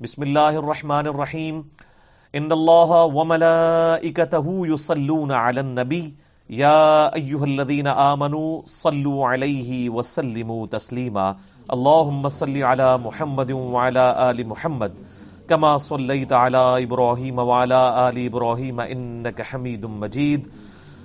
بسم اللہ الرحمن الرحیم ان اللہ وملائکته یصلون علی النبی یا ایها الذین آمنوا صلوا علیہ وسلموا تسلیما اللہم صل علی محمد وعلى آل محمد كما صليت على ابراهيم وعلى آل ابراهيم انك حميد مجيد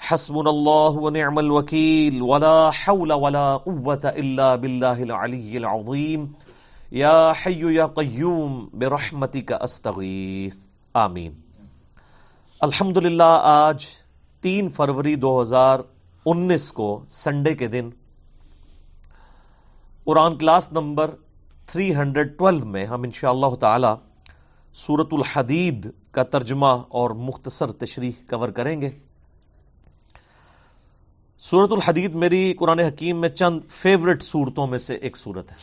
حسبنا اللہ ونعم الوکیل ولا حول ولا قوة الا باللہ العلی العظیم یا حی یا قیوم برحمتک استغیث آمین الحمدللہ، آج تین فروری دو ہزار انیس کو سنڈے کے دن قرآن کلاس نمبر 312 میں ہم انشاءاللہ تعالی سورت الحدید کا ترجمہ اور مختصر تشریح کور کریں گے۔ سورت الحدید میری قرآن حکیم میں چند فیورٹ صورتوں میں سے ایک صورت ہے۔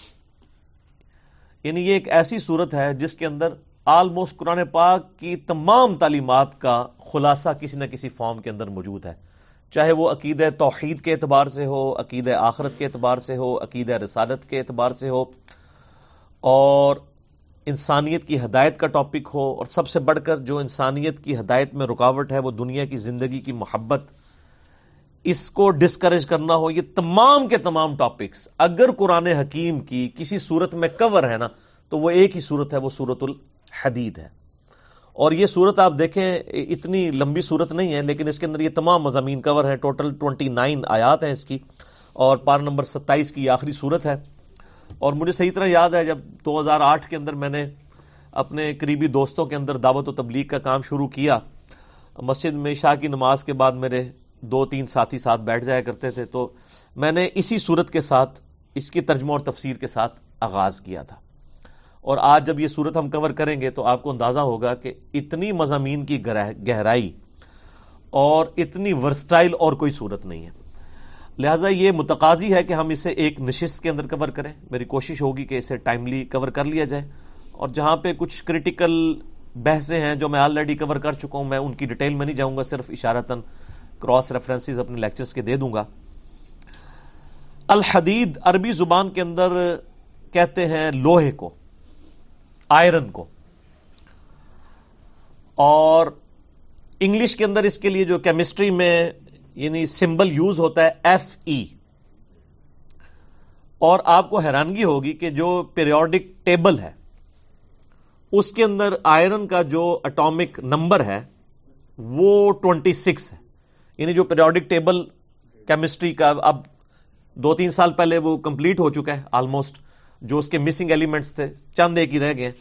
یعنی یہ ایک ایسی صورت ہے جس کے اندر آلموسٹ قرآن پاک کی تمام تعلیمات کا خلاصہ کسی نہ کسی فارم کے اندر موجود ہے۔ چاہے وہ عقید توحید کے اعتبار سے ہو، عقید آخرت کے اعتبار سے ہو، عقید رسالت کے اعتبار سے ہو، اور انسانیت کی ہدایت کا ٹاپک ہو، اور سب سے بڑھ کر جو انسانیت کی ہدایت میں رکاوٹ ہے، وہ دنیا کی زندگی کی محبت اس کو ڈسکریج کرنا ہو، یہ تمام کے تمام ٹاپکس اگر قرآن حکیم کی کسی صورت میں کور ہے نا، تو وہ ایک ہی صورت ہے، وہ صورت الحدید ہے۔ اور یہ صورت آپ دیکھیں، اتنی لمبی صورت نہیں ہے، لیکن اس کے اندر یہ تمام مضامین کور ہیں۔ ٹوٹل ٹوئنٹی نائن آیات ہیں اس کی، اور پار نمبر ستائیس کی آخری صورت ہے۔ اور مجھے صحیح طرح یاد ہے، جب دو ہزار آٹھ کے اندر میں نے اپنے قریبی دوستوں کے اندر دعوت و تبلیغ کا کام شروع کیا۔ مسجد میں شاہ کی نماز کے بعد میرے دو تین ساتھی ساتھ بیٹھ جایا کرتے تھے، تو میں نے اسی صورت کے ساتھ، اس کی ترجمہ اور تفسیر کے ساتھ آغاز کیا تھا۔ اور آج جب یہ صورت ہم کور کریں گے، تو آپ کو اندازہ ہوگا کہ اتنی مضامین کی گہرائی اور اتنی ورسٹائل اور کوئی صورت نہیں ہے۔ لہٰذا یہ متقاضی ہے کہ ہم اسے ایک نشست کے اندر کور کریں۔ میری کوشش ہوگی کہ اسے ٹائملی کور کر لیا جائے۔ اور جہاں پہ کچھ کریٹیکل بحثیں ہیں جو میں آلریڈی کور کر چکا ہوں، میں ان کی ڈیٹیل میں نہیں جاؤں گا، صرف اشارتاً کراس ریفرنسز اپنے لیکچرز کے دے دوں گا۔ الحدید عربی زبان کے اندر کہتے ہیں لوہے کو آئرن کو۔ اور انگلش کے اندر اس کے لیے جو کیمسٹری میں یعنی سمبل یوز ہوتا ہے ایف ای اور آپ کو حیرانگی ہوگی کہ جو پیریوڈک ٹیبل ہے، اس کے اندر آئرن کا جو اٹامک نمبر ہے، وہ ٹوینٹی سکس ہے۔ یعنی جو پیریوڈک ٹیبل کیمسٹری کا اب دو تین سال پہلے وہ کمپلیٹ ہو چکا ہے آلموسٹ جو اس کے مسنگ ایلیمنٹس تھے، چند ایک ہی رہ گئے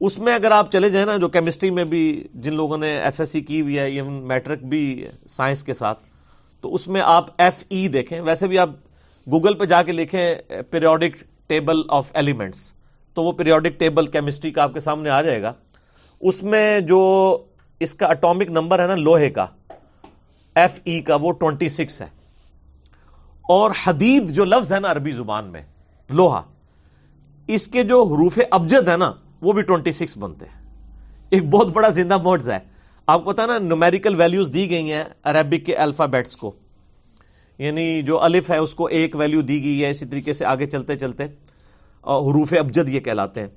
اس میں اگر آپ چلے جائیں نا، جو کیمسٹری میں بھی جن لوگوں نے ایف ایس سی کی ہوئی ہے ایون میٹرک بھی سائنس کے ساتھ، تو اس میں آپ ایف ای دیکھیں۔ ویسے بھی آپ گوگل پہ جا کے لکھیں پیریوڈک ٹیبل آف ایلیمنٹس تو وہ پیریوڈک ٹیبل کیمسٹری کا آپ کے سامنے آ جائے گا۔ اس میں جو اس کا اٹامک نمبر ہے نا، لوہے کا ایف ای کا وہ ٹوینٹی سکس ہے. اور حدید جو لفظ ہے نا عربی زبان میں، لوہا، اس کے جو حروف ابجد ہے نا، وہ بھی ٹوینٹی سکس بنتے ہیں. ایک بہت بڑا زندہ موڈز ہے. آپ کو پتا نا نومیریکل ویلیوز دی گئی ہیں عربک کے الفابیٹس کو. یعنی جو الف ہے، اس کو ایک ویلیو دی گئی ہے، اسی طریقے سے آگے چلتے چلتے حروف ابجد یہ کہلاتے ہیں.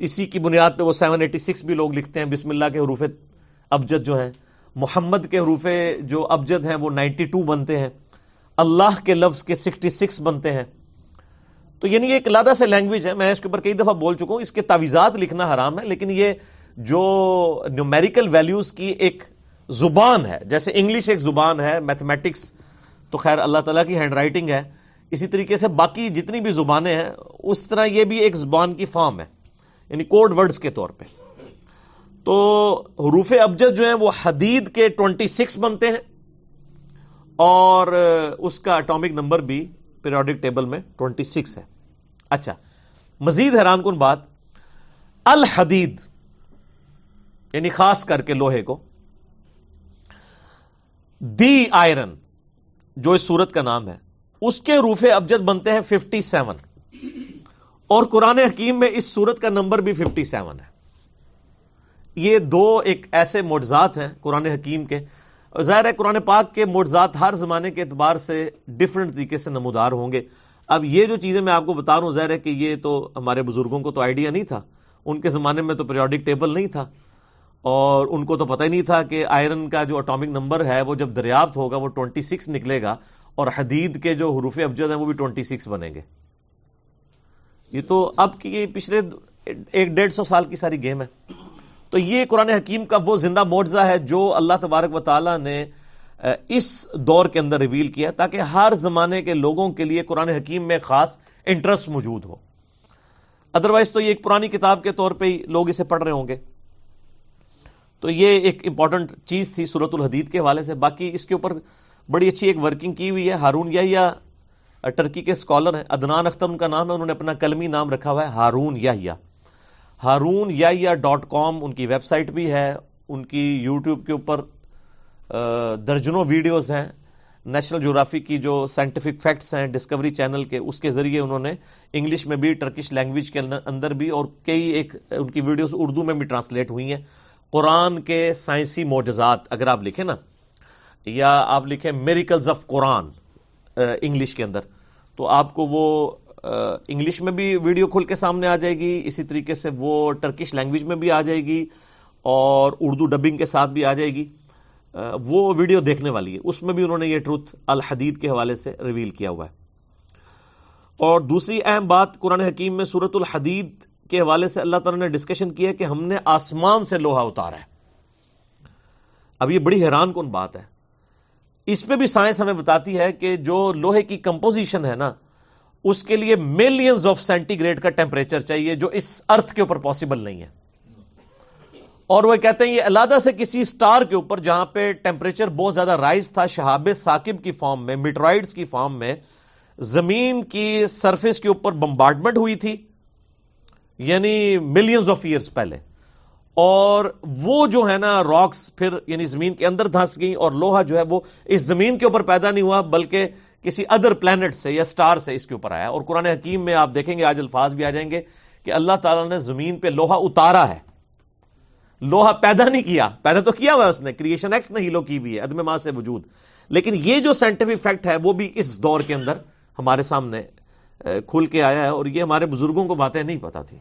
اسی کی بنیاد پہ وہ سیون ایٹی سکس بھی لوگ لکھتے ہیں، بسم اللہ کے حروف ابجد جو ہیں. محمد کے حروف جو ابجد ہیں وہ نائنٹی ٹو بنتے ہیں۔ اللہ کے لفظ کے سکسٹی سکس بنتے ہیں۔ تو یعنی یہ ایک لادہ سے لینگویج ہے۔ میں اس کے اوپر کئی دفعہ بول چکا ہوں۔ اس کے تعویزات لکھنا حرام ہے، لیکن یہ جو نیومیریکل ویلیوز کی ایک زبان ہے، جیسے انگلش ایک زبان ہے میتھمیٹکس تو خیر اللہ تعالیٰ کی ہینڈ رائٹنگ ہے۔ اسی طریقے سے باقی جتنی بھی زبانیں ہیں، اس طرح یہ بھی ایک زبان کی فارم ہے۔ یعنی کوڈ ورڈز کے طور پہ۔ تو حروف ابجد جو ہیں وہ حدید کے ٹوینٹی سکس بنتے ہیں اور اس کا اٹامک نمبر بھی پیریوڈک ٹیبل میں ٹوینٹی سکس ہے۔ اچھا مزید حیران کن بات، الحدید یعنی خاص کر کے لوہے کو، دی آئرن، جو اس سورت کا نام ہے، اس کے روفے ابجد بنتے ہیں ففٹی سیون اور قرآن حکیم میں اس سورت کا نمبر بھی ففٹی سیون ہے۔ یہ دو ایک ایسے معجزات ہیں قرآن حکیم کے۔ ظاہر ہے قرآن پاک کے معجزات ہر زمانے کے اعتبار سے ڈفرنٹ طریقے سے نمودار ہوں گے۔ اب یہ جو چیزیں میں آپ کو بتا رہا ہوں، ظاہر ہے کہ یہ تو ہمارے بزرگوں کو تو آئیڈیا نہیں تھا۔ ان کے زمانے میں تو پیریوڈک ٹیبل نہیں تھا۔ اور ان کو تو پتہ ہی نہیں تھا کہ آئرن کا جو اٹامک نمبر ہے، وہ جب دریافت ہوگا، وہ ٹوئنٹی سکس نکلے گا۔ اور حدید کے جو حروف ابجد ہیں، وہ بھی ٹوئنٹی سکس بنیں گے۔ یہ تو اب کی پچھلے ایک ڈیڑھ سو سال کی ساری گیم ہے۔ تو یہ قرآن حکیم کا وہ زندہ معجزہ ہے جو اللہ تبارک و تعالیٰ نے اس دور کے اندر ریویل کیا تاکہ ہر زمانے کے لوگوں کے لیے قرآن حکیم میں خاص انٹرسٹ موجود ہو۔ ادروائز تو یہ ایک پرانی کتاب کے طور پہ ہی لوگ اسے پڑھ رہے ہوں گے۔ تو یہ ایک امپورٹنٹ چیز تھی سورت الحدید کے حوالے سے۔ باقی اس کے اوپر بڑی اچھی ایک ورکنگ کی ہوئی ہے۔ ہارون یا ٹرکی کے اسکالر ہیں۔ ادنان اختر ان کا نام ہے۔ انہوں نے اپنا کلمی نام رکھا ہوا ہے، ہارون یا ہارون یا ڈاٹ کام ان کی ویب سائٹ بھی ہے، ان کی یوٹیوب کے اوپر درجنوں ویڈیوز ہیں۔ نیشنل جغرافی کی جو سائنٹیفک فیکٹس ہیں، ڈسکوری چینل کے، اس کے ذریعے انہوں نے انگلش میں بھی، ٹرکش لینگویج کے اندر بھی اور کئی ایک ان کی ویڈیوز اردو میں بھی ٹرانسلیٹ ہوئی ہیں۔ قرآن کے سائنسی معجزات، اگر آپ لکھیں نا، یا آپ لکھیں میریکلز آف قرآن انگلش کے اندر، تو آپ کو وہ انگلش میں بھی ویڈیو کھل کے سامنے آ جائے گی، اسی طریقے سے وہ ٹرکش لینگویج میں بھی آ جائے گی اور اردو ڈبنگ کے ساتھ بھی آ جائے گی۔ وہ ویڈیو دیکھنے والی ہے۔ اس میں بھی انہوں نے یہ ٹروتھ الحدید کے حوالے سے ریویل کیا ہوا ہے۔ اور دوسری اہم بات قرآن حکیم میں سورت الحدید کے حوالے سے اللہ تعالیٰ نے ڈسکشن کیا کہ ہم نے آسمان سے لوہا اتارا ہے۔ اب یہ بڑی حیران کن بات ہے۔ اس پہ بھی سائنس ہمیں بتاتی ہے کہ جو لوہے کی کمپوزیشن ہے نا اس کے لیے ملینز آف سینٹی گریڈ کا ٹیمپریچر چاہیے جو اس ارتھ کے اوپر پاسبل نہیں ہے۔ اور وہ کہتے ہیں یہ علیحدہ سے کسی سٹار کے اوپر جہاں پہ ٹیمپریچر بہت زیادہ رائز تھا، شہاب ثاقب کی فارم میں میٹرائڈز کی فارم میں، زمین کی سرفیس کے اوپر بمبارڈمنٹ ہوئی تھی یعنی ملینز آف ایئرس پہلے۔ اور وہ جو ہے نا راکس پھر یعنی زمین کے اندر دھنس گئی اور لوہا جو ہے وہ اس زمین کے اوپر پیدا نہیں ہوا، بلکہ کسی ادر پلانٹ سے یا سٹار سے اس کے اوپر آیا اور قرآن حکیم میں آپ دیکھیں گے، آج الفاظ بھی آ جائیں گے کہ اللہ تعالیٰ نے زمین پہ لوہا اتارا ہے۔ لوہا پیدا نہیں کیا، پیدا تو کیا ہوا ہے اس نے؟ کریشن ایکس نے ہیلو کی ہوئی ہے، عدم ماں سے وجود۔ لیکن یہ جو سائنٹیفک فیکٹ ہے، وہ بھی اس دور کے اندر ہمارے سامنے کھل کے آیا ہے اور یہ ہمارے بزرگوں کو باتیں نہیں پتا تھی۔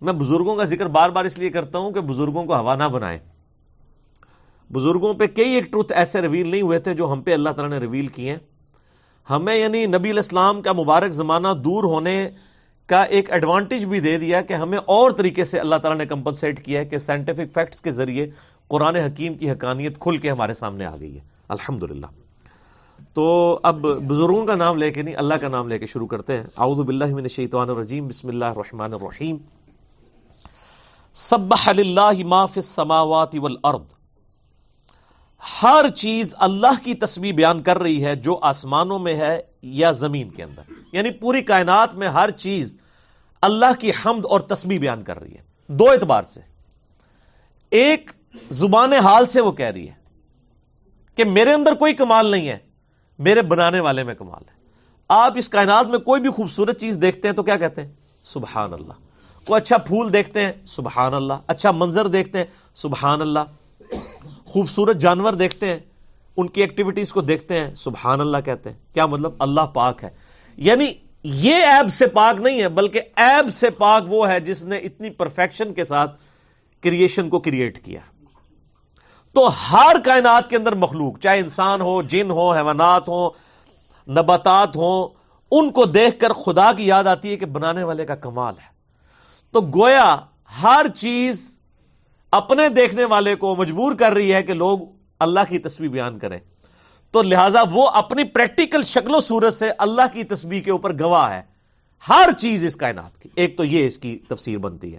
میں بزرگوں کا ذکر بار بار اس لیے کرتا ہوں کہ بزرگوں کو ہوا نہ بنائے بزرگوں پہ کئی ایک ٹروتھ ایسے ریویل نہیں ہوئے تھے جو ہم پہ اللہ تعالیٰ نے ریویل کیے۔ ہمیں یعنی نبی الاسلام کا مبارک زمانہ دور ہونے کا ایک ایڈوانٹیج بھی دے دیا کہ ہمیں اور طریقے سے اللہ تعالیٰ نے کمپنسیٹ کیا ہے کہ سائنٹیفک فیکٹس کے ذریعے قرآن حکیم کی حقانیت کھل کے ہمارے سامنے آ گئی ہے۔ الحمد تو اب بزرگوں کا نام لے کے نہیں، اللہ کا نام لے کے شروع کرتے ہیں۔ اعوذ باللہ من الشیطان الرجیم، بسم اللہ الرحمن الرحیم۔ سبح للہ ما فی السماوات والارض۔ ہر چیز اللہ کی تسبیح بیان کر رہی ہے جو آسمانوں میں ہے یا زمین کے اندر۔ یعنی پوری کائنات میں ہر چیز اللہ کی حمد اور تسبیح بیان کر رہی ہے۔ دو اعتبار سے۔ ایک زبان حال سے وہ کہہ رہی ہے کہ میرے اندر کوئی کمال نہیں ہے، میرے بنانے والے میں کمال ہے۔ آپ اس کائنات میں کوئی بھی خوبصورت چیز دیکھتے ہیں تو کیا کہتے ہیں؟ سبحان اللہ۔ کوئی اچھا پھول دیکھتے ہیں، سبحان اللہ۔ اچھا منظر دیکھتے ہیں، سبحان اللہ۔ خوبصورت جانور دیکھتے ہیں، ان کی ایکٹیویٹیز کو دیکھتے ہیں، سبحان اللہ کہتے ہیں۔ کیا مطلب؟ اللہ پاک ہے۔ یعنی یہ ایب سے پاک نہیں ہے، بلکہ ایب سے پاک وہ ہے جس نے اتنی پرفیکشن کے ساتھ کریشن کو کریٹ کیا۔ تو ہر کائنات کے اندر مخلوق، چاہے انسان ہو، جن ہو، حیوانات ہو نباتات ہو ان کو دیکھ کر خدا کی یاد آتی ہے کہ بنانے والے کا کمال ہے۔ تو گویا ہر چیز اپنے دیکھنے والے کو مجبور کر رہی ہے کہ لوگ اللہ کی تصویر بیان کریں۔ تو لہذا وہ اپنی پریکٹیکل شکل و صورت سے اللہ کی تصویر کے اوپر گواہ ہے۔ ہر چیز اس کائنات کی۔ ایک تو یہ اس کی تفسیر بنتی ہے۔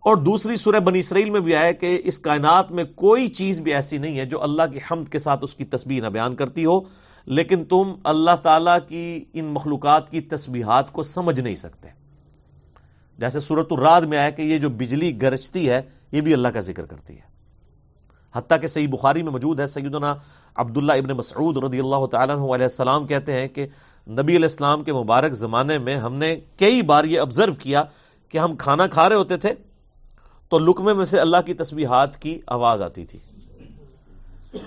اور دوسری سورہ بنی اسرائیل میں بھی آیا کہ اس کائنات میں کوئی چیز بھی ایسی نہیں ہے جو اللہ کی حمد کے ساتھ اس کی تصویر نہ بیان کرتی ہو، لیکن تم اللہ تعالی کی ان مخلوقات کی تسبیحات کو سمجھ نہیں سکتے۔ جیسے صورت الراد میں آیا کہ یہ جو بجلی گرجتی ہے، یہ بھی اللہ کا ذکر کرتی ہے۔ حتیٰ کہ صحیح بخاری میں موجود ہے، سیدنا عبداللہ ابن مسعود رضی اللہ تعالیٰ علیہ السلام کہتے ہیں کہ نبی علیہ السلام کے مبارک زمانے میں ہم نے کئی بار یہ آبزرو کیا کہ ہم کھانا کھا رہے ہوتے تھے تو لکمے میں سے اللہ کی تسبیحات کی آواز آتی تھی۔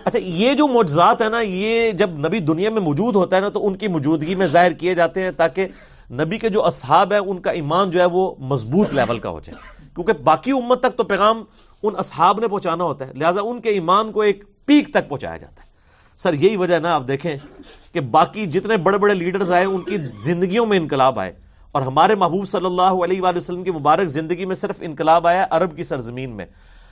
اچھا یہ جو معجزات ہے نا، یہ جب نبی دنیا میں موجود ہوتا ہے نا تو ان کی موجودگی میں ظاہر کیے جاتے ہیں تاکہ نبی کے جو اصحاب ہیں، ان کا ایمان جو ہے وہ مضبوط لیول کا ہو جائے۔ کیونکہ باقی امت تک تو پیغام ان اصحاب نے پہنچانا ہوتا ہے، لہٰذا ان کے ایمان کو ایک پیک تک پہنچایا جاتا ہے۔ سر، یہی وجہ نا، آپ دیکھیں کہ باقی جتنے بڑے بڑے لیڈرز آئے، ان کی زندگیوں میں انقلاب آئے۔ اور ہمارے محبوب صلی اللہ علیہ وآلہ وسلم کی مبارک زندگی میں صرف انقلاب آیا عرب کی سرزمین میں۔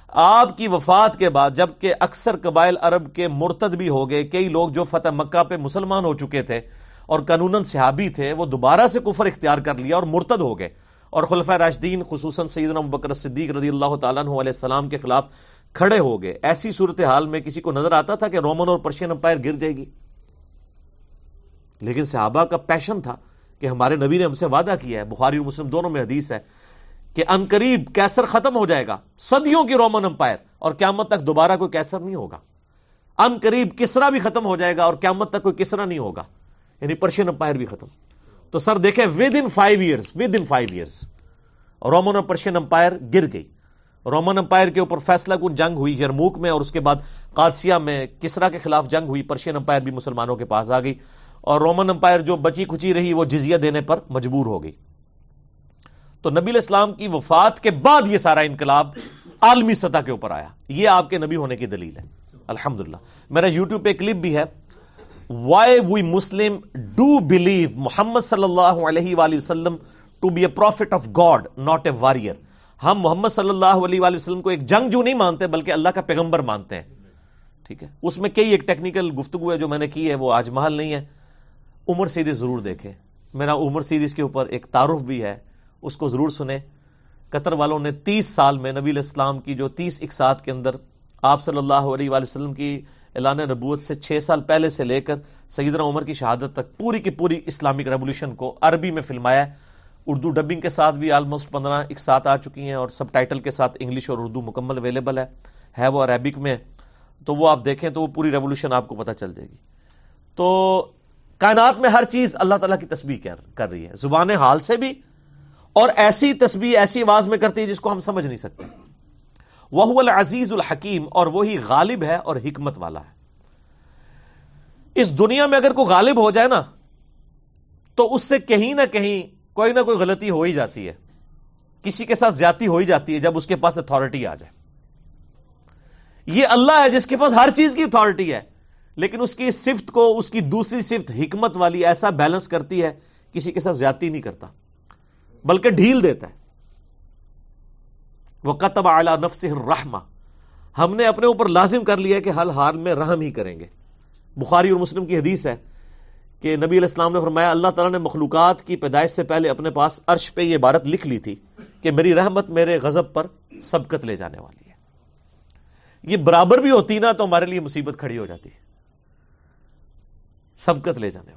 آپ کی وفات کے بعد، جبکہ اکثر قبائل عرب کے مرتد بھی ہو گئے، کئی لوگ جو فتح مکہ پہ مسلمان ہو چکے تھے اور قانون صحابی تھے، وہ دوبارہ سے کفر اختیار کر لیا اور مرتد ہو گئے۔ اور خلفہ راشدین، خصوصاً سیدنا بکر صدیق رضی اللہ تعالیٰ عنہ علیہ السلام کے خلاف کھڑے ہو گئے۔ ایسی صورتحال میں کسی کو نظر آتا تھا کہ رومن اور پرشین امپائر گر جائے گی؟ لیکن صحابہ کا پیشن تھا کہ ہمارے نبی نے ہم سے وعدہ کیا ہے۔ بخاری اور مسلم دونوں میں حدیث ہے کہ ان قریب کیسر ختم ہو جائے گا، صدیوں کی رومن امپائر، اور قیامت تک دوبارہ کوئی کیسر نہیں ہوگا۔ ان قریب کسرا بھی ختم ہو جائے گا اور قیامت تک کوئی کسرا نہیں ہوگا۔ یعنی پرشین امپائر بھی ختم۔ تو سر دیکھیں within five years within five years Roman اور پرشین امپائر گر گئی۔ رومن امپائر کے اوپر فیصلہ کن جنگ ہوئی یرموک میں، اور اس کے بعد قادسیہ میں کسرا کے خلاف جنگ ہوئی، پرشین امپائر بھی مسلمانوں کے پاس آ گئی۔ اور رومن امپائر جو بچی کھچی رہی، وہ جزیہ دینے پر مجبور ہو گئی۔ تو نبی الاسلام کی وفات کے بعد یہ سارا انقلاب عالمی سطح کے اوپر آیا۔ یہ آپ کے نبی ہونے کی دلیل ہے۔ الحمد میرا یوٹیوب پہ کلپ بھی ہے۔ Why we Muslim do believe Muhammad صلی اللہ علیہ وآلہ وسلم to be a prophet of God not a warrior ہم محمد صلی اللہ علیہ وآلہ وسلم کو ایک جنگ جو نہیں مانتے بلکہ اللہ کا پیغمبر مانتے ہیں۔ ٹھیک ہے؟ اس میں کئی ایک ٹیکنیکل گفتگو ہے جو میں نے کی ہے، وہ آج محل نہیں ہے۔ عمر سیریز ضرور دیکھیں۔ میرا عمر سیریز کے اوپر ایک تعارف بھی ہے۔ اس کو ضرور سنیں۔ قطر والوں نے تیس سال میں نبی الاسلام کی جو تیس اقساط کے اندر آپ صلی اللہ علیہ وآلہ وسلم کی اعلان نبوت سے چھ سال پہلے سے لے کر سیدنا عمر کی شہادت تک پوری کی پوری اسلامک ریولیوشن کو عربی میں فلمایا ہے۔ اردو ڈبنگ کے ساتھ بھی آلموسٹ پندرہ اقساط آ چکی ہیں اور سب ٹائٹل کے ساتھ انگلش اور اردو مکمل اویلیبل ہے۔ ہے وہ عربک میں۔ تو وہ آپ دیکھیں تو وہ پوری ریولیوشن آپ کو پتہ چل جائے گی۔ تو کائنات میں ہر چیز اللہ تعالیٰ کی تسبیح کر رہی ہے۔ زبان حال سے بھی اور ایسی تسبیح ایسی آواز میں کرتی ہے جس کو ہم سمجھ نہیں سکتے۔ وہ العزیز الحکیم، اور وہی غالب ہے اور حکمت والا ہے۔ اس دنیا میں اگر کوئی غالب ہو جائے نا، تو اس سے کہیں نہ کہیں کوئی نہ کوئی غلطی ہو ہی جاتی ہے۔ کسی کے ساتھ زیادتی ہو ہی جاتی ہے جب اس کے پاس اتارٹی آ جائے۔ یہ اللہ ہے جس کے پاس ہر چیز کی اتارٹی ہے، لیکن اس کی صفت کو، اس کی دوسری صفت حکمت والی ایسا بیلنس کرتی ہے، کسی کے ساتھ زیادتی نہیں کرتا، بلکہ ڈھیل دیتا ہے۔ وہ قطب اعلی نفس رحما ہم نے اپنے اوپر لازم کر لیا کہ حل حال میں رحم ہی کریں گے۔ بخاری اور مسلم کی حدیث ہے کہ نبی علیہ السلام نے فرمایا، اللہ تعالیٰ نے مخلوقات کی پیدائش سے پہلے اپنے پاس عرش پہ یہ عبارت لکھ لی تھی کہ میری رحمت میرے غضب پر سبقت لے جانے والی ہے۔ یہ برابر بھی ہوتی نا تو ہمارے لیے مصیبت کھڑی ہو جاتی سبقت لے جانے والی۔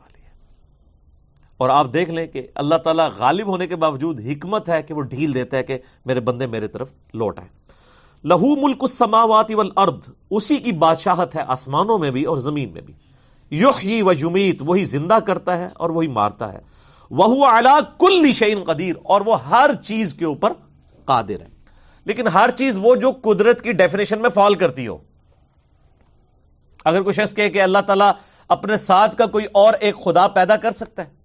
اور آپ دیکھ لیں کہ اللہ تعالیٰ غالب ہونے کے باوجود حکمت ہے کہ وہ ڈھیل دیتا ہے کہ میرے بندے میرے طرف لوٹ آئے۔ لہو ملک السماوات والارض، اسی کی بادشاہت ہے آسمانوں میں بھی اور زمین میں بھی۔ یحیی و یمیت، وہی زندہ کرتا ہے اور وہی مارتا ہے۔ وہ اعلی کل شعین قدیر، اور وہ ہر چیز کے اوپر قادر ہے۔ لیکن ہر چیز وہ جو قدرت کی ڈیفینیشن میں فال کرتی ہو۔ اگر کوئی شخص کہے کہ اللہ تعالیٰ اپنے ساتھ کا کوئی اور ایک خدا پیدا کر سکتا ہے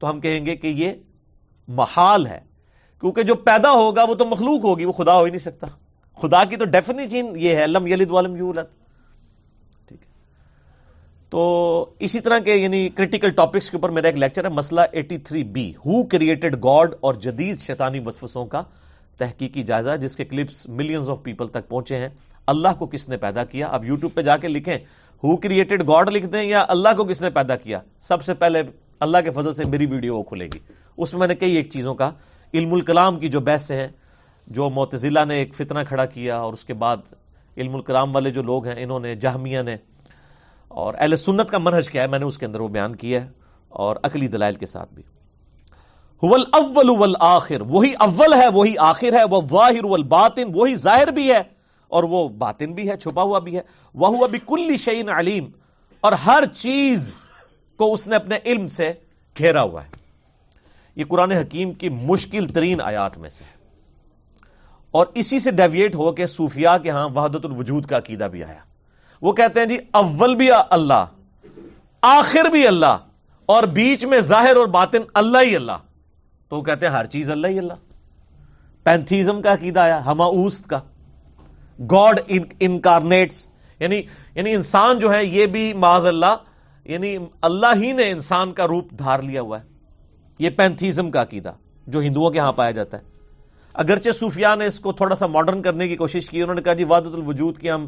تو ہم کہیں گے کہ یہ محال ہے، کیونکہ جو پیدا ہوگا وہ تو مخلوق ہوگی، وہ خدا ہو ہی نہیں سکتا۔ خدا کی تو ڈیفینیشن یہ ہے، لم یلد ولم یولد۔ ٹھیک ہے۔ تو اسی طرح کے یعنی کریٹیکل ٹاپکس کے اوپر میرا ایک لیکچر ہے، مسئلہ 83 بی ہو کریٹڈ گاڈ اور جدید شیطانی وسوسوں کا تحقیقی جائزہ، جس کے کلپس ملینز آف پیپل تک پہنچے ہیں۔ اللہ کو کس نے پیدا کیا؟ اب یوٹیوب پہ جا کے لکھیں ہو کریٹڈ گاڈ لکھ دیں یا اللہ کو کس نے پیدا کیا؟ سب سے پہلے اللہ کے فضل سے میری ویڈیو وہ کھلے گی۔ اس میں نے کئی ایک چیزوں کا، علم الکلام کی جو بحث ہے جو معتزلہ نے ایک فتنہ کھڑا کیا اور اس کے بعد علم الکلام والے جو لوگ ہیں، انہوں نے، جہمیہ نے، اور اہل سنت کا منحج کیا ہے، میں نے اس کے اندر وہ بیان کیا ہے، اور عقلی دلائل کے ساتھ بھی۔ اول والآخر، وہی اول ہے، وہی آخر ہے وہ ظاہر والباطن، وہی ظاہر بھی ہے، اور وہ باطن بھی ہے، چھپا ہوا بھی ہے۔ وہ ہوا بھی کل شعین علیم، اور ہر چیز کو اس نے اپنے علم سے گھیرا ہوا ہے۔ یہ قرآن حکیم کی مشکل ترین آیات میں سے اور اسی سے ڈیویٹ ہو کے صوفیاء کے ہاں وحدت الوجود کا عقیدہ بھی آیا۔ وہ کہتے ہیں جی اول بھی اللہ، آخر بھی اللہ، اور بیچ میں ظاہر اور باطن اللہ ہی اللہ۔ تو وہ کہتے ہیں ہر چیز اللہ ہی اللہ۔ پینتھیزم کا عقیدہ آیا، ہما کا۔ گاڈ انکارنیٹس یعنی یعنی انسان جو ہے یہ بھی معذ اللہ یعنی اللہ ہی نے انسان کا روپ دھار لیا ہوا ہے۔ یہ پینتھیزم کا عقیدہ جو ہندوؤں کے ہاں پایا جاتا ہے۔ اگرچہ صوفیاء نے اس کو تھوڑا سا ماڈرن کرنے کی کوشش کی، انہوں نے کہا جی وادت الوجود کی ہم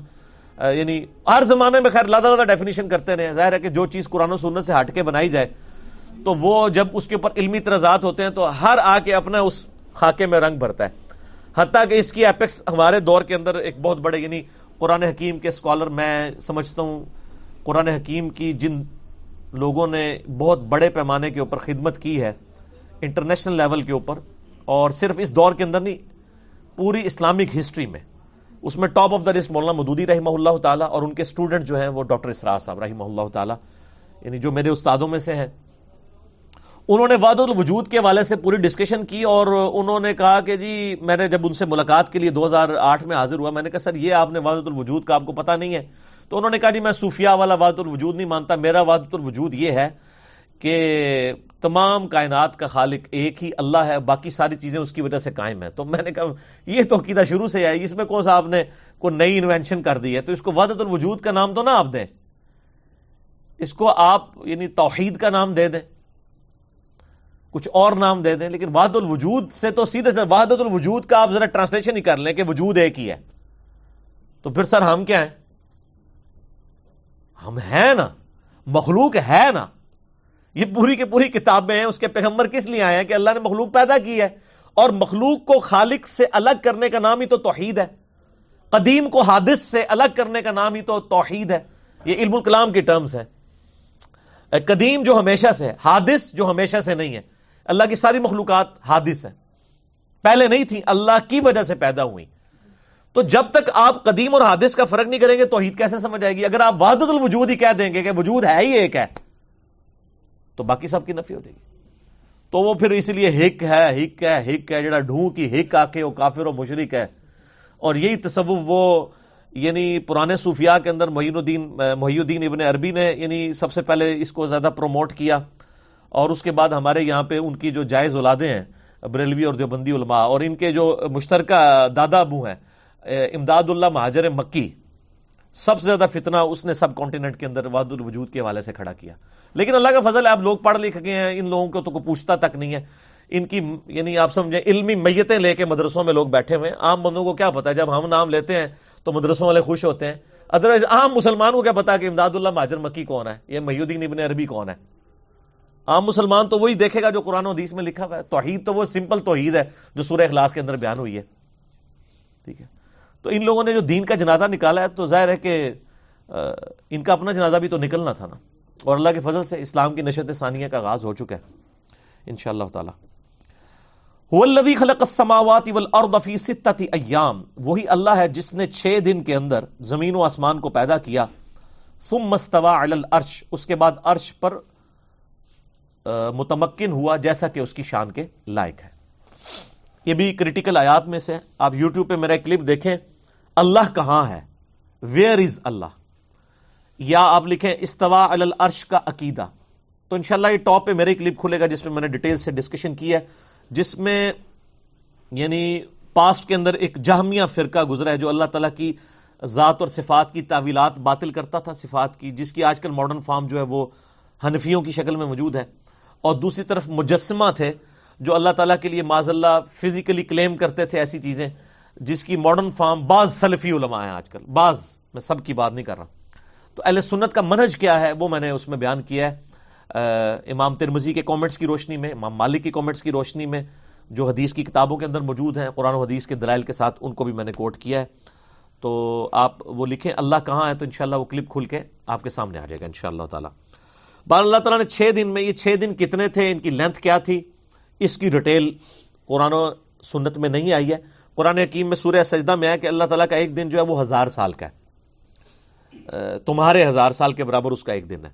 یعنی ہر زمانے میں خیر لادہ لادہ ڈیفینیشن کرتے رہے۔ ظاہر ہے کہ جو چیز قرآن و سنت سے ہٹ کے بنائی جائے، تو وہ جب اس کے اوپر علمی ترازات ہوتے ہیں، تو ہر آ کے اپنا اس خاکے میں رنگ بھرتا ہے۔ حتیٰ کہ اس کی ایپکس ہمارے دور کے اندر ایک بہت بڑے یعنی قرآن حکیم کے اسکالر میں سمجھتا ہوں قرآن حکیم کی جن لوگوں نے بہت بڑے پیمانے کے اوپر خدمت کی ہے، انٹرنیشنل لیول کے اوپر، اور صرف اس دور کے اندر نہیں، پوری اسلامک ہسٹری میں۔ اس میں ٹاپ آف دا لسٹ مولانا مدودی رحمہ اللہ تعالیٰ اور ان کے اسٹوڈنٹ جو ہیں وہ ڈاکٹر اسرا صاحب رحمہ اللہ تعالیٰ یعنی جو میرے استادوں میں سے ہیں۔ انہوں نے واد الوجود کے والے سے پوری ڈسکشن کی اور انہوں نے کہا کہ جی میں نے جب ان سے ملاقات کے لیے دو ہزار آٹھ میں حاضر ہوا، میں نے کہا، سر، یہ آپ نے واد الوجود کا آپ کو پتا نہیں ہے۔ تو انہوں نے کہا جی میں صوفیہ والا واد الوجود نہیں مانتا، میرا واد الوجود یہ ہے کہ تمام کائنات کا خالق ایک ہی اللہ ہے، باقی ساری چیزیں اس کی وجہ سے قائم ہے تو میں نے کہا، یہ تو عقیدہ شروع سے ہے اس میں کون سا آپ نے کوئی نئی انوینشن کر دی ہے؟ تو اس کو وادت الوجود کا نام تو نہ آپ دیں۔ اس کو آپ یعنی توحید کا نام دے دیں۔ کچھ اور نام دے دیں، لیکن واد الوجود سے تو سیدھے سے وحدت الوجود کا آپ ذرا ٹرانسلیشن ہی کر لیں کہ وجود ایک ہی ہے۔ تو پھر سر ہم کیا ہیں؟ ہم ہیں نا، مخلوق ہے نا۔ یہ پوری کی پوری کتابیں ہیں اس کے پیغمبر کس لیے آئے ہیں کہ اللہ نے مخلوق پیدا کی ہے؟ اور مخلوق کو خالق سے الگ کرنے کا نام ہی تو توحید ہے۔ قدیم کو حادث سے الگ کرنے کا نام ہی تو توحید ہے۔ یہ علم الکلام کی ٹرمز ہے قدیم جو ہمیشہ سے ہے، حادث جو ہمیشہ سے نہیں ہے۔ اللہ کی ساری مخلوقات حادث ہیں۔ پہلے نہیں تھی اللہ کی وجہ سے پیدا ہوئی تو جب تک آپ قدیم اور حادث کا فرق نہیں کریں گے، توحید کیسے سمجھ آئے گی؟ اگر آپ وحدت الوجود ہی کہہ دیں گے کہ وجود ہے ہی ایک ہے، تو باقی سب کی نفی ہو جائے گی۔ تو وہ پھر اس لیے ہک ہے ہک ہے ہک ہے، جڑا ڈھوں کی ہک آ کے وہ کافر و مشرق ہے۔ اور یہی تصوف وہ یعنی پرانے صوفیاء کے اندر محی الدین محی الدین ابن عربی نے یعنی سب سے پہلے اس کو زیادہ پروموٹ کیا۔ اور اس کے بعد ہمارے یہاں پہ ان کی جو جائز اولادیں ہیں، بریلوی اور دیوبندی علماء، اور ان کے جو مشترکہ دادا ابو ہیں امداد اللہ مہاجر مکی، سب سے زیادہ فتنہ اس نے سب کانٹیننٹ کے اندر واد الوجود کے حوالے سے کھڑا کیا۔ لیکن اللہ کا فضل ہے آپ لوگ پڑھ لکھ گئے ہیں، ان لوگوں کو تو کوئی پوچھتا تک نہیں ہے۔ ان کی یعنی آپ سمجھیں، علمی میتیں لے کے مدرسوں میں لوگ بیٹھے ہوئے ہیں۔ عام بندوں کو کیا پتا ہے جب ہم نام لیتے ہیں تو مدرسوں والے خوش ہوتے ہیں۔ ادروائز عام مسلمان کو کیا پتا کہ امداد اللہ مہاجر مکی کون ہے یہ میودین ابن عربی کون ہے۔ عام مسلمان تو وہی دیکھے گا جو قرآن و حدیث میں لکھا ہوا ہے۔ توحید تو وہ سمپل توحید ہے جو سورہ اخلاص کے اندر بیان ہوئی ہے۔ ٹھیک ہے۔ تو ان لوگوں نے جو دین کا جنازہ نکالا ہے، تو ظاہر ہے کہ ان کا اپنا جنازہ بھی تو نکلنا تھا نا۔ اور اللہ کے فضل سے اسلام کی نشت ثانیہ کا آغاز ہو چکا ہے ان شاء اللہ تعالی خلق السماوات والارض فی ستت ایام، وہی اللہ ہے جس نے چھ دن کے اندر زمین و آسمان کو پیدا کیا۔ ثم مستوا علی العرش، اس کے بعد عرش پر متمکن ہوا جیسا کہ اس کی شان کے لائق ہے۔ یہ بھی کریٹیکل آیات میں سے آپ یوٹیوب پہ میرا کلپ دیکھیں۔ اللہ کہاں ہے؟ ویئر از اللہ یا آپ لکھیں، استوا الرش کا عقیدہ. تو انشاءاللہ یہ ٹاپ پہ میرے کلپ کھلے گا جس میں میں نے ڈیٹیل سے ڈسکشن کی ہے، جس میں یعنی پاسٹ کے اندر ایک جہمیہ فرقہ گزرا ہے جو اللہ تعالیٰ کی ذات اور صفات کی تعویلات باطل کرتا تھا، صفات کی، جس کی آج کل ماڈرن فارم جو ہے وہ حنفیوں کی شکل میں موجود ہے۔ اور دوسری طرف مجسمہ تھے جو اللہ تعالیٰ کے لیے معذ اللہ فزیکلی کلیم کرتے تھے ایسی چیزیں۔ جس کی ماڈرن فارم بعض سلفی علماء ہیں آج کل، بعض، میں سب کی بات نہیں کر رہا۔ تو اہل سنت کا منہج کیا ہے؟ وہ میں نے اس میں بیان کیا ہے۔ امام ترمزی کے کامنٹس کی روشنی میں، امام مالک کی کامنٹس کی روشنی میں، جو حدیث کی کتابوں کے اندر موجود ہیں، قرآن و حدیث کے دلائل کے ساتھ ان کو بھی میں نے کوٹ کیا ہے۔ تو آپ وہ لکھیں، اللہ کہاں ہے؟ تو انشاءاللہ وہ کلپ کھل کے آپ کے سامنے آ جائے گا، انشاءاللہ تعالی۔ بال اللہ تعالیٰ نے چھ دن میں، یہ چھ دن کتنے تھے؟ ان کی لینتھ کیا تھی؟ اس کی ڈیٹیل قرآن و سنت میں نہیں آئی ہے۔ قرآن حکیم میں سورہ سجدہ میں آیا کہ اللہ تعالیٰ کا ایک دن جو ہے وہ ہزار سال کا ہے۔ تمہارے ہزار سال کے برابر اس کا ایک دن ہے۔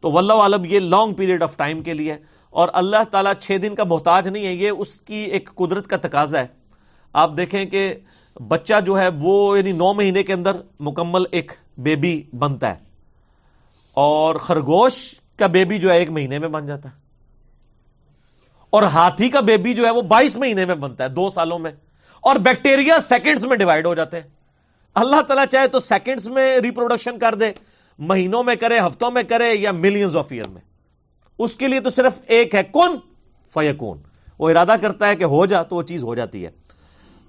تو واللہ عالم یہ لانگ پیریڈ آف ٹائم کے لیے اور اللہ تعالیٰ چھ دن کا محتاج نہیں ہے، یہ اس کی ایک قدرت کا تقاضا ہے۔ آپ دیکھیں کہ بچہ جو ہے وہ یعنی نو مہینے کے اندر مکمل ایک بیبی بنتا ہے۔ اور خرگوش کا بیبی جو ہے ایک مہینے میں بن جاتا ہے۔ اور ہاتھی کا بیبی جو ہے وہ بائیس مہینے میں بنتا ہے، دو سالوں میں۔ اور بیکٹیریا سیکنڈز میں ڈیوائڈ ہو جاتے ہیں۔ اللہ تعالیٰ چاہے تو سیکنڈز میں ریپروڈکشن کر دے، مہینوں میں کرے، ہفتوں میں کرے یا ملینز آف ایئر میں۔ اس کے لیے تو صرف ایک ہے، کون؟ فیکون۔ وہ ارادہ کرتا ہے کہ ہو جا تو وہ چیز ہو جاتی ہے۔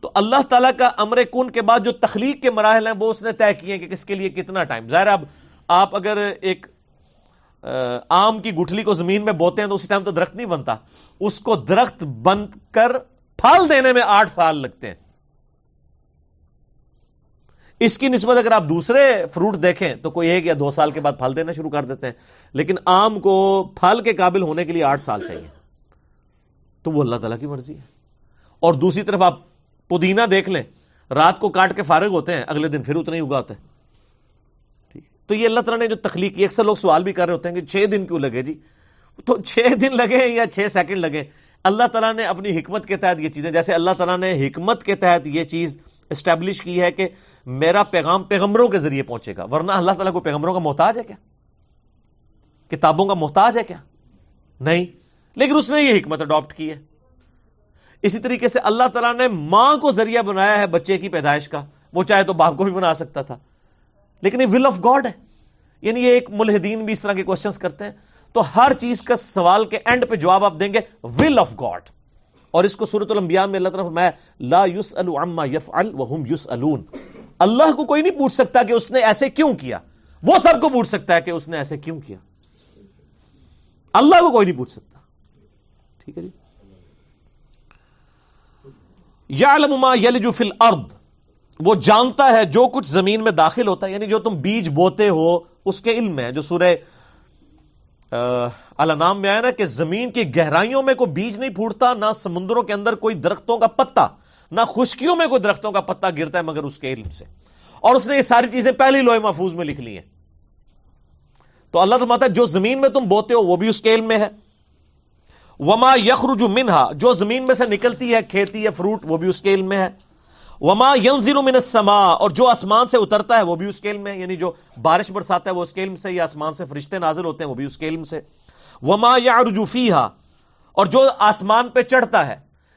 تو اللہ تعالیٰ کا امر کن کے بعد جو تخلیق کے مراحل ہیں، وہ اس نے طے کیے کہ کس کے لیے کتنا ٹائم ظاہر اب آپ اگر ایک آم کی گٹھلی کو زمین میں بوتے ہیں تو اسی ٹائم تو درخت نہیں بنتا۔ اس کو درخت بند کر پھل دینے میں آٹھ سال لگتے ہیں۔ اس کی نسبت اگر آپ دوسرے فروٹ دیکھیں تو کوئی ایک یا دو سال کے بعد پھل دینا شروع کر دیتے ہیں، لیکن آم کو پھل کے قابل ہونے کے لیے آٹھ سال چاہیے۔ تو وہ اللہ تعالیٰ کی مرضی ہے۔ اور دوسری طرف آپ پودینہ دیکھ لیں، رات کو کاٹ کے فارغ ہوتے ہیں، اگلے دن پھر اتنا ہی اگاتے ہیں۔ تو یہ اللہ تعالیٰ نے جو تخلیق کی، اکثر لوگ سوال بھی کر رہے ہوتے ہیں کہ چھ دن کیوں لگے جی؟ تو چھ دن لگے یا چھ سیکنڈ لگے؟ اللہ تعالیٰ نے اپنی حکمت کے تحت یہ چیزیں جیسے اللہ تعالیٰ نے حکمت کے تحت یہ چیز اسٹیبلش کی ہے کہ میرا پیغام پیغمبروں کے ذریعے پہنچے گا۔ ورنہ اللہ تعالیٰ کو پیغمبروں کا محتاج ہے کیا؟ کتابوں کا محتاج ہے کیا؟ نہیں۔ لیکن اس نے یہ حکمت اڈاپٹ کی ہے۔ اسی طریقے سے اللہ تعالیٰ نے ماں کو ذریعہ بنایا ہے بچے کی پیدائش کا۔ وہ چاہے تو باپ کو بھی بنا سکتا تھا۔ لیکن یہ ول آف گاڈ ہے۔ یعنی یہ ایک ملحدین بھی اس طرح کے کوشچنس کرتے ہیں۔ تو ہر چیز کا سوال کے اینڈ پہ جواب آپ دیں گے ول آف گاڈ اور اس کو سورت الانبیاء میں اللہ طرف میں لا یوس عما یفعل وهم یسالون اللہ کو کوئی نہیں پوچھ سکتا کہ اس نے ایسے کیوں کیا۔ وہ سب کو پوچھ سکتا ہے کہ اس نے ایسے کیوں کیا۔ اللہ کو کوئی نہیں پوچھ سکتا۔ ٹھیک ہے جی؟ یعلم ما یلج فی الارض۔ وہ جانتا ہے جو کچھ زمین میں داخل ہوتا ہے یعنی جو تم بیج بوتے ہو، اس کے علم میں ہے، جو سورہ نام میں آیا نا کہ زمین کی گہرائیوں میں کوئی بیج نہیں پھوٹتا، نہ سمندروں کے اندر کوئی درختوں کا پتا، نہ خشکیوں میں کوئی درختوں کا پتا گرتا ہے مگر اس کے علم سے۔ اور اس نے یہ ساری چیزیں پہلی لوہے محفوظ میں لکھ لی ہیں۔ تو اللہ تعالیٰ ہے، جو زمین میں تم بوتے ہو، وہ بھی اس کے علم میں ہے۔ وما یخرج منہا جو زمین میں سے نکلتی ہے، کھیتی ہے، فروٹ، وہ بھی اس کے علم میں ہے۔ وما ینزل من السماء، اور جو آسمان سے اترتا ہے وہ بھی اس کے علم میں یعنی جو بارش برساتا ہے وہ اس کے علم سے، یا آسمان سے فرشتے نازل ہوتے ہیں وہ بھی اس کے علم سے۔ وما یعرج فیہا اور جو آسمان پہ چڑھتا ہے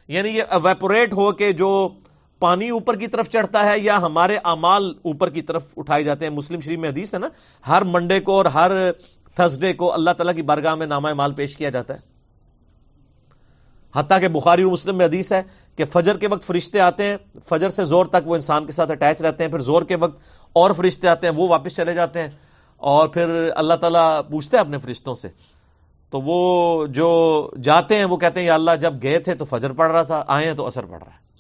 یعنی یہ ویپوریٹ ہو کے جو پانی اوپر کی طرف چڑھتا ہے، یا ہمارے اعمال اوپر کی طرف اٹھائے جاتے ہیں۔ مسلم شریف میں حدیث ہے نا، ہر منڈے کو اور ہر تھرسڈے کو اللہ تعالیٰ کی بارگاہ میں نامہ مال پیش کیا جاتا ہے۔ حتیٰ کہ بخاری اور مسلم میں حدیث ہے کہ فجر کے وقت فرشتے آتے ہیں، فجر سے زور تک وہ انسان کے ساتھ اٹیچ رہتے ہیں، پھر زور کے وقت اور فرشتے آتے ہیں، وہ واپس چلے جاتے ہیں اور پھر اللہ تعالیٰ پوچھتے ہیں اپنے فرشتوں سے۔ تو وہ جو جاتے ہیں، وہ کہتے ہیں، یا اللہ جب گئے تھے تو فجر پڑ رہا تھا، آئے ہیں تو اثر پڑ رہا ہے۔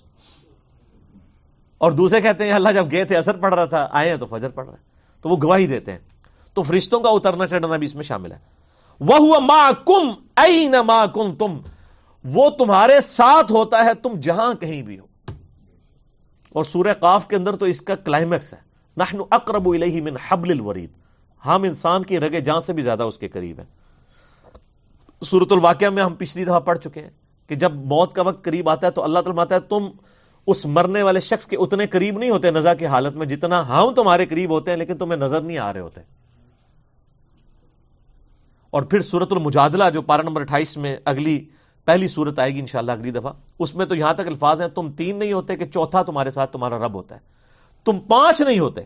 اور دوسرے کہتے ہیں اللہ جب گئے تھے اثر پڑ رہا تھا، آئے ہیں تو فجر پڑ رہا ہے۔ تو وہ گواہی دیتے ہیں۔ تو فرشتوں کا اترنا چڑھنا بھی اس میں شامل ہے۔ وہ ہوا ماں کم ائی نہ ماں کم تم وہ تمہارے ساتھ ہوتا ہے، تم جہاں کہیں بھی ہو۔ اور سورہ قاف کے اندر تو اس کا کلائمیکس ہے۔ نحن اقرب من حبل الورید۔ ہم انسان کی رگے جان سے بھی زیادہ اس کے قریب ہیں۔ صورت الواقعہ میں ہم پچھلی دفعہ پڑھ چکے ہیں کہ جب موت کا وقت قریب آتا ہے تو اللہ تعالیٰ ہے، تم اس مرنے والے شخص کے اتنے قریب نہیں ہوتے نظر کی حالت میں جتنا ہم تمہارے قریب ہوتے ہیں، لیکن تمہیں نظر نہیں آ رہے ہوتے۔ اور پھر سورت المجادلہ جو پارا نمبر اٹھائیس میں اگلی پہلی صورت آئے گی انشاءاللہ اگلی دفعہ۔ اس میں تو یہاں تک الفاظ ہیں، تم تین نہیں ہوتے کہ چوتھا تمہارے ساتھ تمہارا رب ہوتا ہے۔ تم پانچ نہیں ہوتے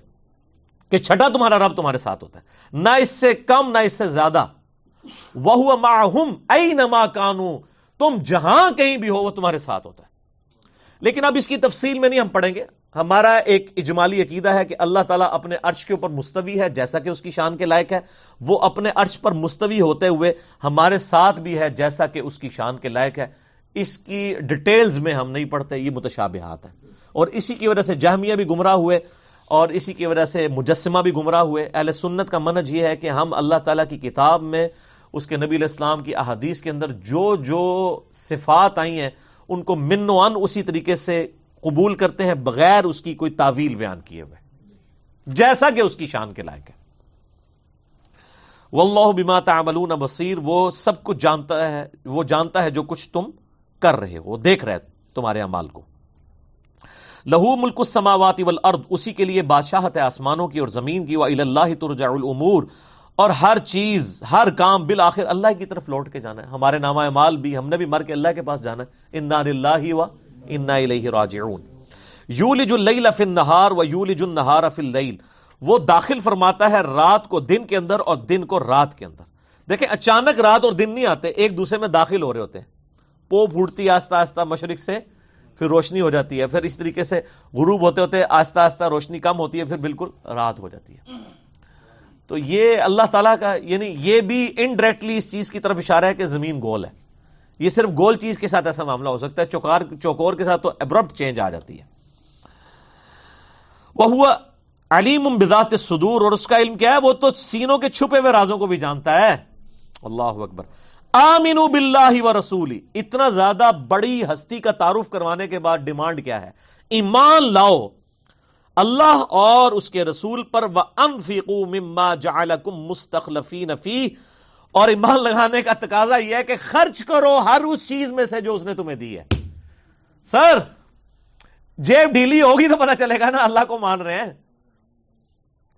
کہ چھٹا تمہارا رب تمہارے ساتھ ہوتا ہے۔ نہ اس سے کم، نہ اس سے زیادہ۔ وہ ماہم ائی نما کانو۔ تم جہاں کہیں بھی ہو، وہ تمہارے ساتھ ہوتا ہے۔ لیکن اب اس کی تفصیل میں نہیں ہم پڑھیں گے۔ ہمارا ایک اجمالی عقیدہ ہے کہ اللہ تعالیٰ اپنے عرش کے اوپر مستوی ہے، جیسا کہ اس کی شان کے لائق ہے۔ وہ اپنے عرش پر مستوی ہوتے ہوئے ہمارے ساتھ بھی ہے، جیسا کہ اس کی شان کے لائق ہے۔ اس کی ڈیٹیلز میں ہم نہیں پڑھتے، یہ متشابہات ہیں۔ اور اسی کی وجہ سے جہمیہ بھی گمراہ ہوئے، اور اسی کی وجہ سے مجسمہ بھی گمراہ ہوئے۔ اہل سنت کا منج یہ ہے کہ ہم اللہ تعالیٰ کی کتاب میں اس کے نبی الاسلام کی احادیث کے اندر جو جو صفات آئی ہیں، ان کو من و ان اسی طریقے سے قبول کرتے ہیں بغیر اس کی کوئی تعویل بیان کیے ہوئے۔ جیسا کہ اس کی شان کے لائق ہے۔ واللہ بما تعملون بصیر، وہ سب کچھ جانتا ہے، وہ جانتا ہے جو کچھ تم کر رہے ہو دیکھ رہے تمہارے امال کو۔ لہو ملک السماوات والارض، اسی کے لیے بادشاہت ہے آسمانوں کی اور زمین کی۔ وہ اللہ ترجع الامور اور ہر چیز، ہر کام بالآخر اللہ کی طرف لوٹ کے جانا ہے۔ ہمارے نامہ مال بھی، ہم نے بھی مر کے اللہ کے پاس جانا ہے۔ انا للہ و انا الیہ راجعون۔ یولج اللیل فی النہار و یولج النہار فی اللیل وہ داخل فرماتا ہے رات کو دن کے اندر اور دن کو رات کے اندر۔ دیکھیں، اچانک رات اور دن نہیں آتے، ایک دوسرے میں داخل ہو رہے ہوتے ہیں۔ پو پھوٹتی آہستہ آہستہ مشرق سے، پھر روشنی ہو جاتی ہے، پھر اس طریقے سے غروب ہوتے ہوتے آہستہ آہستہ روشنی کم ہوتی ہے، پھر بالکل رات ہو جاتی ہے۔ تو یہ اللہ تعالیٰ کا یعنی یہ بھی انڈائریکٹلی اس چیز کی طرف اشارہ ہے کہ زمین گول ہے۔ یہ صرف گول چیز کے ساتھ ایسا معاملہ ہو سکتا ہے، چوکار، چوکور کے ساتھ تو ابرپٹ چینج آ جاتی ہے۔ وہ ہوا علیم بذات صدور اور اس کا علم کیا ہے؟ وہ تو سینوں کے چھپے ہوئے رازوں کو بھی جانتا ہے۔ اللہ اکبر۔ آمین باللہ و رسولی، اتنا زیادہ بڑی ہستی کا تعارف کروانے کے بعد ڈیمانڈ کیا ہے۔ ایمان لاؤ۔ اللہ اور اس کے رسول پر وہ انفیقو مما جعلکم مستخلفین فی اور ایمان لگانے کا تقاضا یہ ہے کہ خرچ کرو ہر اس چیز میں سے جو اس نے تمہیں دی ہے۔ سر، جیب ڈھیلی ہوگی تو پتا چلے گا نا اللہ کو مان رہے ہیں۔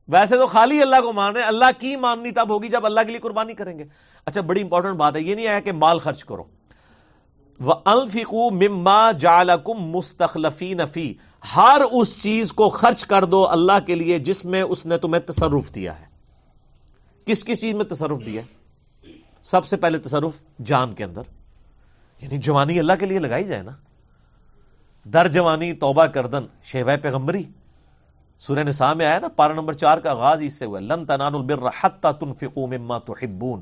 ویسے تو خالی اللہ کو مان رہے ہیں۔ اللہ کی ماننی تب ہوگی جب اللہ کے لیے قربانی کریں گے۔ اچھا بڑی انپورٹنٹ بات ہے۔ یہ نہیں آیا کہ مال خرچ کرو۔ وہ الفیقو مما جالکم مستخلفی نفی ہر اس چیز کو خرچ کر دو اللہ کے لیے جس میں اس نے تمہیں تصرف دیا ہے۔ کس کس چیز میں تصرف دیا ہے؟ سب سے پہلے تصرف جان کے اندر۔ یعنی جوانی اللہ کے لیے لگائی جائے نا۔ در جوانی توبہ کردن شیوہ پیغمبری۔ سورہ نساء میں آیا نا پارا نمبر چار کا آغاز اس سے ہوا لن تنان البر تنفقو مما تحبون۔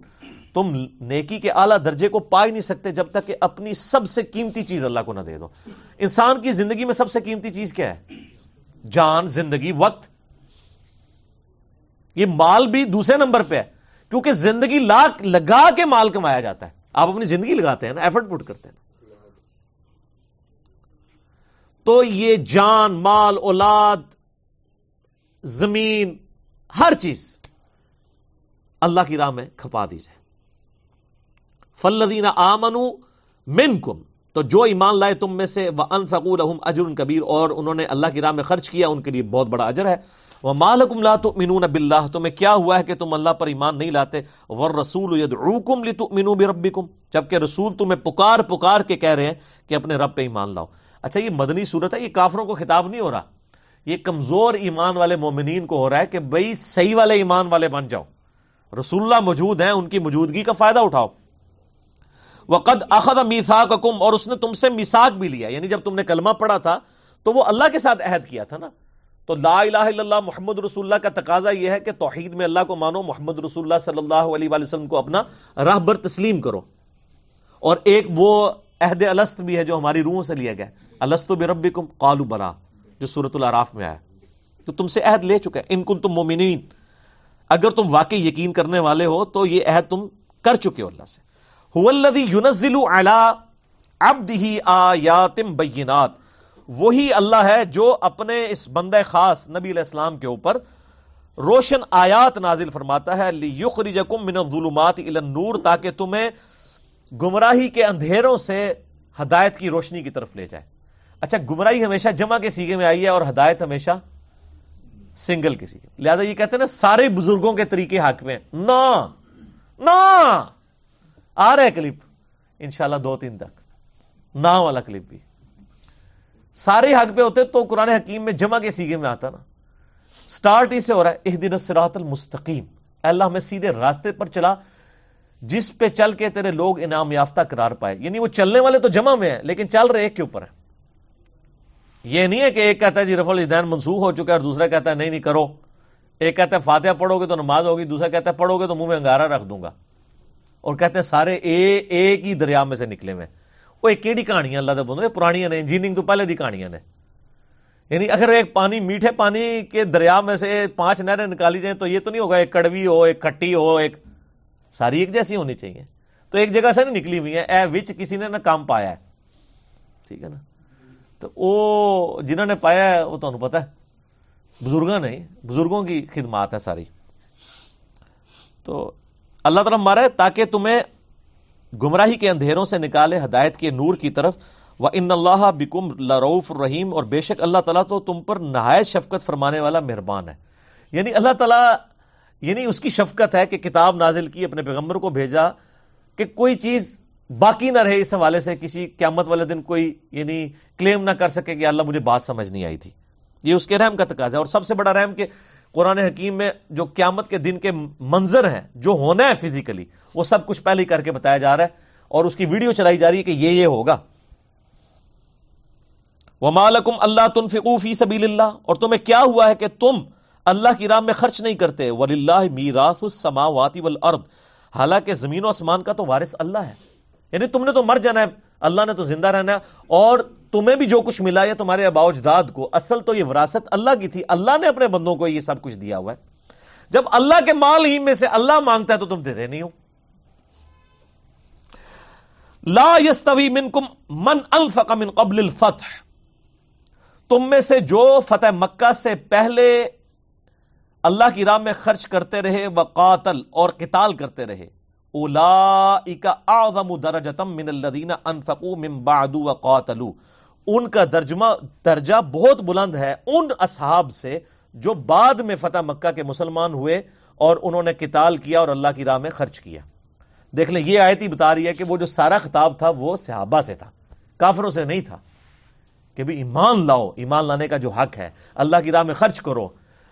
تم نیکی کے اعلیٰ درجے کو پا ہی نہیں سکتے جب تک کہ اپنی سب سے قیمتی چیز اللہ کو نہ دے دو۔ انسان کی زندگی میں سب سے قیمتی چیز کیا ہے؟ جان، زندگی، وقت۔ یہ مال بھی دوسرے نمبر پہ ہے۔ کیونکہ زندگی لاکھ لگا کے مال کمایا جاتا ہے۔ آپ اپنی زندگی لگاتے ہیں نا ایفرٹ پٹ کرتے ہیں۔ تو یہ جان، مال، اولاد، زمین، ہر چیز اللہ کی راہ میں کھپا دی جائے۔ فلدین آمن من کم تو جو ایمان لائے تم میں سے وہ انفقول اجر کبیر اور انہوں نے اللہ کی راہ میں خرچ کیا، ان کے لیے بہت بڑا اجر ہے۔ وہ مالکم لا تؤمنون باللہ، تمہیں کیا ہوا ہے کہ تم اللہ پر ایمان نہیں لاتے؟ ور رسول یدعوکم لتؤمنوا بربکم۔ جبکہ رسول تمہیں پکار پکار کے کہہ رہے ہیں کہ اپنے رب پہ ایمان لاؤ۔ اچھا یہ مدنی صورت ہے، یہ کافروں کو خطاب نہیں ہو رہا۔ یہ کمزور ایمان والے مومنین کو ہو رہا ہے کہ بھئی صحیح والے ایمان والے بن جاؤ۔ رسول اللہ موجود ہیں، ان کی موجودگی کا فائدہ اٹھاؤ۔ وقد اخذ میثاقکم، اور اس نے تم سے میثاق بھی لیا۔ یعنی جب تم نے کلمہ پڑھا تھا، تو وہ اللہ کے ساتھ عہد کیا تھا نا۔ تو لا الہ الا اللہ محمد رسول اللہ کا تقاضا یہ ہے کہ توحید میں اللہ کو مانو، محمد رسول اللہ صلی اللہ علیہ وآلہ وسلم کو اپنا راہبر تسلیم کرو۔ اور ایک وہ عہد الست بھی ہے جو ہماری روحوں سے لیا گیا۔ الست بربکم قالوا بلا، جو سورۃ الاعراف میں آیا۔ تو تم سے عہد لے چکا ہے ان کن تم مومنین۔ اگر تم واقعی یقین کرنے والے ہو تو یہ عہد تم کر چکے ہو اللہ سے۔ ينزل على عبده آیات بینات۔ وہی اللہ ہے جو اپنے اس بندہ خاص نبی علیہ السلام کے اوپر روشن آیات نازل فرماتا ہے من الظلمات الى النور تاکہ تمہیں گمراہی کے اندھیروں سے ہدایت کی روشنی کی طرف لے جائے۔ اچھا گمراہی ہمیشہ جمع کے سیگے میں آئی ہے اور ہدایت ہمیشہ سنگل کے سیگے لہذا یہ کہتے ہیں نا، سارے بزرگوں کے طریقے حق میں۔ نہ آ رہے کلپ۔ انشاءاللہ دو تین تک۔ نہ والا کلپ بھی۔ سارے حق پہ ہوتے تو قرآن حکیم میں جمع کے سیگے میں آتا نا۔ سٹارٹ ہی سے ہو رہا ہے اح دن سرات المستقیم اللہ ہمیں سیدھے راستے پر چلا، جس پہ چل کے تیرے لوگ انعام یافتہ قرار پائے۔ یعنی وہ چلنے والے تو جمع میں ہیں، لیکن چل رہے ایک کے اوپر ہے یہ نہیں ہے کہ ایک کہتا ہے جی رف الدین منسوخ ہو چکا ہے اور دوسرا کہتا ہے، نہیں نہیں، کرو۔ ایک کہتا ہے، فاتحہ پڑھو گے تو نماز ہوگی، دوسرا کہتا ہے، پڑھو گے تو منہ میں انگارا رکھ دوں گا۔ اور کہتے ہیں، سارے اے ایک ہی دریا میں سے نکلے میں وہ ایک کیڑی کہانیاں اللہ بندو پرانی نے انجینئرنگ تو پہلے دی کہانیاں نے یعنی اگر ایک پانی میٹھے پانی کے دریا میں سے پانچ نہریں نکالی جائیں تو یہ تو نہیں ہوگا ایک کڑوی ہو ایک کھٹی ہو ایک ساری ایک جیسی ہونی چاہیے تو ایک جگہ سے نہیں نکلی ہوئی ہے اے وچ کسی نے نہ کام پایا ہے ٹھیک ہے نا تو وہ جنہوں نے پایا ہے وہ تمہیں پتا ہے بزرگوں نہیں بزرگوں کی خدمات ہے ساری تو اللہ تعالیٰ مارے تاکہ تمہیں گمراہی کے اندھیروں سے نکالے ہدایت کے نور کی طرف وہ ان اللہ بکم لروف رحیم اور بے شک اللہ تعالیٰ تو تم پر نہایت شفقت فرمانے والا مہربان ہے۔ یعنی اللہ تعالیٰ یعنی اس کی شفقت ہے کہ کتاب نازل کی، اپنے پیغمبر کو بھیجا، کہ کوئی چیز باقی نہ رہے اس حوالے سے، کسی قیامت والے دن کوئی یعنی کلیم نہ کر سکے کہ اللہ مجھے بات سمجھ نہیں آئی تھی۔ یہ اس کے رحم کا تقاضا ہے۔ اور سب سے بڑا رحم کہ قرآن حکیم میں جو قیامت کے دن کے منظر ہیں، جو ہونا ہے فزیکلی وہ سب کچھ پہلے ہی کر کے بتایا جا رہا ہے اور اس کی ویڈیو چلائی جا رہی ہے کہ یہ یہ ہوگا۔ وہ مالکم اللہ تن فکوفی سبیل اللہ اور تمہیں کیا ہوا ہے کہ تم اللہ کی راہ میں خرچ نہیں کرتے۔ ولی اللہ میراث السماوات والارض حالانکہ زمین و آسمان کا تو وارث اللہ ہے۔ یعنی تم نے تو مر جانا ہے، اللہ نے تو زندہ رہنا ہے، اور تمہیں بھی جو کچھ ملا ہے تمہارے اباؤ اجداد کو۔ اصل تو یہ وراثت اللہ کی تھی، اللہ نے اپنے بندوں کو یہ سب کچھ دیا ہوا ہے۔ جب اللہ کے مال ہی میں سے اللہ مانگتا ہے تو تم دیتے نہیں ہو۔ لا یستوی منکم من انفق من قبل الفتح۔ تم میں سے جو فتح مکہ سے پہلے اللہ کی راہ میں خرچ کرتے رہے، وہ قاتل اور قتال کرتے رہے۔ اعظم درجتم من الذین انفقوا من بعد وقاتلوا۔ ان کا درجمہ درجہ بہت بلند ہے۔ ان اصحاب سے جو بعد میں فتح مکہ کے مسلمان ہوئے اور انہوں نے قتال کیا اور اللہ کی راہ میں خرچ کیا۔ دیکھ لیں، یہ آیت ہی بتا رہی ہے کہ وہ جو سارا خطاب تھا وہ صحابہ سے تھا، کافروں سے نہیں تھا۔ کہ بھی ایمان لاؤ، ایمان لانے کا جو حق ہے، اللہ کی راہ میں خرچ کرو۔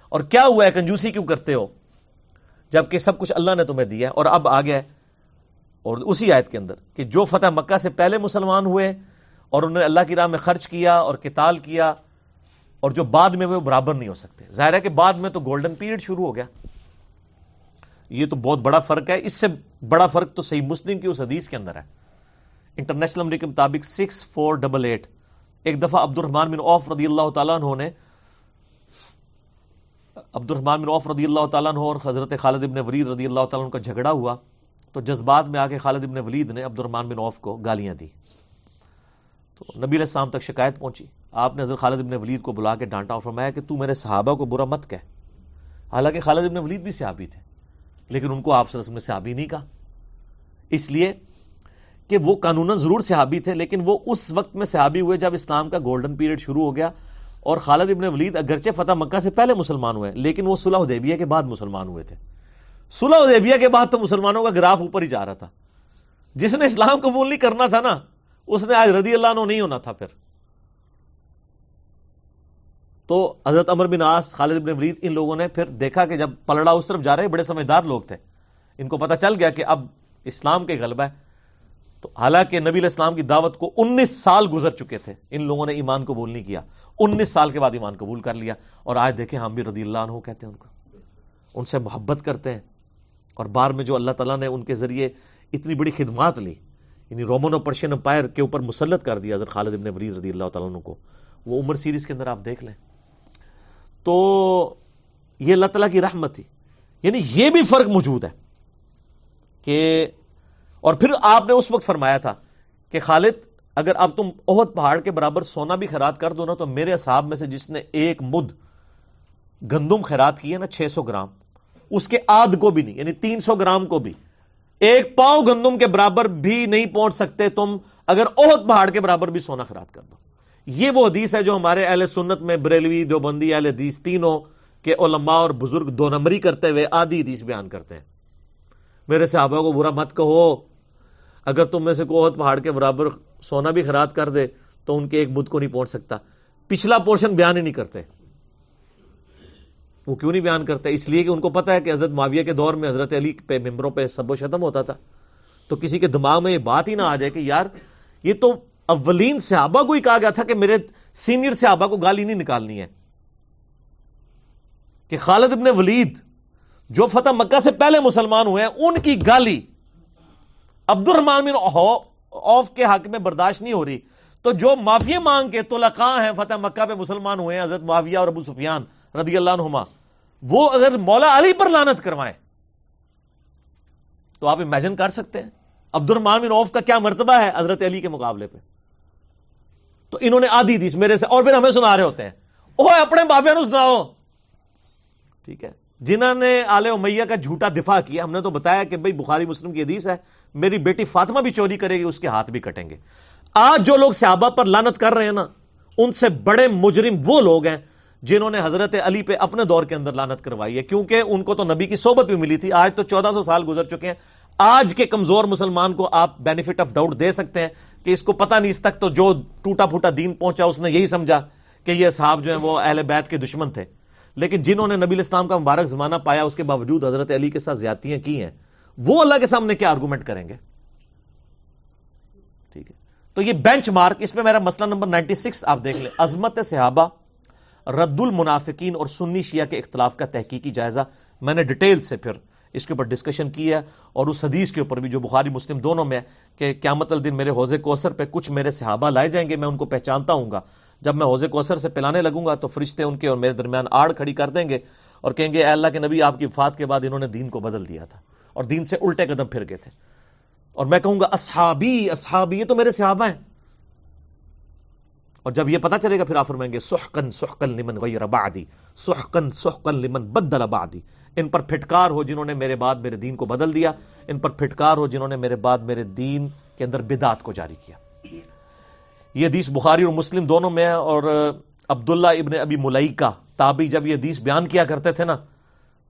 اور کیا ہوا ہے، کنجوسی کیوں کرتے ہو؟ جبکہ سب کچھ اللہ نے تمہیں دیا اور اب آ گیا اور اسی آیت کے اندر کہ جو فتح مکہ سے پہلے مسلمان ہوئے اور انہوں نے اللہ کی راہ میں خرچ کیا اور کتال کیا اور جو بعد میں وہ برابر نہیں ہو سکتے۔ ظاہر ہے کہ بعد میں تو گولڈن پیریڈ شروع ہو گیا۔ یہ تو بہت بڑا فرق ہے۔ اس سے بڑا فرق تو صحیح مسلم کی اس حدیث کے اندر ہے۔ انٹرنیشنل امریک کے مطابق سکس فور ڈبل ایٹ ایک دفعہ عبد الرحمان بن اوف رضی اللہ تعالیٰ عنہ نے عبد الرحمان بن اوف رضی اللہ تعالیٰ عنہ اور حضرت خالد ابن ولید رضی اللہ تعالیٰ عنہ کا جھگڑا ہوا تو جذبات میں آ کے خالد ابن ولید نے عبد الرحمان بن اوف کو گالیاں دی تو نبی علیہ السلام تک شکایت پہنچی۔ آپ نے حضرت خالد ابن ولید کو بلا کے ڈانٹا اور فرمایا کہ تو میرے صحابہ کو برا مت کہہ۔ حالانکہ خالد ابن ولید بھی صحابی تھے، لیکن ان کو آپ سے رسم صحابی نہیں کہا۔ اس لیے کہ وہ قانون ضرور صحابی تھے، لیکن وہ اس وقت میں صحابی ہوئے جب اسلام کا گولڈن پیریڈ شروع ہو گیا۔ اور خالد ابن ولید اگرچہ فتح مکہ سے پہلے مسلمان ہوئے لیکن وہ صلح حدیبیہ کے بعد مسلمان ہوئے تھے۔ صلح حدیبیہ کے بعد تو مسلمانوں کا گراف اوپر ہی جا رہا تھا۔ جس نے اسلام قبول نہیں کرنا تھا نا، اس نے آج رضی اللہ عنہ نہیں ہونا تھا پھر۔ تو حضرت عمر بن آس خالد ابن ولید، ان لوگوں نے پھر دیکھا کہ جب پلڑا اس طرف جا رہے، بڑے سمجھدار لوگ تھے۔ ان کو پتا چل گیا کہ اب اسلام کے غلبہ ہے۔ تو حالانکہ نبی علیہ السلام کی دعوت کو انیس سال گزر چکے تھے، ان لوگوں نے ایمان قبول نہیں کیا۔ انیس سال کے بعد ایمان قبول کر لیا۔ اور آج دیکھیں ہم بھی رضی اللہ عنہ کہتے ہیں ان کو۔ ان سے محبت کرتے ہیں۔ اور بار میں جو اللہ تعالیٰ نے ان کے ذریعے اتنی بڑی خدمات لی یعنی رومن اور پرشین امپائر کے اوپر مسلط کر دیا، حضرت خالد ابن ولید رضی اللہ تعالیٰ عنہ کو، وہ عمر سیریز کے اندر آپ دیکھ لیں۔ تو یہ اللہ تعالیٰ کی رحمت تھی۔ یعنی یہ بھی فرق موجود ہے کہ اور پھر آپ نے اس وقت فرمایا تھا کہ خالد، اگر اب تم بہت پہاڑ کے برابر سونا بھی خیرات کر دو نا، تو میرے صاحب میں سے جس نے ایک مد گندم خیرات کی ہے نا، چھ سو گرام، اس کے آدھ کو بھی نہیں یعنی تین سو گرام کو بھی، ایک پاؤ گندم کے برابر بھی نہیں پہنچ سکتے تم، اگر عہد پہاڑ کے برابر بھی سونا خراب کر دو۔ یہ وہ حدیث ہے جو ہمارے اہل سنت میں بریلوی دو بندی اہل حدیث تینوں کے علماء اور بزرگ دو نمبری کرتے ہوئے آدھی حدیث بیان کرتے ہیں۔ میرے صحابہ کو برا مت کہو۔ اگر تم میں سے کو عہد پہاڑ کے برابر سونا بھی خراب کر دے تو ان کے ایک بدھ کو نہیں پہنچ سکتا۔ پچھلا پورشن بیان ہی نہیں کرتے۔ وہ کیوں نہیں بیان کرتے؟ اس لیے کہ ان کو پتا ہے کہ حضرت معاویہ کے دور میں حضرت علی پہ ممبروں پہ سب و شتم ہوتا تھا۔ تو کسی کے دماغ میں یہ بات ہی نہ آ جائے کہ یار، یہ تو اولین صحابہ کو ہی کہا گیا تھا کہ میرے سینئر صحابہ کو گالی نہیں نکالنی ہے۔ کہ خالد ابن ولید جو فتح مکہ سے پہلے مسلمان ہوئے ہیں، ان کی گالی عبد الرحمان بن اوف کے حق میں برداشت نہیں ہو رہی۔ تو جو معافی مانگ کے تلقاں ہیں، فتح مکہ پہ مسلمان ہوئے ہیں، حضرت معاویہ اور ابو سفیان رضی اللہ عنہما، وہ اگر مولا علی پر لانت کروائیں، تو آپ امیجن کر سکتے ہیں۔ عبد الرحمان بن اوف کا کیا مرتبہ ہے حضرت علی کے مقابلے پہ؟ تو انہوں نے آدھی دی، میرے سے اور پھر ہمیں سنا رہے ہوتے ہیں۔ وہ اپنے بابے نو سناؤ۔ ٹھیک ہے۔ جنہوں نے آل امیہ کا جھوٹا دفاع کیا، ہم نے تو بتایا کہ بھائی بخاری مسلم کی حدیث ہے، میری بیٹی فاطمہ بھی چوری کرے گی، اس کے ہاتھ بھی کٹیں گے۔ آج جو لوگ صحابہ پر لانت کر رہے ہیں نا، ان سے بڑے مجرم وہ لوگ ہیں جنہوں نے حضرت علی پہ اپنے دور کے اندر لانت کروائی ہے، کیونکہ ان کو تو نبی کی صحبت بھی ملی تھی۔ آج تو چودہ سو سال گزر چکے ہیں۔ آج کے کمزور مسلمان کو آپ بینیفٹ آف ڈاؤٹ دے سکتے ہیں کہ اس کو پتہ نہیں، اس تک تو جو ٹوٹا پھوٹا دین پہنچا، اس نے یہی سمجھا کہ یہ صاحب جو ہیں وہ اہل بیت کے دشمن تھے۔ لیکن جنہوں نے نبی اسلام کا مبارک زمانہ پایا، اس کے باوجود حضرت علی کے ساتھ زیادتیاں کی ہیں، وہ اللہ کے سامنے کیا آرگومنٹ کریں گے؟ ٹھیک ہے۔ تو یہ بینچ مارک اس میں میرا مسئلہ نمبر نائنٹی سکس آپ دیکھ لیں۔ عظمت صحابہ، رد المنافقین اور سنی شیعہ کے اختلاف کا تحقیقی جائزہ، میں نے ڈیٹیل سے پھر اس کے اوپر ڈسکشن کی ہے اور اس حدیث کے اوپر بھی جو بخاری مسلم دونوں میں کہ قیامت الدین میرے حوضے کوثر پہ کچھ میرے صحابہ لائے جائیں گے، میں ان کو پہچانتا ہوں گا۔ جب میں حوضے کوثر سے پلانے لگوں گا تو فرشتے ان کے اور میرے درمیان آڑ کھڑی کر دیں گے اور کہیں گے، اے اللہ کے نبی، آپ کی وفات کے بعد انہوں نے دین کو بدل دیا تھا اور دین سے الٹے قدم پھر گئے تھے۔ اور میں کہوں گا، اصحابی اصحابی، یہ تو میرے صحابہ ہیں۔ اور جب یہ پتا چلے گا پھر آپ فرمائیں گے سحقن سحقن لمن غیر بعدی سحقن سحقن لمن بدل بعدی۔ ان پر پھٹکار ہو جنہوں نے میرے بعد میرے دین کو بدل دیا، ان پر پھٹکار ہو جنہوں نے میرے بعد میرے دین کے اندر بدعت کو جاری کیا۔ یہ حدیث بخاری اور مسلم دونوں میں ہے اور عبداللہ ابن ابی ملائکہ تابی جب یہ حدیث بیان کیا کرتے تھے نا،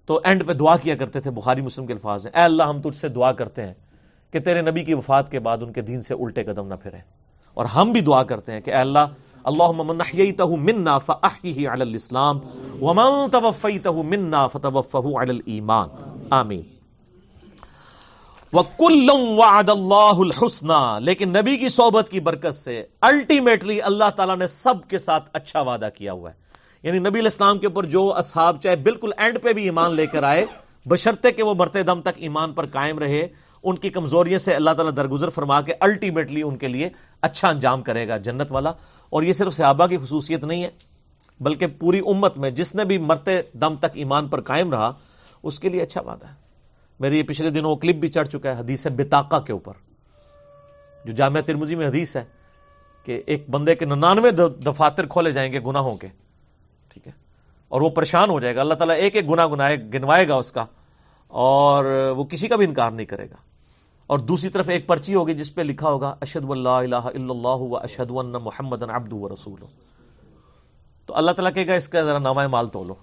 تو اینڈ پہ دعا کیا کرتے تھے، بخاری مسلم کے الفاظ ہیں۔ اے اللہ، ہم تجھ سے دعا کرتے ہیں کہ تیرے نبی کی وفات کے بعد ان کے دین سے الٹے قدم نہ پھریں۔ اور ہم بھی دعا کرتے ہیں کہ اے اللہ اللہ من احییتہ منا فاحیہ علی الاسلام ومن توفیتہ منا فتوفہ علی الایمان۔ آمین۔ وَكُلًّا وَعَدَ اللَّهُ الْحُسْنَى لیکن نبی کی صحبت کی برکت سے الٹیمیٹلی اللہ تعالیٰ نے سب کے ساتھ اچھا وعدہ کیا ہوا ہے۔ یعنی نبی علیہ السلام کے اوپر جو اصحاب چاہے بالکل اینڈ پہ بھی ایمان لے کر آئے بشرتے کہ وہ مرتے دم تک ایمان پر قائم رہے، ان کی کمزوریوں سے اللہ تعالیٰ درگزر فرما کے الٹیمیٹلی ان کے لیے اچھا انجام کرے گا جنت والا، اور یہ صرف صحابہ کی خصوصیت نہیں ہے، بلکہ پوری امت میں جس نے بھی مرتے دم تک ایمان پر قائم رہا، اس کے لیے اچھا وعدہ ہے۔ میرے یہ پچھلے دنوں کلپ بھی چڑھ چکا ہے، حدیث بتاقا کے اوپر، جو جامعہ ترمزی میں حدیث ہے کہ ایک بندے کے ننانوے دفاتر کھولے جائیں گے گناہوں کے، ٹھیک ہے، اور وہ پریشان ہو جائے گا۔ اللہ تعالیٰ ایک ایک گنا گنائے، گنوائے گا اس کا، اور وہ کسی کا بھی انکار نہیں کرے گا۔ اور دوسری طرف ایک پرچی ہوگی جس پہ لکھا ہوگا اشد اللہ الہ الا اللہ و اشد محمد عبد و رسول تو اللہ تعالیٰ کہے گا، اس کا ذرا نامہ مال تو لو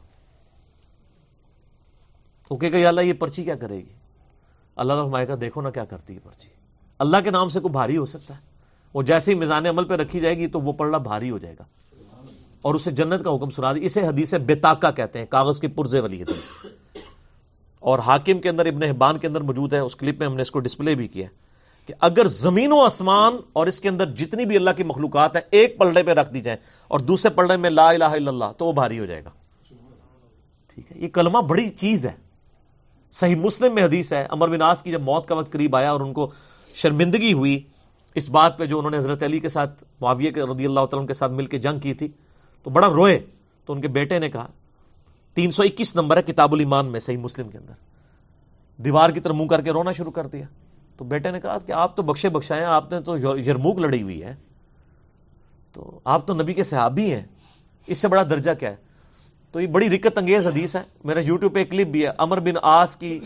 وہ کہے گا، یا اللہ، یہ پرچی کیا کرے گی؟ اللہ تعالیٰ گا، دیکھو نا کیا کرتی ہے پرچی۔ اللہ کے نام سے کوئی بھاری ہو سکتا ہے؟ وہ جیسے ہی میزان عمل پہ رکھی جائے گی تو وہ پڑھنا بھاری ہو جائے گا۔ اور اسے جنت کا حکم سنا دی۔ اسے حدیث بےتاکا کہتے ہیں، کاغذ کے پرزے والی حدیث۔ اور حاکم کے اندر، ابن حبان کے اندر موجود ہے، اس کلپ میں ہم نے اس کو ڈسپلے بھی کیا کہ اگر زمین و آسمان اور اس کے اندر جتنی بھی اللہ کی مخلوقات ہیں، ایک پلڑے پہ رکھ دی جائیں اور دوسرے پلڑے میں لا الہ الا اللہ، تو وہ بھاری ہو جائے گا۔ ٹھیک ہے، یہ کلمہ بڑی چیز ہے۔ صحیح مسلم میں حدیث ہے امر بن آس کی جب موت کا وقت قریب آیا اور ان کو شرمندگی ہوئی، اس بات پہ جو انہوں نے حضرت علی کے ساتھ، معاویہ کے رضی اللہ تعالیٰ کے ساتھ مل کے جنگ کی تھی، تو بڑا روئے، تو ان کے بیٹے نے کہا تین سو اکیس نمبر ہے کتاب الایمان میں، صحیح مسلم کے اندر۔ دیوار کی طرف منہ کر کے رونا شروع کر دیا۔ تو بیٹے نے کہا کہ آپ تو بخشے بخشائے ہیں، آپ نے تو یرموک لڑی ہوئی ہے۔ تو آپ تو نبی کے صحابی ہیں۔ اس سے بڑا درجہ کیا ہے؟ تو یہ بڑی رکت انگیز حدیث ہے۔ میرا یوٹیوب پہ کلپ بھی ہے، امر بن آس کی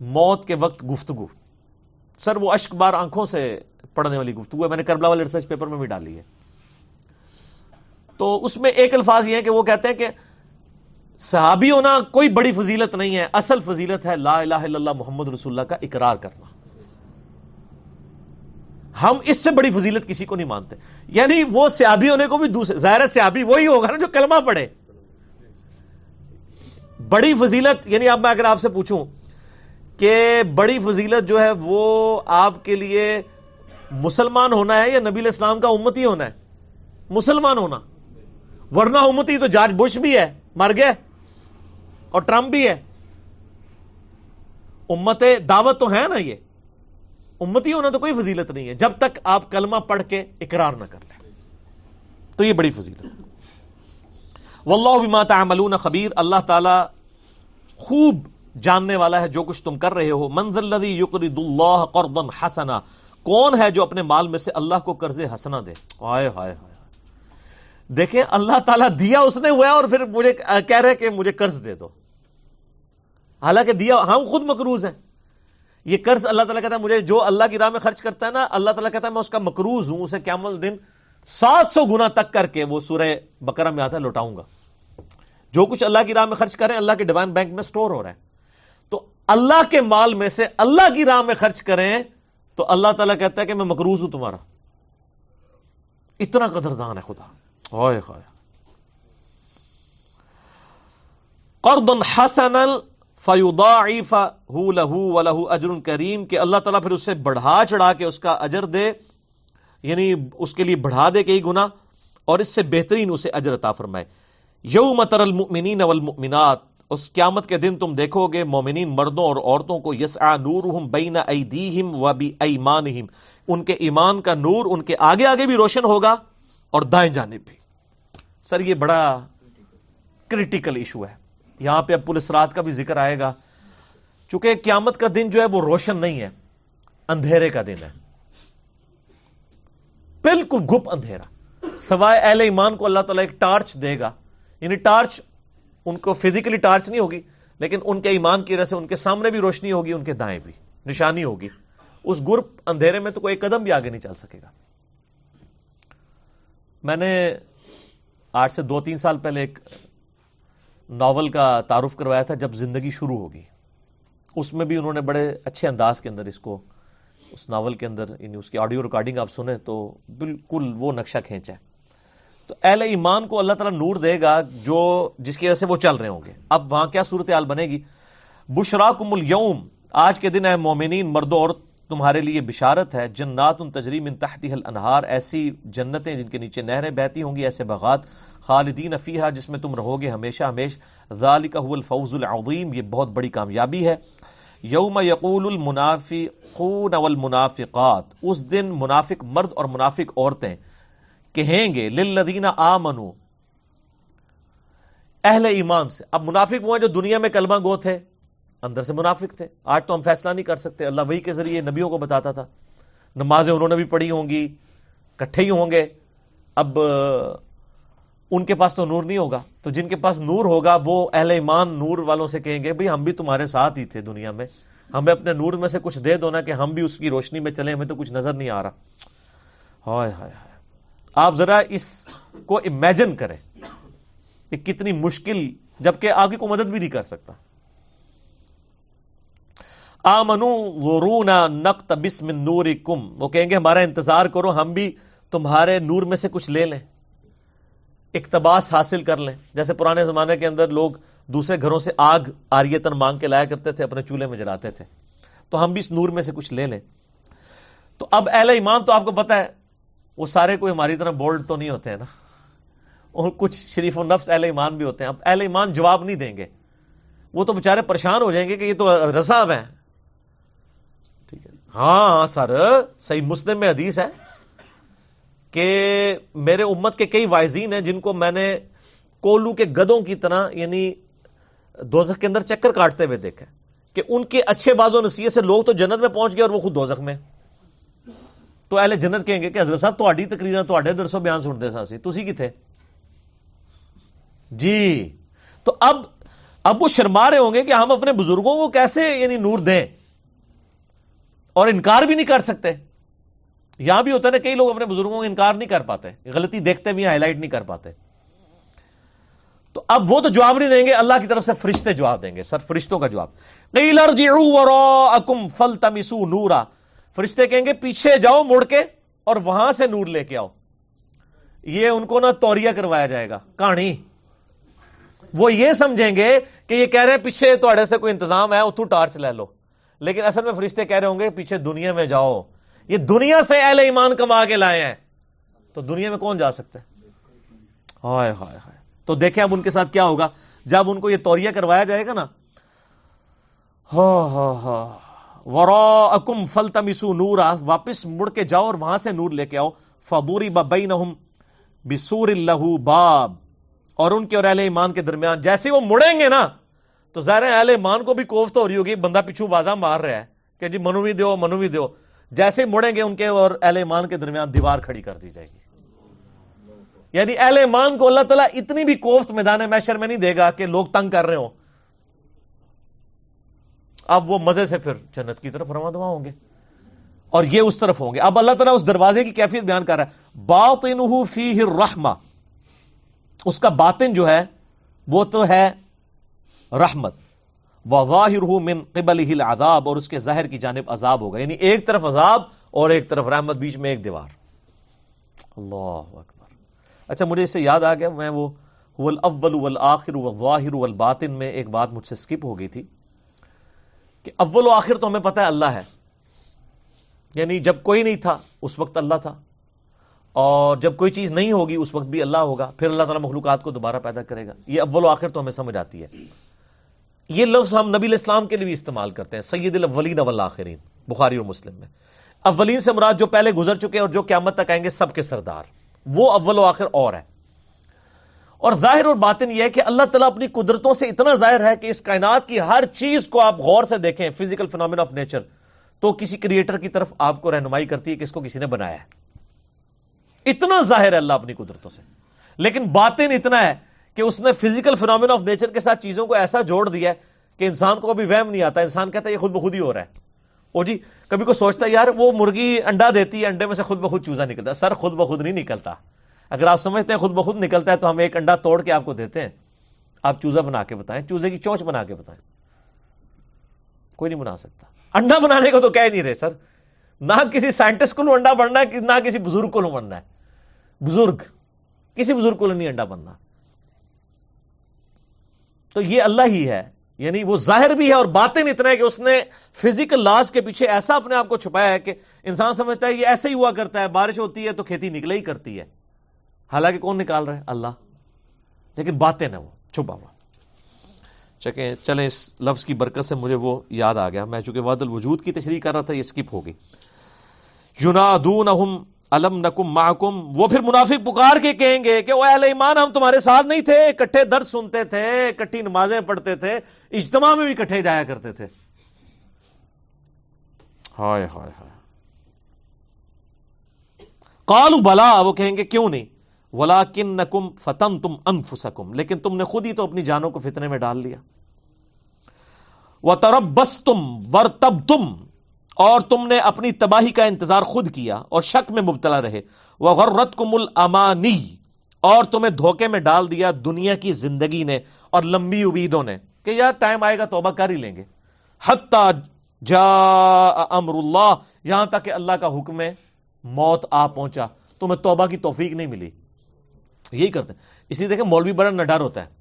موت کے وقت گفتگو۔ سر، وہ اشک بار آنکھوں سے پڑھنے والی گفتگو ہے۔ میں نے کربلا والے ریسرچ پیپر میں بھی ڈالی ہے۔ تو اس میں ایک الفاظ یہ ہے کہ وہ کہتے ہیں کہ صحابی ہونا کوئی بڑی فضیلت نہیں ہے، اصل فضیلت ہے لا الہ الا اللہ محمد رسول اللہ کا اقرار کرنا۔ ہم اس سے بڑی فضیلت کسی کو نہیں مانتے۔ یعنی وہ سیابی ہونے کو بھی دوسرے، ظاہر سیابی وہی ہوگا نا جو کلمہ پڑھے۔ بڑی فضیلت یعنی اب میں اگر آپ سے پوچھوں کہ بڑی فضیلت جو ہے وہ آپ کے لیے مسلمان ہونا ہے یا نبی اسلام کا امتی ہونا ہے؟ مسلمان ہونا۔ ورنہ امتی تو جارج بش بھی ہے، مر گئے۔ اور ٹرمپ بھی ہے۔ امت دعوت تو ہے نا یہ۔ امتی ہونا تو کوئی فضیلت نہیں ہے۔ جب تک آپ کلمہ پڑھ کے اقرار نہ کر لیں۔ تو یہ بڑی فضیلت واللہ بما تعملون خبیر۔ اللہ تعالی خوب جاننے والا ہے جو کچھ تم کر رہے ہو۔ منزل الذي يقرض الله قرضا حسنا۔ کون ہے جو اپنے مال میں سے اللہ کو قرض حسنا دے؟ ہائے ہائے ہائے دیکھیں، اللہ تعالیٰ دیا اس نے ہوا اور پھر مجھے کہہ رہے کہ مجھے قرض دے دو۔ حالانکہ دیا ہم خود مقروض ہیں۔ یہ قرض اللہ تعالیٰ کہتا ہے، مجھے جو اللہ کی راہ میں خرچ کرتا ہے نا، اللہ تعالیٰ کہتا ہے میں اس کا مقروض ہوں، اسے قیامت دن سات سو گنا تک کر کے وہ سورہ بکرا میں آتا ہے، لوٹاؤں گا۔ جو کچھ اللہ کی راہ میں خرچ کریں، اللہ کے ڈیوائن بینک میں سٹور ہو رہا ہے۔ تو اللہ کے مال میں سے اللہ کی راہ میں خرچ کریں، تو اللہ تعالیٰ کہتا ہے کہ میں مقروض ہوں تمہارا۔ اتنا قدرزان ہے خدا۔ ہوئے قرض حسنا فیضاعف ہو لہو و لہو اجر کریم کہ اللہ تعالیٰ پھر اسے بڑھا چڑھا کے اس کا اجر دے یعنی اس کے لیے بڑھا دے کئی گنا اور اس سے بہترین اسے اجر عطا فرمائے۔ یوم تر المؤمنین والمؤمنات، اس قیامت کے دن تم دیکھو گے مومنین مردوں اور عورتوں کو یسعا نورہم بین ایدیہم و بی ایمانہم ان کے ایمان کا نور ان کے آگے آگے بھی روشن ہوگا اور دائیں جانب بھی۔ سر، یہ بڑا کریٹیکل ایشو ہے۔ یہاں پہ اب پولیس رات کا بھی ذکر آئے گا۔ چونکہ قیامت کا دن جو ہے وہ روشن نہیں ہے، اندھیرے کا دن ہے۔ بالکل گپ اندھیرا۔ سوائے اہل ایمان کو اللہ تعالیٰ ایک ٹارچ دے گا۔ یعنی ٹارچ ان کو فزیکلی ٹارچ نہیں ہوگی، لیکن ان کے ایمان کی وجہ سے ان کے سامنے بھی روشنی ہوگی، ان کے دائیں بھی نشانی ہوگی۔ اس گروپ اندھیرے میں تو کوئی قدم بھی آگے نہیں چل سکے گا۔ میں نے آج سے دو تین سال پہلے ایک ناول کا تعارف کروایا تھا جب زندگی شروع ہوگی۔ اس میں بھی انہوں نے بڑے اچھے انداز کے اندر اس کو، اس ناول کے اندر یعنی اس کی آڈیو ریکارڈنگ آپ سنیں تو بالکل وہ نقشہ کھینچا ہے۔ تو اہل ایمان کو اللہ تعالیٰ نور دے گا جو جس کی وجہ سے وہ چل رہے ہوں گے۔ اب وہاں کیا صورتحال بنے گی؟ بشرا کم الوم آج کے دن ہے مومنین مرد اور تمہارے لیے بشارت ہے، جنات ان تجریم ان تحتی انہار ایسی جنتیں جن کے نیچے نہریں بہتی ہوں گی، ایسے باغات خالدین افیہ جس میں تم رہو گے ہمیشہ ہمیشہ ذالک هو الفوز العظیم، یہ بہت بڑی کامیابی ہے۔ یوم یقول المنافقون والمنافقات، اس دن منافق مرد اور منافق عورتیں کہیں گے، للذین آمنو اہل ایمان سے۔ اب منافق وہ ہیں جو دنیا میں کلمہ گو تھے اندر سے منافق تھے۔ آج تو ہم فیصلہ نہیں کر سکتے۔ اللہ وہی کے ذریعے نبیوں کو بتاتا تھا۔ نمازیں انہوں نے بھی پڑھی ہوں گی، کٹھے ہی ہوں گے۔ اب ان کے پاس تو نور نہیں ہوگا۔ تو جن کے پاس نور ہوگا، وہ اہل ایمان نور والوں سے کہیں گے، بھئی ہم بھی تمہارے ساتھ ہی تھے دنیا میں۔ ہمیں اپنے نور میں سے کچھ دے دو نا کہ ہم بھی اس کی روشنی میں چلیں، ہمیں تو کچھ نظر نہیں آ رہا۔ ہائے ہائے ہائے۔ آپ ذرا اس کو امیجن کریں کہ کتنی مشکل، جبکہ آپ کی کو مدد بھی نہیں کر سکتا۔ آمنو غرونا نقت بسم نورکم وہ کہیں گے، ہمارا انتظار کرو، ہم بھی تمہارے نور میں سے کچھ لے لیں، اقتباس حاصل کر لیں۔ جیسے پرانے زمانے کے اندر لوگ دوسرے گھروں سے آگ آریتن مانگ کے لایا کرتے تھے، اپنے چولہے میں جلاتے تھے۔ تو ہم بھی اس نور میں سے کچھ لے لیں۔ تو اب اہل ایمان تو آپ کو پتا ہے، وہ سارے کوئی ہماری طرح بولڈ تو نہیں ہوتے ہیں نا۔ اور کچھ شریف و نفس اہل ایمان بھی ہوتے ہیں۔ اب اہل ایمان جواب نہیں دیں گے۔ وہ تو بےچارے پریشان ہو جائیں گے کہ یہ تو رساب ہیں۔ ٹھیک ہے۔ ہاں سر، صحیح مسلم میں حدیث ہے کہ میرے امت کے کئی وائزین ہیں جن کو میں نے کولو کے گدوں کی طرح یعنی دوزخ کے اندر چکر کاٹتے ہوئے دیکھا کہ ان کے اچھے بازو نصیحت سے لوگ تو جنت میں پہنچ گئے اور وہ خود دوزخ میں تو اہل جنت کہیں گے کہ حضرت صاحب تاری تقریر تے درسو بیان سنتے سا سی تھی کتنے جی تو اب اب وہ شرما رہے ہوں گے کہ ہم اپنے بزرگوں کو کیسے یعنی نور دیں۔ اور انکار بھی نہیں کر سکتے۔ یہاں بھی ہوتا ہے نا، کئی لوگ اپنے بزرگوں کا انکار نہیں کر پاتے، غلطی دیکھتے بھی ہائی لائٹ نہیں کر پاتے۔ تو اب وہ تو جواب نہیں دیں گے، اللہ کی طرف سے فرشتے جواب دیں گے، سر فرشتوں کا جواب۔ فل تمسو نورا۔ فرشتے کہیں گے، پیچھے جاؤ مڑ کے اور وہاں سے نور لے کے آؤ۔ یہ ان کو نا توریا کروایا جائے گا، کہانی۔ وہ یہ سمجھیں گے کہ یہ کہہ رہے ہیں، پیچھے تھوڑے سے کوئی انتظام ہے اتو ٹارچ لے لو۔ لیکن اصل میں فرشتے کہہ رہے ہوں گے، پیچھے دنیا میں جاؤ۔ یہ دنیا سے اہل ایمان کما کے لائے ہیں۔ تو دنیا میں کون جا سکتا ہے؟ ہائے ہائے ہائے۔ تو دیکھیں اب ان کے ساتھ کیا ہوگا۔ جب ان کو یہ توریا کروایا جائے گا نا۔ ہاں ہاں ورا اکم فل تمسو نورا۔ واپس مڑ کے جاؤ اور وہاں سے نور لے کے آؤ۔ فبوری بئی بسور اللہ باب۔ اور ان کے اور اہل ایمان کے درمیان، جیسے وہ مڑیں گے نا تو ظاہر اہل ایمان کو بھی کوفت ہو رہی ہوگی، بندہ پیچھو واضح مار رہا ہے کہ جی منو بھی دو منو بھی دو جیسے مڑیں گے ان کے اور اہل ایمان کے درمیان دیوار کھڑی کر دی جائے گی۔ یعنی اہل ایمان کو اللہ تعالیٰ اتنی بھی کوفت میدان میشر میں نہیں دے گا کہ لوگ تنگ کر رہے ہوں۔ اب وہ مزے سے پھر جنت کی طرف رواں دوا ہوں گے۔ اور یہ اس طرف ہوں گے۔ اب اللہ تعالیٰ اس دروازے کی کیفیت بیان کر رہا ہے۔ باطنہ فیہ الرحمہ۔ اس کا باطن جو ہے، وہ تو ہے رحمت۔ وغاہر من قبل العذاب، اور اس کے ظاہر کی جانب عذاب ہوگا۔ یعنی ایک طرف عذاب اور ایک طرف رحمت، بیچ میں ایک دیوار۔ اللہ اکبر۔ اچھا مجھے اس سے یاد آ گیا، میں وہ اول والآخر والظاہر والباطن میں ایک بات مجھ سے سکپ ہو گئی تھی کہ اول و آخر تو ہمیں پتا ہے اللہ ہے۔ یعنی جب کوئی نہیں تھا، اس وقت اللہ تھا۔ اور جب کوئی چیز نہیں ہوگی، اس وقت بھی اللہ ہوگا۔ پھر اللہ تعالیٰ مخلوقات کو دوبارہ پیدا کرے گا۔ یہ اول و آخر تو ہمیں سمجھ آتی ہے۔ یہ لفظ ہم نبی الاسلام کے لیے بھی استعمال کرتے ہیں، سید الاولین والآخرین، بخاری اور مسلم میں۔ اولین سے مراد جو پہلے گزر چکے اور جو قیامت تک آئیں گے سب کے سردار۔ وہ اول و آخر اور ہے اور ظاہر اور باطن یہ ہے کہ اللہ تعالیٰ اپنی قدرتوں سے اتنا ظاہر ہے کہ اس کائنات کی ہر چیز کو آپ غور سے دیکھیں فزیکل فنامن آف نیچر تو کسی کریٹر کی طرف آپ کو رہنمائی کرتی ہے کہ اس کو کسی نے بنایا ہے۔ اتنا ظاہر ہے اللہ اپنی قدرتوں سے۔ لیکن باطن اتنا ہے کہ اس نے فزیکل فنامن آف نیچر کے ساتھ چیزوں کو ایسا جوڑ دیا ہے کہ انسان کو ابھی وہم نہیں آتا۔ انسان کہتا ہے یہ خود بخود ہی ہو رہا ہے۔ او جی کبھی کو سوچتا ہے، یار وہ مرغی انڈا دیتی ہے، انڈے میں سے خود بخود چوزا نکلتا ہے۔ سر خود بخود نہیں نکلتا۔ اگر آپ سمجھتے ہیں خود بخود نکلتا ہے تو ہم ایک انڈا توڑ کے آپ کو دیتے ہیں۔ آپ چوزا بنا کے بتائیں، چوزے کی چونچ بنا کے بتائیں۔ کوئی نہیں بنا سکتا۔ انڈا بنانے کو تو کہہ نہیں رہے سر۔ نہ کسی سائنٹسٹ کو انڈا بننا ہے، نہ کسی بزرگ کو بننا ہے۔ بزرگ، کسی بزرگ کو نہیں انڈا بننا۔ تو یہ اللہ ہی ہے۔ یعنی وہ ظاہر بھی ہے اور باتیں اتنا ہے کہ اس نے فزیکل لاز کے پیچھے ایسا اپنے آپ کو چھپایا ہے کہ انسان سمجھتا ہے یہ ایسے ہی ہوا کرتا ہے، بارش ہوتی ہے تو کھیتی نکلے ہی کرتی ہے۔ حالانکہ کون نکال رہا ہے؟ اللہ۔ لیکن باتیں نا وہ، چھپا ہوا۔ چکے، چلیں اس لفظ کی برکت سے مجھے وہ یاد آ گیا۔ میں چونکہ واد الوجود کی تشریح کر رہا تھا، یہ اسکپ ہوگی۔ یونادونہم الم نکم محکم وہ پھر منافق پکار کے کہیں گے کہ وہ اہل ایمان، ہم تمہارے ساتھ نہیں تھے کٹھے درد سنتے تھے کٹھی نمازیں پڑھتے تھے، اجتماع میں بھی کٹھے جایا کرتے تھے۔ ہائے ہائے ہائے۔ کالو بلا، وہ کہیں گے کیوں نہیں؟ ولا کن نکم فتن تم انفسکم، لیکن تم نے خود ہی تو اپنی جانوں کو فتنے میں ڈال لیا۔ وہ ترب بس تم ور تب تم اور تم نے اپنی تباہی کا انتظار خود کیا اور شک میں مبتلا رہے۔ وہ غرت کو مل امانی اور تمہیں دھوکے میں ڈال دیا دنیا کی زندگی نے اور لمبی امیدوں نے کہ یار ٹائم آئے گا توبہ کر ہی لیں گے۔ حتی جا امر اللہ یہاں تک کہ اللہ کا حکم ہے، موت آ پہنچا۔ تمہیں توبہ کی توفیق نہیں ملی۔ یہی کرتے ہیں۔ اسی دیکھیں مولوی بڑا نڈر ہوتا ہے۔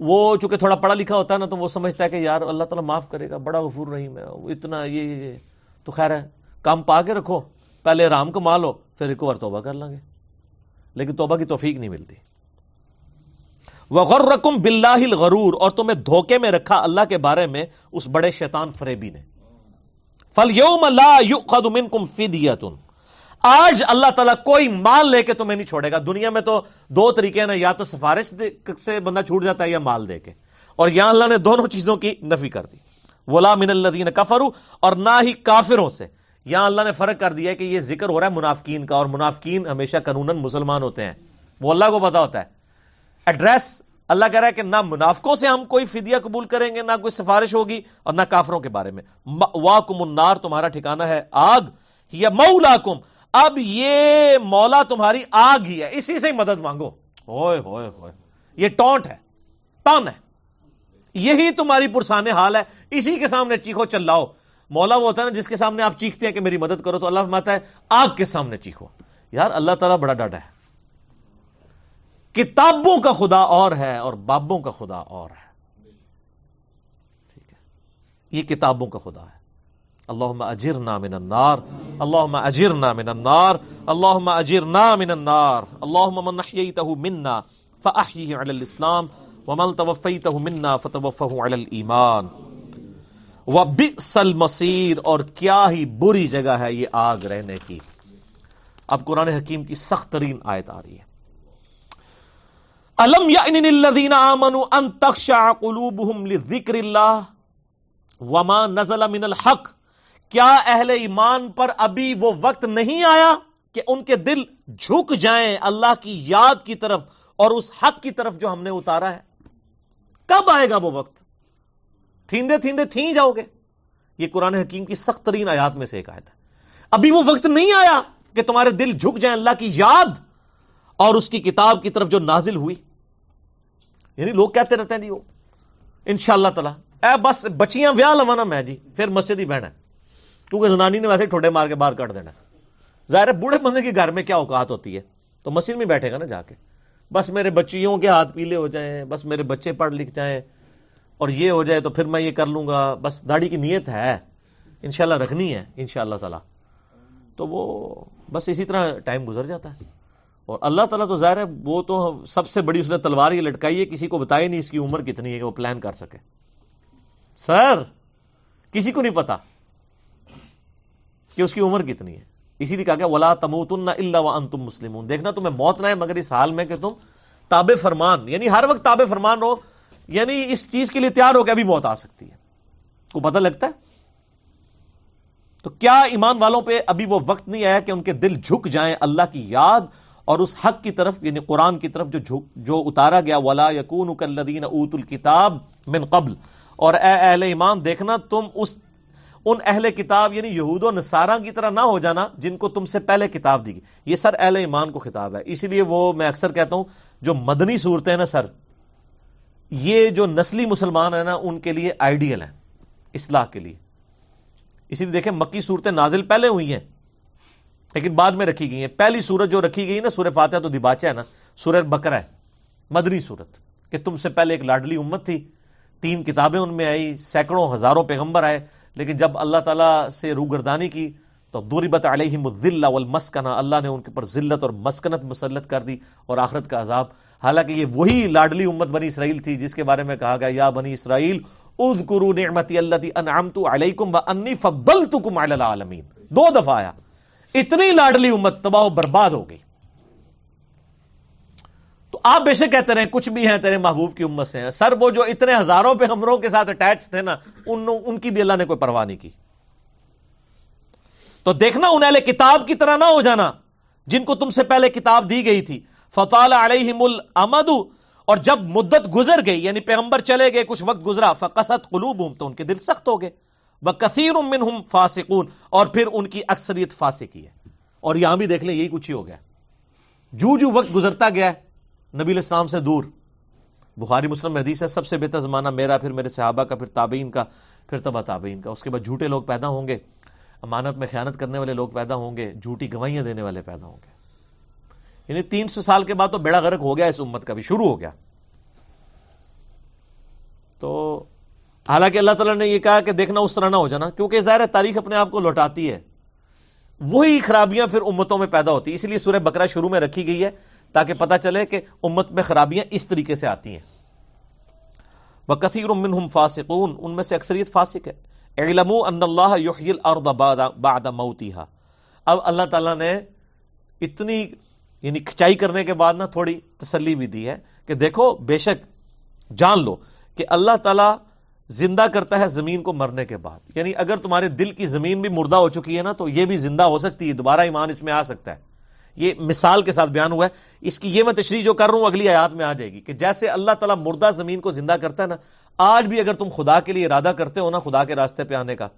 وہ چونکہ تھوڑا پڑھا لکھا ہوتا ہے نا تو وہ سمجھتا ہے کہ یار اللہ تعالیٰ معاف کرے گا، بڑا غفور رحیم ہے اتنا یہ یہ تو خیر ہے، کام پا کے رکھو۔ پہلے رام کو مال ہو، پھر ایک بار توبہ کر لیں گے لیکن توبہ کی توفیق نہیں ملتی۔ وہ رقم بلاہ غرور اور تمہیں دھوکے میں رکھا اللہ کے بارے میں اس بڑے شیطان فریبی نے۔ فل یوم اللہ منکم فدیتن آج اللہ تعالیٰ کوئی مال لے کے تمہیں نہیں چھوڑے گا۔ دنیا میں تو دو طریقے نا، یا تو سفارش سے بندہ چھوٹ جاتا ہے یا مال دے کے۔ اور یہاں اللہ نے دونوں چیزوں کی نفی کر دی۔ ولا من اللہ کفرو اور نہ ہی کافروں سے۔ یہاں اللہ نے فرق کر دیا کہ یہ ذکر ہو رہا ہے منافقین کا، اور منافقین ہمیشہ قانون مسلمان ہوتے ہیں۔ وہ اللہ کو پتا ہوتا ہے۔ ایڈریس اللہ کہہ رہا ہے کہ نہ منافقوں سے ہم کوئی فدیہ قبول کریں گے، نہ کوئی سفارش ہوگی، اور نہ کافروں کے بارے میں۔ واکم النار، تمہارا ٹھکانہ ہے آگ۔ یا مولا کم اب یہ مولا تمہاری آگ ہی ہے، اسی سے ہی مدد مانگو۔ ہوئے ہوئے ہوئے۔ یہ ٹونٹ ہے، تن ہے۔ یہی تمہاری پرسان حال ہے۔ اسی کے سامنے چیخو، چلاؤ۔ مولا وہ ہوتا ہے نا، جس کے سامنے آپ چیختے ہیں کہ میری مدد کرو، تو اللہ فرماتا ہے، آگ کے سامنے چیخو۔ یار، اللہ تعالیٰ بڑا ڈاڈا ہے۔ کتابوں کا خدا اور ہے اور بابوں کا خدا اور ہے۔ ٹھیک ہے۔ یہ کتابوں کا خدا ہے۔ اللہ اجر من النار. اللہ اجر من النار. اللہ اجر من النار. اللہ من نحییتہ منا فاحیہ علی الاسلام، ومن توفیتہ منا فتوفہ علی الایمان وبئس المصیر اور کیا ہی بری جگہ ہے یہ آگ رہنے کی. اب قرآن حکیم کی سخت ترین آیت آ رہی ہے. الم یعنی الذین آمنوا ان تخشع قلوبهم لذکر اللہ، وما نزل من الحق کیا اہل ایمان پر ابھی وہ وقت نہیں آیا کہ ان کے دل جھک جائیں اللہ کی یاد کی طرف اور اس حق کی طرف جو ہم نے اتارا ہے؟ کب آئے گا وہ وقت؟ تھیندے تھیندے تھیں جاؤ گے۔ یہ قرآن حکیم کی سخت ترین آیات میں سے ایک آیت ہے۔ ابھی وہ وقت نہیں آیا کہ تمہارے دل جھک جائیں اللہ کی یاد اور اس کی کتاب کی طرف جو نازل ہوئی۔ یعنی لوگ کہتے رہتے ہیں جی وہ۔ ان شاء اللہ تعالیٰ۔ اے بس بچیاں ویاہ لوانا میں جی پھر مسجد ہی بہنا کیونکہ زنانی نے ویسے ٹھوڈے مار کے باہر کاٹ دینا۔ ظاہر ہے بوڑھے بندے کے گھر میں کیا اوقات ہوتی ہے؟ تو مسجد میں بیٹھے گا نا جا کے۔ بس میرے بچیوں کے ہاتھ پیلے ہو جائیں، بس میرے بچے پڑھ لکھ جائیں اور یہ ہو جائے تو پھر میں یہ کر لوں گا۔ بس داڑھی کی نیت ہے۔ انشاءاللہ رکھنی ہے، انشاءاللہ تعالی۔ تو وہ بس اسی طرح ٹائم گزر جاتا ہے۔ اور اللہ تعالیٰ تو ظاہر ہے وہ تو سب سے بڑی اس نے تلوار یہ لٹکائی ہے، کسی کو بتائی نہیں اس کی عمر کتنی ہے کہ وہ پلان کر سکے۔ سر، کسی کو نہیں پتا۔ کہ اس کی عمر کتنی ہے؟ اسی لیے کہا کہ ولا تموتن اللہ و تم مسلم دیکھنا تمہیں موت نہ ہے مگر اس حال میں کہ تم تاب فرمان یعنی ہر وقت تاب فرمان ہو یعنی اس چیز کے لیے تیار ہو کہ ابھی موت آ سکتی ہے۔ کو پتہ لگتا ہے؟ تو کیا ایمان والوں پہ ابھی وہ وقت نہیں آیا کہ ان کے دل جھک جائیں اللہ کی یاد اور اس حق کی طرف یعنی قرآن کی طرف جو جو اتارا گیا، ولا یقون اوت الکتاب من قبل۔ اور اے اہل ایمان، دیکھنا تم اس ان اہل کتاب یعنی یہود و نصارہ کی طرح نہ ہو جانا جن کو تم سے پہلے کتاب دی گئی۔ یہ سر اہل ایمان کو خطاب ہے۔ اسی لیے وہ میں اکثر کہتا ہوں، جو مدنی صورتیں نا سر، یہ جو نسلی مسلمان ہیں نا، ان کے لیے آئیڈیل ہیں، اصلاح کے لیے۔ اسی لیے دیکھیں، مکی صورتیں نازل پہلے ہوئی ہیں، لیکن بعد میں رکھی گئی ہیں۔ پہلی سورت جو رکھی گئی نا، سورہ فاتحہ تو دباچہ ہے نا، سورہ بکرا ہے مدری سورت کہ تم سے پہلے ایک لاڈلی امت تھی، تین کتابیں ان میں آئی سینکڑوں ہزاروں پیغمبر آئے۔ لیکن جب اللہ تعالیٰ سے روگردانی کی تو دوری بت علیہ مدلہ والمسکنہ، اللہ نے ان کے پر ذلت اور مسکنت مسلط کر دی اور آخرت کا عذاب۔ حالانکہ یہ وہی لاڈلی امت بنی اسرائیل تھی جس کے بارے میں کہا گیا، یا بنی اسرائیل اذکروا نعمتی اللہ انعمت علیکم وانی فضلتکم علی العالمین۔ دو دفعہ آیا۔ اتنی لاڈلی امت تباہ و برباد ہو گئی۔ آپ بے شک کہتے رہے کچھ بھی ہیں تیرے محبوب کی امت سے۔ ہیں سر وہ جو اتنے ہزاروں پہ ہمروں کے ساتھ اٹیچ تھے نا ان, ان کی بھی اللہ نے کوئی پرواہ نہیں کی۔ تو دیکھنا انہیں کتاب کی طرح نہ ہو جانا جن کو تم سے پہلے کتاب دی گئی تھی۔ فطال علیہم الامد اور جب مدت گزر گئی یعنی پیغمبر چلے گئے کچھ وقت گزرا فقصت قلوبہم تو ان کے دل سخت ہو گئے۔ کثیر منہم فاسقون اور پھر ان کی اکثریت فاسقی ہے۔ اور یہاں بھی دیکھ لیں یہی کچھ ہی ہو گیا۔ جو جو وقت گزرتا گیا نبی الاسلام سے دور۔ بخاری، مسلم حدیث ہے، سب سے بہتر زمانہ میرا، پھر میرے صحابہ کا، پھر تابعین کا، پھر تبا تابعین کا۔ اس کے بعد جھوٹے لوگ پیدا ہوں گے، امانت میں خیانت کرنے والے لوگ پیدا ہوں گے، جھوٹی گوائیاں دینے والے پیدا ہوں گے۔ یعنی تین سو سال کے بعد تو بیڑا غرق ہو گیا اس امت کا بھی، شروع ہو گیا۔ تو حالانکہ اللہ تعالیٰ نے یہ کہا کہ دیکھنا اس طرح نہ ہو جانا، کیونکہ ظاہر ہے تاریخ اپنے آپ کو لوٹاتی ہے۔ وہی خرابیاں پھر امتوں میں پیدا ہوتی اس لیے سورہ بکرا شروع میں رکھی گئی ہے تاکہ پتہ چلے کہ امت میں خرابیاں اس طریقے سے آتی ہیں۔ وہ کثیر فاسقون، ان میں سے اکثریت فاسق ہے علم ان اللہ یحیی الارض بعد موتها۔ اب اللہ تعالیٰ نے اتنی یعنی کھچائی کرنے کے بعد نا تھوڑی تسلی بھی دی ہے کہ دیکھو، بے شک جان لو کہ اللہ تعالیٰ زندہ کرتا ہے زمین کو مرنے کے بعد۔ یعنی اگر تمہارے دل کی زمین بھی مردہ ہو چکی ہے نا، تو یہ بھی زندہ ہو سکتی ہے، دوبارہ ایمان اس میں آ سکتا ہے۔ یہ مثال کے ساتھ بیان ہوا ہے۔ اس کی یہ میں تشریح جو کر رہا ہوں، اگلی آیات میں آ جائے گی کہ جیسے اللہ تعالیٰ مردہ زمین کو زندہ کرتا ہے نا، آج بھی اگر تم خدا کے لیے ارادہ کرتے ہو نا، خدا کے راستے پہ آنے کا،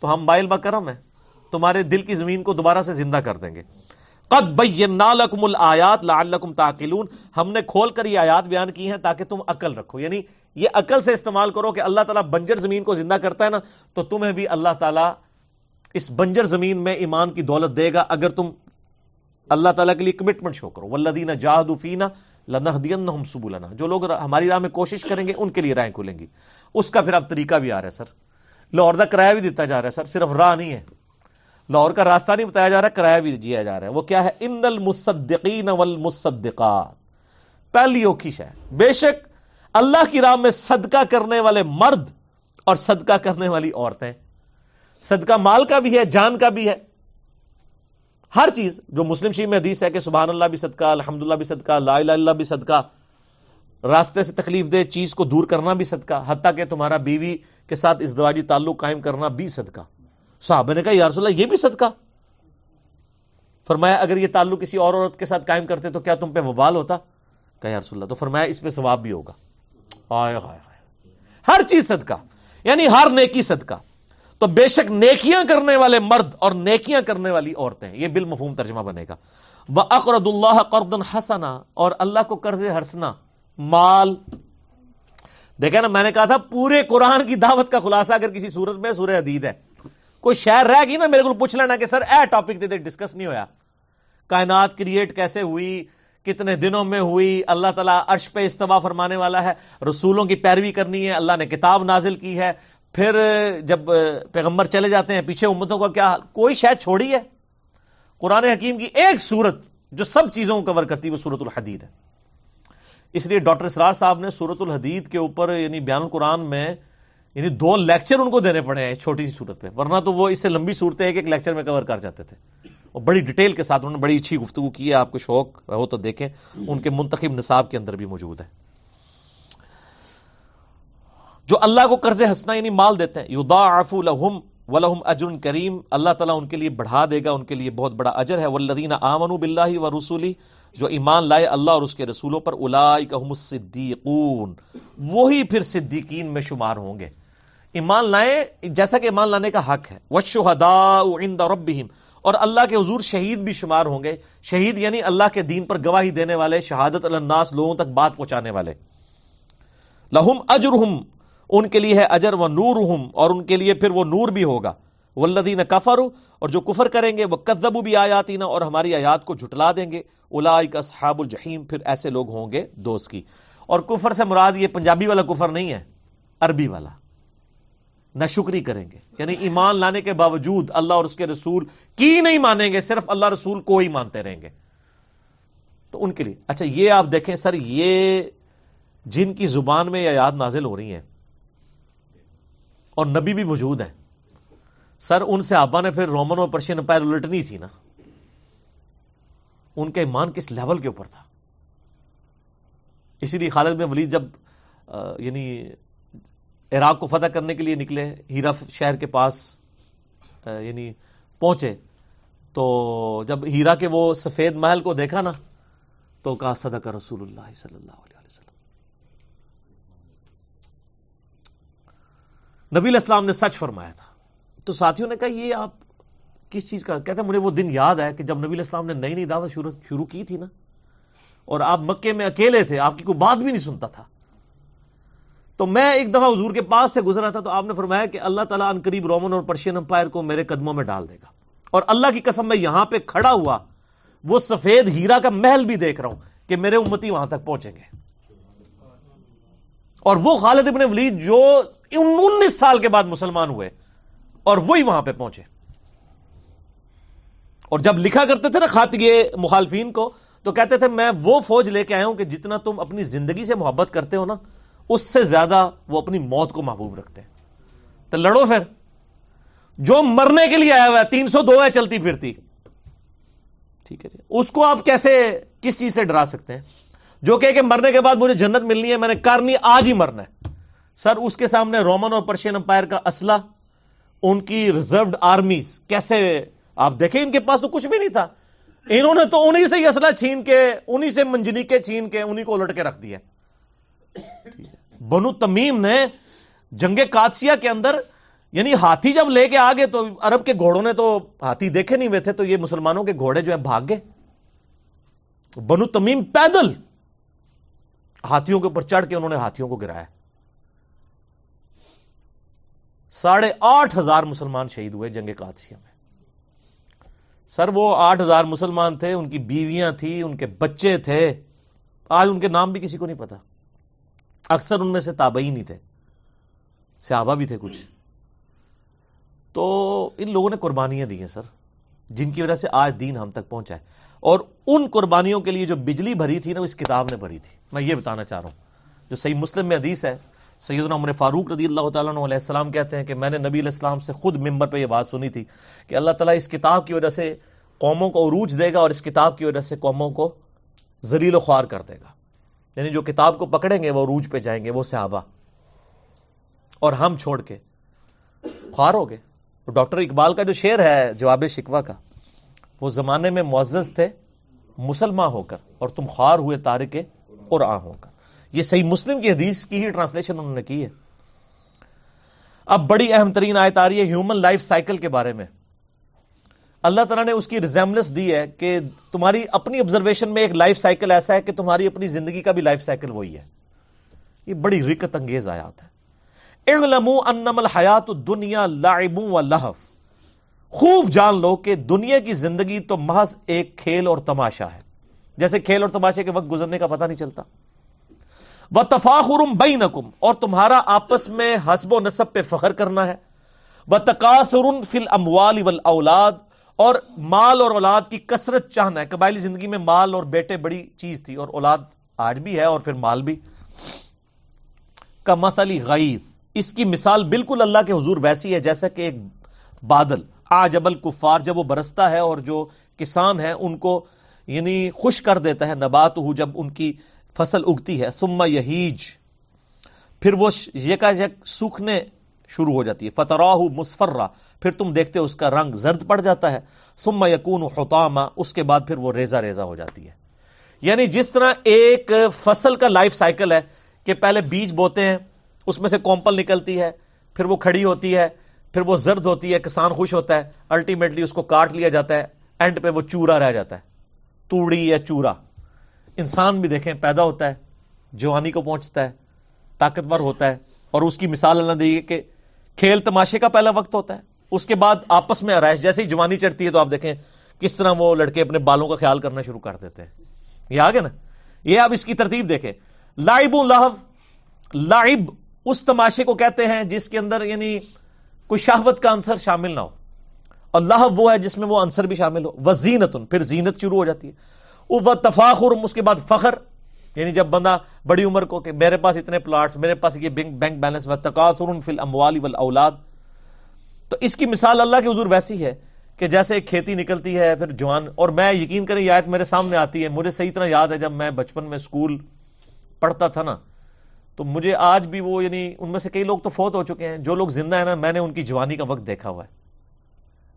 تو ہم بائل بکرم ہیں۔ تمہارے دل کی زمین کو دوبارہ سے زندہ کر دیں گے۔ قد بینا لکم لعلکم تعقلون۔ ہم نے کھول کر یہ آیات بیان کی ہیں تاکہ تم عقل رکھو۔ یعنی یہ عقل سے استعمال کرو کہ اللہ تعالیٰ بنجر زمین کو زندہ کرتا ہے نا، تو تمہیں بھی اللہ تعالیٰ اس بنجر زمین میں ایمان کی دولت دے گا۔ اگر تم اللہ تعالیٰ کے لیے کمٹمنٹ شو کرو. ولدین جاہد فینا لنہدینہم سبولنا جو لوگ ہماری راہ میں کوشش کریں گے، ان کے لیے رائے کھولیں گی اس کا پھر اب طریقہ بھی آ رہا ہے سر. لاہور کا کرایہ بھی دیتا جا رہا ہے سر. صرف راہ نہیں ہے. لاہور کا راستہ نہیں بتایا جا رہا، کرایہ بھی دیا جا رہا ہے. وہ کیا ہے؟ ان المصدقین والمصدقات. پہلی اوکھش ہے. بے شک اللہ کی راہ میں صدقہ کرنے والے مرد اور صدقہ کرنے والی عورتیں. صدقہ مال کا بھی ہے، جان کا بھی ہے. ہر چیز جو مسلم شریف میں حدیث ہے کہ سبحان اللہ بھی صدقہ، الحمد اللہ بھی صدقہ، لا الہ اللہ بھی صدقہ، راستے سے تکلیف دے چیز کو دور کرنا بھی صدقہ، حتیٰ کہ تمہارا بیوی کے ساتھ ازدواجی تعلق قائم کرنا بھی صدقہ۔ صحابہ نے کہا، یا رسول اللہ، یہ بھی صدقہ۔ فرمایا، اگر یہ تعلق کسی اور عورت کے ساتھ قائم کرتے تو کیا تم پہ وبال ہوتا؟ کہا، یا رسول اللہ، تو فرمایا، اس پہ ثواب بھی ہوگا۔ آئے آئے۔ ہر چیز صدقہ یعنی ہر نیکی صدقہ۔ تو بے شک نیکیاں کرنے والے مرد اور نیکیاں کرنے والی عورتیں، یہ بالمفہوم ترجمہ بنے گا۔ وہ اقرد اللہ قرض حسنا، اور اللہ کو قرض ہرسنا، مال۔ دیکھا نا، میں نے کہا تھا پورے قرآن کی دعوت کا خلاصہ اگر کسی صورت میں سورہ حدید ہے۔ کوئی شہر رہ گئی نا، میرے کو پوچھ لینا کہ سر، اے ٹاپک دے ڈسکس نہیں ہویا۔ کائنات کریٹ کیسے ہوئی؟ کتنے دنوں میں ہوئی؟ اللہ تعالیٰ عرش پہ استوا فرمانے والا ہے۔ رسولوں کی پیروی کرنی ہے۔ اللہ نے کتاب نازل کی ہے۔ پھر جب پیغمبر چلے جاتے ہیں پیچھے امتوں کا کیا کوئی شاید چھوڑی ہے؟ قرآن حکیم کی ایک صورت جو سب چیزوں کو کور کرتی ہے وہ سورت الحدید ہے۔ اس لیے ڈاکٹر اسرار صاحب نے سورت الحدید کے اوپر یعنی بیان القرآن میں یعنی دو لیکچر ان کو دینے پڑے ہیں چھوٹی سی صورت پہ۔ ورنہ تو وہ اس سے لمبی صورتیں ایک ایک لیکچر میں کور کر جاتے تھے۔ اور بڑی ڈیٹیل کے ساتھ انہوں نے بڑی اچھی گفتگو کی ہے آپ کو شوق ہو تو دیکھیں۔ ان کے منتخب نصاب کے اندر بھی موجود ہے۔ جو اللہ کو قرض ہنسنا یعنی مال دیتے ہیں یضاعف لهم ولهم اجر کریم، اللہ تعالیٰ ان کے لیے بڑھا دے گا، ان کے لیے بہت بڑا اجر ہے۔ والذین آمنوا باللہ ورسولی، جو ایمان لائے اللہ اور اس کے رسولوں پر اولئک هم الصدیقون۔ وہی پھر صدیقین میں شمار ہوں گے۔ ایمان لائے جیسا کہ ایمان لانے کا حق ہے۔ والشهداء عند ربهم۔ اور اللہ کے حضور شہید بھی شمار ہوں گے۔ شہید یعنی اللہ کے دین پر گواہی دینے والے، شہادت الناس لوگوں تک بات پہنچانے والے۔ لہم اجرہم ان کے لیے ہے اجر و نور اور ان کے لیے پھر وہ نور بھی ہوگا۔ ولدین کفر اور جو کفر کریں گے وہ کدبو بھی آیاتی اور ہماری آیات کو جھٹلا دیں گے۔ الائی کا صحاب الجحیم پھر ایسے لوگ ہوں گے دوست کی۔ اور کفر سے مراد یہ پنجابی والا کفر نہیں ہے، عربی والا۔ نہ شکری کریں گے۔ یعنی ایمان لانے کے باوجود اللہ اور اس کے رسول کی نہیں مانیں گے، صرف اللہ رسول کو ہی مانتے رہیں گے۔ تو ان کے لیے۔ اچھا یہ آپ دیکھیں سر، یہ جن کی زبان میں یہ یاد نازل ہو رہی ہیں اور نبی بھی موجود ہے سر، ان سے آبا نے پھر رومن اور پرشین امپائر الٹنی تھی نا۔ ان کا ایمان کس لیول کے اوپر تھا؟ اسی لیے خالد میں ولید جب یعنی عراق کو فتح کرنے کے لیے نکلے ہیرا شہر کے پاس یعنی پہنچے، تو جب ہیرا کے وہ سفید محل کو دیکھا نا، تو کہا، صدق رسول اللہ صلی اللہ علیہ نبی الاسلام نے سچ فرمایا تھا۔ تو ساتھیوں نے کہا، یہ آپ کس چیز کا؟ کہتے ہیں، مجھے وہ دن یاد ہے کہ جب نبی الاسلام نے نئی نئی دعوت شروع کی تھی نا۔ اور آپ مکے میں اکیلے تھے، آپ کی کوئی بات بھی نہیں سنتا تھا۔ تو میں ایک دفعہ حضور کے پاس سے گزرا تھا تو آپ نے فرمایا کہ اللہ تعالیٰ ان قریب رومن اور پرشین امپائر کو میرے قدموں میں ڈال دے گا۔ اور اللہ کی قسم، میں یہاں پہ کھڑا ہوا وہ سفید ہیرا کا محل بھی دیکھ رہا ہوں کہ میرے امتی وہاں تک پہنچیں گے۔ اور وہ خالد ابن ولید جو انیس سال کے بعد مسلمان ہوئے اور وہی وہاں پہ پہنچے۔ اور جب لکھا کرتے تھے نا خاطر مخالفین کو، تو کہتے تھے میں وہ فوج لے کے آیا ہوں کہ جتنا تم اپنی زندگی سے محبت کرتے ہو نا، اس سے زیادہ وہ اپنی موت کو محبوب رکھتے ہیں۔ تو لڑو پھر۔ جو مرنے کے لیے آیا ہوا ہے، تین سو دو ہے چلتی پھرتی۔ ٹھیک ہے جی۔ اس کو آپ کیسے، کس چیز سے ڈرا سکتے ہیں؟ جو کہ مرنے کے بعد مجھے جنت ملنی ہے، میں نے کرنی آج ہی مرنا ہے۔ سر، اس کے سامنے رومن اور پرشین امپائر کا اسلح ان کی ریزروڈ آرمیز کیسے؟ آپ دیکھیں، ان کے پاس تو کچھ بھی نہیں تھا۔ انہوں نے تو انہی سے اسلحہ چھین کے، انہی سے منجنیکے چھین کے، انہی کو الٹ کے رکھ دیا بنو تمیم نے جنگ قادسیہ کے اندر یعنی ہاتھی جب لے کے آگے تو عرب کے گھوڑوں نے تو ہاتھی دیکھے نہیں ہوئے تھے، تو یہ مسلمانوں کے گھوڑے جو ہے بھاگ گئے۔ بنو تمیم پیدل۔ ہاتھیوں کے اوپر چڑھ کے انہوں نے ہاتھیوں کو گرایا۔ ساڑھے آٹھ ہزار مسلمان شہید ہوئے جنگ قادسیہ میں۔ سر، وہ آٹھ ہزار مسلمان تھے، ان کی بیویاں تھیں، ان کے بچے تھے۔ آج ان کے نام بھی کسی کو نہیں پتا۔ اکثر ان میں سے تابعی نہیں تھے۔ صحابہ بھی تھے کچھ۔ تو ان لوگوں نے قربانیاں دی ہیں سر، جن کی وجہ سے آج دین ہم تک پہنچا ہے۔ اور ان قربانیوں کے لیے جو بجلی بھری تھی نا، وہ اس کتاب نے بھری تھی۔ میں یہ بتانا چاہ رہا ہوں۔ جو صحیح مسلم میں حدیث ہے، سیدنا عمر فاروق رضی اللہ تعالیٰ علیہ السلام کہتے ہیں کہ میں نے نبی علیہ السلام سے خود ممبر پہ یہ بات سنی تھی کہ اللہ تعالیٰ اس کتاب کی وجہ سے قوموں کو عروج دے گا اور اس کتاب کی وجہ سے قوموں کو زریل و خوار کر دے گا۔ یعنی جو کتاب کو پکڑیں گے وہ عروج پہ جائیں گے، وہ صحابہ۔ اور ہم چھوڑ کے خوار ہو گئے۔ ڈاکٹر اقبال کا جو شعر ہے، جواب شکوا کا، وہ زمانے میں معزز تھے مسلمان ہو کر، اور تم خوار ہوئے تارے اور آ ہو یہ صحیح مسلم کی حدیث کی ہی ٹرانسلیشن انہوں نے کی ہے۔ اب بڑی اہم ترین آیت آ رہی ہے ہیومن لائف سائیکل کے بارے میں۔ اللہ تعالیٰ نے اس کی ریزیملس دی ہے کہ تمہاری اپنی آبزرویشن میں ایک لائف سائیکل ایسا ہے کہ تمہاری اپنی زندگی کا بھی لائف سائیکل وہی ہے۔ یہ بڑی رکت انگیز آیات ہے اعلموا انما الحیات الدنیا لعب و لہف۔ خوب جان لو کہ دنیا کی زندگی تو محض ایک کھیل اور تماشا ہے۔ جیسے کھیل اور تماشے کے وقت گزرنے کا پتہ نہیں چلتا۔ وہ تفاخرم بئی اور تمہارا آپس میں حسب و نصب پہ فخر کرنا ہے۔ وہ تقاصر فل اموال اولاد اور مال اور اولاد کی کثرت چاہنا ہے۔ قبائلی زندگی میں مال اور بیٹے بڑی چیز تھی، اور اولاد آج بھی ہے اور پھر مال بھی۔ کا مسلی غیث اس کی مثال بالکل اللہ کے حضور ویسی ہے، جیسا کہ ایک بادل آج ابل کفار جب وہ برستا ہے اور جو کسان ہیں، ان کو یعنی خوش کر دیتا ہے نبات ہو جب ان کی فصل اگتی ہے سما یہیج۔ پھر وہ یکا یک سوکھنے شروع ہو جاتی ہے۔ فتراہ مسفرہ پھر تم دیکھتے اس کا رنگ زرد پڑ جاتا ہے۔ سما یقون حتامہ اس کے بعد پھر وہ ریزا ریزا ہو جاتی ہے۔ یعنی جس طرح ایک فصل کا لائف سائیکل ہے کہ پہلے بیج بوتے ہیں، اس میں سے کومپل نکلتی ہے، پھر وہ کھڑی ہوتی ہے، پھر وہ زرد ہوتی ہے، کسان خوش ہوتا ہے الٹیمیٹلی اس کو کاٹ لیا جاتا ہے اینڈ پہ وہ چورا رہ جاتا ہے۔ توڑی یا چورا۔ انسان بھی دیکھیں پیدا ہوتا ہے، جوانی کو پہنچتا ہے، طاقتور ہوتا ہے، اور اس کی مثال اللہ دی کہ کھیل تماشے کا پہلا وقت ہوتا ہے۔ اس کے بعد آپس میں آرائش، جیسے ہی جوانی چڑھتی ہے تو آپ دیکھیں کس طرح وہ لڑکے اپنے بالوں کا خیال کرنا شروع کر دیتے ہیں۔ یہ آگے نا، یہ آپ اس کی ترتیب دیکھیں۔ لائب لہب لائب اس تماشے کو کہتے ہیں جس کے اندر یعنی کوئی شہوت کا عنصر شامل نہ ہو۔ اور لہب وہ ہے جس میں وہ عنصر بھی شامل ہو۔ وہ زینت پھر زینت شروع ہو جاتی ہے۔ وہ تفاخر اس کے بعد فخر۔ یعنی جب بندہ بڑی عمر کو کہ میرے پاس اتنے پلاٹس، میرے پاس یہ بینک بیلنس و تقاصر فی الاموال والاولاد تو اس کی مثال اللہ کے حضور ویسی ہے کہ جیسے ایک کھیتی نکلتی ہے، پھر جوان، اور میں یقین کریں یہ آیت میرے سامنے آتی ہے۔ مجھے صحیح طرح یاد ہے جب میں بچپن میں اسکول پڑھتا تھا نا۔ تو مجھے آج بھی وہ یعنی ان میں سے کئی لوگ تو فوت ہو چکے ہیں۔ جو لوگ زندہ ہیں نا، میں نے ان کی جوانی کا وقت دیکھا ہوا ہے۔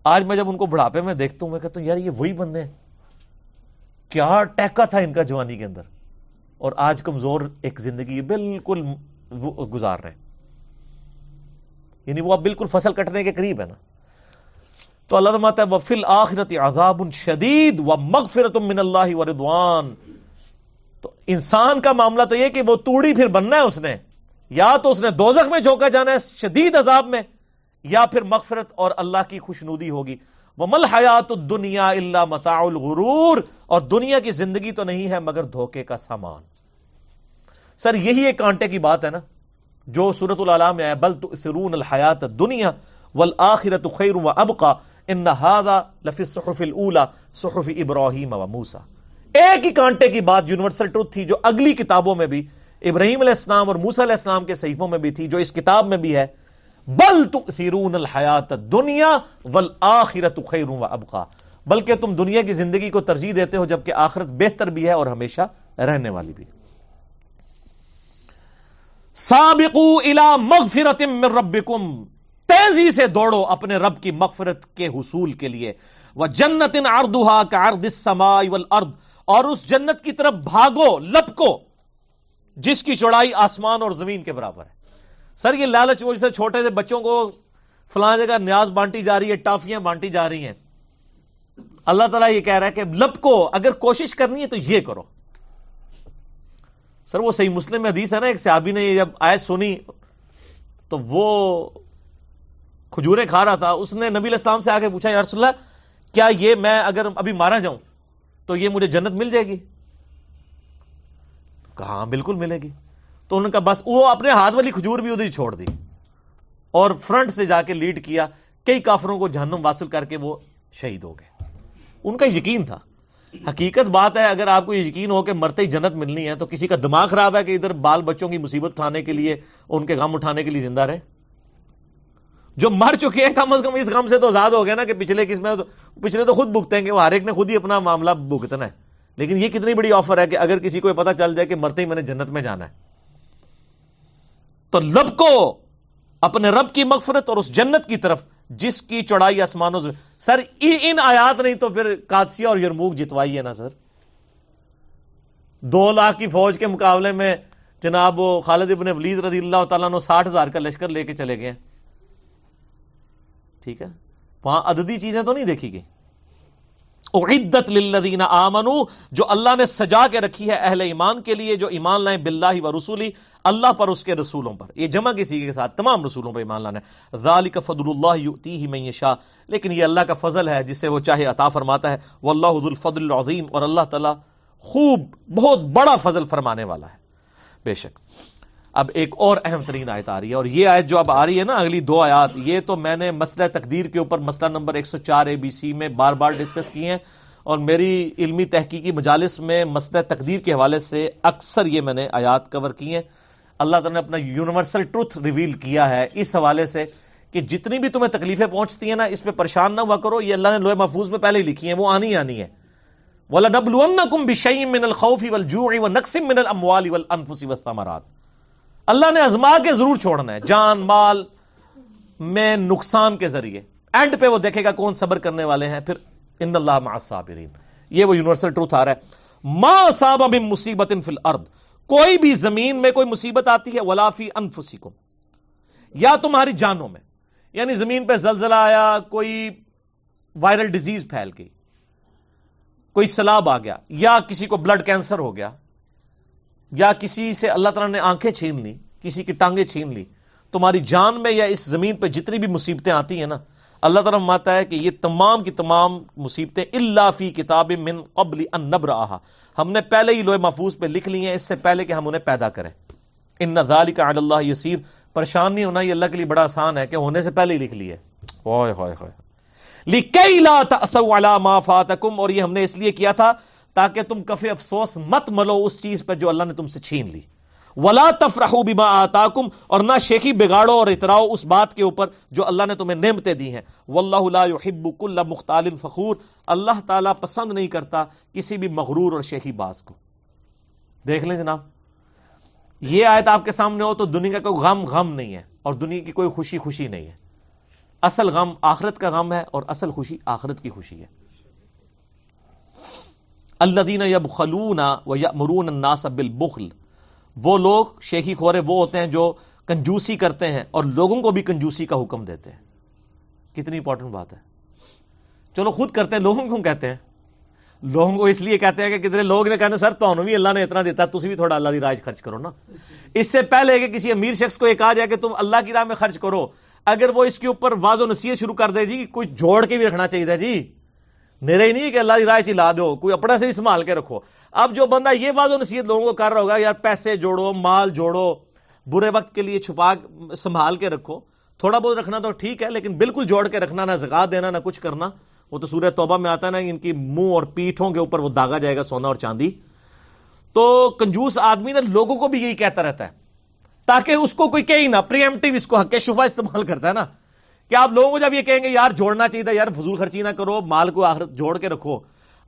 آج میں جب ان کو بڑھاپے میں دیکھتا ہوں، میں کہتا ہوں، یار، یہ وہی بندے ہیں۔ کیا ٹیکا تھا ان کا جوانی کے اندر؟ اور آج کمزور ایک زندگی بالکل گزار رہے ہیں۔ یعنی وہ اب بالکل فصل کٹنے کے قریب ہے نا۔ تو اللہ ہے وفل آخرت عذاب شدید و مغفرت من اللہ و ردوان تو انسان کا معاملہ تو یہ کہ وہ توڑی پھر بننا ہے اس نے۔ یا تو اس نے دوزخ میں جھونکا جانا ہے، شدید عذاب میں۔ یا پھر مغفرت اور اللہ کی خوشنودی ہوگی۔ وہ مل حیات دنیا اللہ متا الغرور۔ اور دنیا کی زندگی تو نہیں ہے مگر دھوکے کا سامان۔ سر، یہی ایک کانٹے کی بات ہے نا، جو سورت العلام میں ہے بل تو سرون الحیات دنیا ول آخرت خیر و ابقا ان نہ لفی صحف الا صحف ابراہیم و موسا ایک ہی کانٹے کی بات، یونیورسل ٹروتھ تھی، جو اگلی کتابوں میں بھی، ابراہیم علیہ السلام اور موسا علیہ السلام کے صحیفوں میں بھی تھی، جو اس کتاب میں بھی ہے۔ بل تؤثرون الحیات دنیا ول آخرت خیر و ابقا۔ بلکہ تم دنیا کی زندگی کو ترجیح دیتے ہو جبکہ آخرت بہتر بھی ہے اور ہمیشہ رہنے والی بھی۔ سابقو الى مغفرت من ربکم۔ تیزی سے دوڑو اپنے رب کی مغفرت کے حصول کے لیے۔ وہ جنت ان اردوہا کا ارد ارد اور اس جنت کی طرف بھاگو، لپکو، جس کی چوڑائی آسمان اور زمین کے برابر ہے۔ سر یہ لالچ وہ جیسے چھوٹے سے بچوں کو فلاں جگہ نیاز بانٹی جا رہی ہے، ٹافیاں بانٹی جا رہی ہیں۔ اللہ تعالیٰ یہ کہہ رہا ہے کہ لپکو اگر کوشش کرنی ہے تو یہ کرو۔ سر وہ صحیح مسلم میں حدیث ہے نا، ایک صحابی نے جب آئے سنی تو وہ کھجورے کھا رہا تھا۔ اس نے نبی الاسلام سے آگے پوچھا، یا رسول اللہ، کیا یہ میں اگر ابھی مارا جاؤں تو یہ مجھے جنت مل جائے گی؟ کہاں بالکل ملے گی۔ تو انہوں نے کہا، بس وہ اپنے ہاتھ والی کھجور بھی ادھر چھوڑ دی۔ اور فرنٹ سے جا کے لیڈ کیا، کئی کافروں کو جہنم واصل کر کے وہ شہید ہو گئے۔ ان کا یقین تھا۔ حقیقت بات ہے، اگر آپ کو یقین ہو کہ مرتے ہی جنت ملنی ہے، تو کسی کا دماغ خراب ہے کہ ادھر بال بچوں کی مصیبت اٹھانے کے لیے، ان کے غم اٹھانے کے لیے زندہ رہے۔ جو مر چکے ہیں، کم از کم اس غم سے تو آزاد ہو گیا نا کہ پچھلے کس میں پچھلے تو خود بھگتے ہیں کہ وہ ہر ایک نے خود ہی اپنا معاملہ بھگتنا ہے۔ لیکن یہ کتنی بڑی آفر ہے کہ اگر کسی کو یہ پتا چل جائے کہ مرتے ہی میں نے جنت میں جانا ہے۔ تو لب کو اپنے رب کی مغفرت اور اس جنت کی طرف جس کی چڑھائی آسمانوں سے سر ان آیات نہیں تو پھر کادسیا اور یرموک جتوائی ہے نا، سر۔ دو لاکھ کی فوج کے مقابلے میں جناب وہ خالد ابن ولید رضی اللہ تعالیٰ نے ساٹھ ہزار کا لشکر لے کے چلے گئے۔ ٹھیک ہے؟ وہاں عددی چیزیں تو نہیں دیکھی گئی اعدت للذین آمنو جو اللہ نے سجا کے رکھی ہے اہل ایمان کے لیے، جو ایمان لائیں باللہ و رسولی، اللہ پر اس کے رسولوں پر۔ یہ جمع کسی کے ساتھ، تمام رسولوں پر ایمان لانا ہے۔ ذالک فضل اللہ یؤتیہ من یشاء لیکن یہ اللہ کا فضل ہے، جسے وہ چاہے عطا فرماتا ہے۔ واللہ ذو الفضل العظیم اور اللہ تعالی خوب، بہت بڑا فضل فرمانے والا ہے۔ بے شک۔ اب ایک اور اہم ترین آیت آ رہی ہے اور یہ آیت جو اب آ رہی ہے نا اگلی دو آیات، یہ تو میں نے مسئلہ تقدیر کے اوپر مسئلہ نمبر 104 اے بی سی میں بار بار ڈسکس کی ہیں اور میری علمی تحقیقی مجالس میں مسئلہ تقدیر کے حوالے سے اکثر یہ میں نے آیات کور کی ہیں۔ اللہ تعالیٰ نے اپنا یونیورسل ٹروتھ ریویل کیا ہے اس حوالے سے کہ جتنی بھی تمہیں تکلیفیں پہنچتی ہیں نا، اس پہ پریشان نہ ہوا کرو، یہ اللہ نے لوہے محفوظ میں پہلے ہی لکھی ہیں، وہ آنی آنی ہے وَلَنَبْلُوَنَّكُمْ بِشَيْءٍ مِّنَ الْخَوْفِ وَالْجُوعِ وَنَقْصٍ مِّنَ الْأَمْوَالِ وَالْأَنفُسِ وَالثَّمَرَاتِ۔ اللہ نے ازما کے ضرور چھوڑنا ہے۔ جان، مال میں نقصان کے ذریعے۔ اینڈ پہ وہ دیکھے گا کون صبر کرنے والے ہیں۔ پھر ان اللہ مع الصابرین۔ یہ وہ یونیورسل ٹروتھ آ رہا ہے۔ ما صاب من مصیبت فی الارض کوئی بھی زمین میں کوئی مصیبت آتی ہے، ولا فی انفسکم یا تمہاری جانوں میں۔ یعنی زمین پہ زلزلہ آیا، کوئی وائرل ڈیزیز پھیل گئی۔ کوئی سلاب آ گیا، یا کسی کو بلڈ کینسر ہو گیا۔ یا کسی سے اللہ تعالیٰ نے آنکھیں چھین لی کسی کی ٹانگیں چھین لی تمہاری جان میں یا اس زمین پہ جتنی بھی مصیبتیں آتی ہیں نا اللہ تعالیٰ ماتا ہے کہ یہ تمام کی تمام مصیبتیں اللہ فی کتاب من قبل ان نبر ہم نے پہلے ہی لوہے محفوظ پہ لکھ لی ہیں اس سے پہلے کہ ہم انہیں پیدا کریں۔ ان نظال کا اللہ یسیر۔ پریشان نہیں ہونا یہ اللہ کے لیے بڑا آسان ہے کہ ہونے سے پہلے ہی لکھ لیے۔ ہوئے ہوئے ہوئے۔ لکئی لا تأسو علی ما فاتکم اور یہ ہم نے اس لیے کیا تھا تاکہ تم کفے افسوس مت ملو اس چیز پر جو اللہ نے تم سے چھین لی۔ ولا تفرحوا بما آتاکم اور نہ شیخی بگاڑو اور اتراؤ اس بات کے اوپر جو اللہ نے تمہیں نعمتیں دی ہیں۔ واللہ لا يحب كل مختال فخور۔ اللہ تعالیٰ پسند نہیں کرتا کسی بھی مغرور اور شیخی باز کو۔ دیکھ لیں جناب، یہ آیت آپ کے سامنے ہو تو دنیا کا کوئی غم غم نہیں ہے، اور دنیا کی کوئی خوشی خوشی نہیں ہے۔ اصل غم آخرت کا غم ہے اور اصل خوشی آخرت کی خوشی ہے۔ اللہ یب خلونا و مرون الناس بالبخل۔ وہ لوگ شیخی خورے وہ ہوتے ہیں جو کنجوسی کرتے ہیں اور لوگوں کو بھی کنجوسی کا حکم دیتے ہیں۔ کتنی امپورٹنٹ بات ہے۔ چلو خود کرتے ہیں، لوگوں کو کہتے ہیں؟ لوگوں کو اس لیے کہتے ہیں کہ کتنے لوگ نے کہنا سر تو بھی اللہ نے اتنا دیتا تھی بھی تھوڑا اللہ کی راج خرچ کرو نا۔ اس سے پہلے کہ کسی امیر شخص کو یہ کہا جائے کہ تم اللہ کی راہ میں خرچ کرو، اگر وہ اس کے اوپر واض و نصیحت شروع کر دے جی کوئی جوڑ کے بھی رکھنا چاہیے جی۔ میرا ہی نہیں کہ اللہ کی رائے چلا دو، کوئی اپنا سے ہی سنبھال کے رکھو۔ اب جو بندہ یہ بات و نصیحت لوگوں کو کر رہا ہوگا یار پیسے جوڑو، مال جوڑو، برے وقت کے لیے چھپا سنبھال کے رکھو۔ تھوڑا بہت رکھنا تو ٹھیک ہے، لیکن بالکل جوڑ کے رکھنا، نہ زکات دینا، نہ کچھ کرنا۔ وہ تو سورہ توبہ میں آتا ہے نا ان کی منہ اور پیٹھوں کے اوپر وہ داغا جائے گا، سونا اور چاندی۔ تو کنجوس آدمی نا لوگوں کو بھی یہی کہتا رہتا ہے، تاکہ اس کو کوئی کہیں نہ پریمٹیو اس کو حق شفا استعمال کرتا ہے نا۔ کہ آپ لوگوں کو جب یہ کہیں گے یار جوڑنا چاہیے تھا، یار فضول خرچی نہ کرو، مال کو آخر جوڑ کے رکھو۔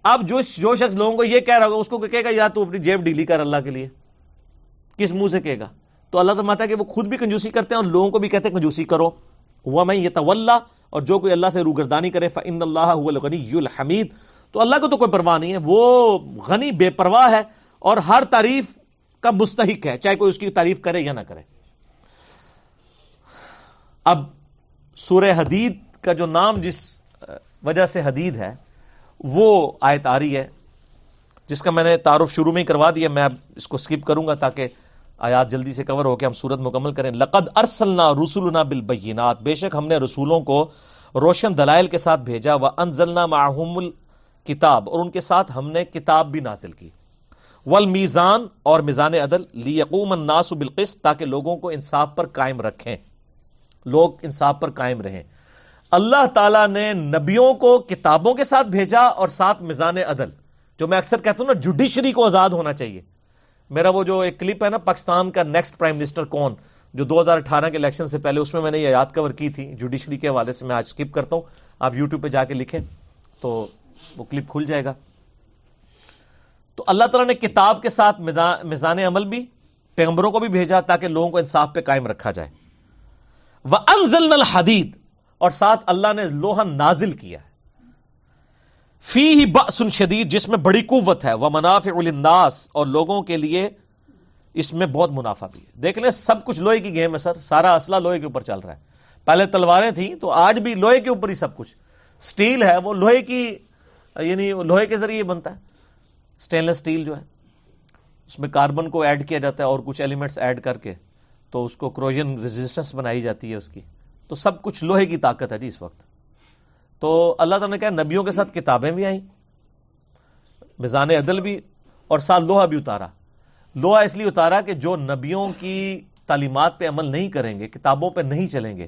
اب جو جو شخص لوگوں کو یہ کہہ رہا ہوگا، اس کو کہے گا، یار تو اپنی جیب ڈیلی کر اللہ کے لیے۔ کس منہ سے کہے گا؟ تو اللہ تو ماتا ہے کہ وہ خود بھی کنجوسی کرتے ہیں اور لوگوں کو بھی کہتے ہیں کنجوسی کرو۔ ہوا میں یہ طول اور جو کوئی اللہ سے روگردانی کرے فن اللہ الغنی الحمید تو اللہ کو تو کوئی پرواہ نہیں ہے، وہ غنی بے پرواہ ہے اور ہر تعریف کا مستحق ہے، چاہے کوئی اس کی تعریف کرے یا نہ کرے۔ اب سورہ حدید کا جو نام جس وجہ سے حدید ہے، وہ آیت آ رہی ہے، جس کا میں نے تعارف شروع میں ہی کروا دیا، میں اب اس کو سکپ کروں گا تاکہ آیات جلدی سے کور ہو کے ہم صورت مکمل کریں۔ لقد ارسلنا رسولنا بالبینات، بے شک ہم نے رسولوں کو روشن دلائل کے ساتھ بھیجا و انزلنا معہم الکتاب، اور ان کے ساتھ ہم نے کتاب بھی نازل کی۔ والمیزان اور میزان عدل، لیقوم الناس بالقسط، تاکہ لوگوں کو انصاف پر قائم رکھیں۔ لوگ انصاف پر قائم رہیں۔ اللہ تعالیٰ نے نبیوں کو کتابوں کے ساتھ بھیجا اور ساتھ میزان عدل، جو میں اکثر کہتا ہوں نا جوڈیشری کو آزاد ہونا چاہیے۔ میرا وہ جو ایک کلپ ہے نا، پاکستان کا نیکسٹ پرائم منسٹر کون، جو دو ہزار اٹھارہ کے الیکشن سے پہلے، اس میں میں نے یہ یاد کور کی تھی۔ جوڈیشری کے حوالے سے میں آج اسکپ کرتا ہوں۔ آپ یوٹیوب پہ جا کے لکھیں تو وہ کلپ کھل جائے گا۔ تو اللہ تعالیٰ نے کتاب کے ساتھ میزان عمل بھی، پیغمبروں کو بھی بھیجا تاکہ لوگوں کو انصاف پہ قائم رکھا جائے۔ وہ انزل الحدید اور ساتھ اللہ نے لوہا نازل کیا ہے۔ فی ہی بسن شدید، جس میں بڑی قوت ہے۔ وہ منافع الناس اور لوگوں کے لیے اس میں بہت منافع بھی ہے۔ دیکھ لیں، سب کچھ لوہے کی گیم ہے سر۔ سارا اسلحہ لوہے کے اوپر چل رہا ہے۔ پہلے تلواریں تھیں تو آج بھی لوہے کے اوپر ہی سب کچھ۔ سٹیل ہے، وہ لوہے کی یعنی لوہے کے ذریعے بنتا ہے۔ سٹینلیس سٹیل جو ہے، اس میں کاربن کو ایڈ کیا جاتا ہے اور کچھ ایلیمنٹس ایڈ کر کے۔ تو اس کو کروجن ریزسٹنس بنائی جاتی ہے اس کی۔ تو سب کچھ لوہے کی طاقت ہے جی اس وقت۔ تو اللہ تعالیٰ نے کہا نبیوں کے ساتھ کتابیں بھی آئیں، میزان عدل بھی، اور ساتھ لوہا بھی اتارا۔ لوہا اس لیے اتارا کہ جو نبیوں کی تعلیمات پہ عمل نہیں کریں گے، کتابوں پہ نہیں چلیں گے،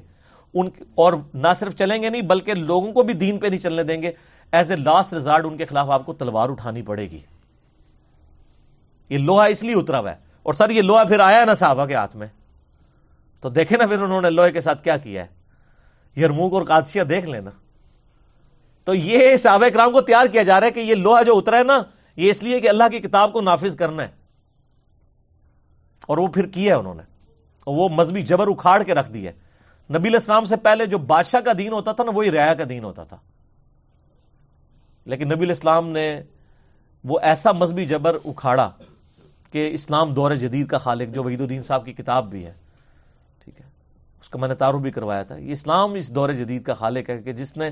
ان اور نہ صرف چلیں گے نہیں، بلکہ لوگوں کو بھی دین پہ نہیں چلنے دیں گے۔ ایز اے لاسٹ ریزارٹ ان کے خلاف آپ کو تلوار اٹھانی پڑے گی۔ یہ لوہا اس لیے اترا ہوا ہے۔ اور سر، یہ لوہا پھر آیا نا صحابہ کے ہاتھ میں۔ تو دیکھیں نا پھر انہوں نے لوہے کے ساتھ کیا کیا ہے۔ یرموک اور کادسیہ دیکھ لینا تو یہ صحابہ کرام کو تیار کیا جا رہا ہے کہ یہ لوہا جو اترا ہے نا، یہ اس لیے کہ اللہ کی کتاب کو نافذ کرنا ہے۔ اور وہ پھر کیا ہے انہوں نے؟ اور وہ مذہبی جبر اکھاڑ کے رکھ دیا نبی الاسلام سے پہلے جو بادشاہ کا دین ہوتا تھا نا، وہی ریا کا دین ہوتا تھا۔ لیکن نبی الاسلام نے وہ ایسا مذہبی جبر اکھاڑا کہ اسلام دور جدید کا خالق جو وحید الدین صاحب کی کتاب بھی ہے۔ ٹھیک ہے۔ اس کا میں نے تعارف بھی کروایا تھا۔ یہ اسلام اس دور جدید کا خالق ہے کہ جس نے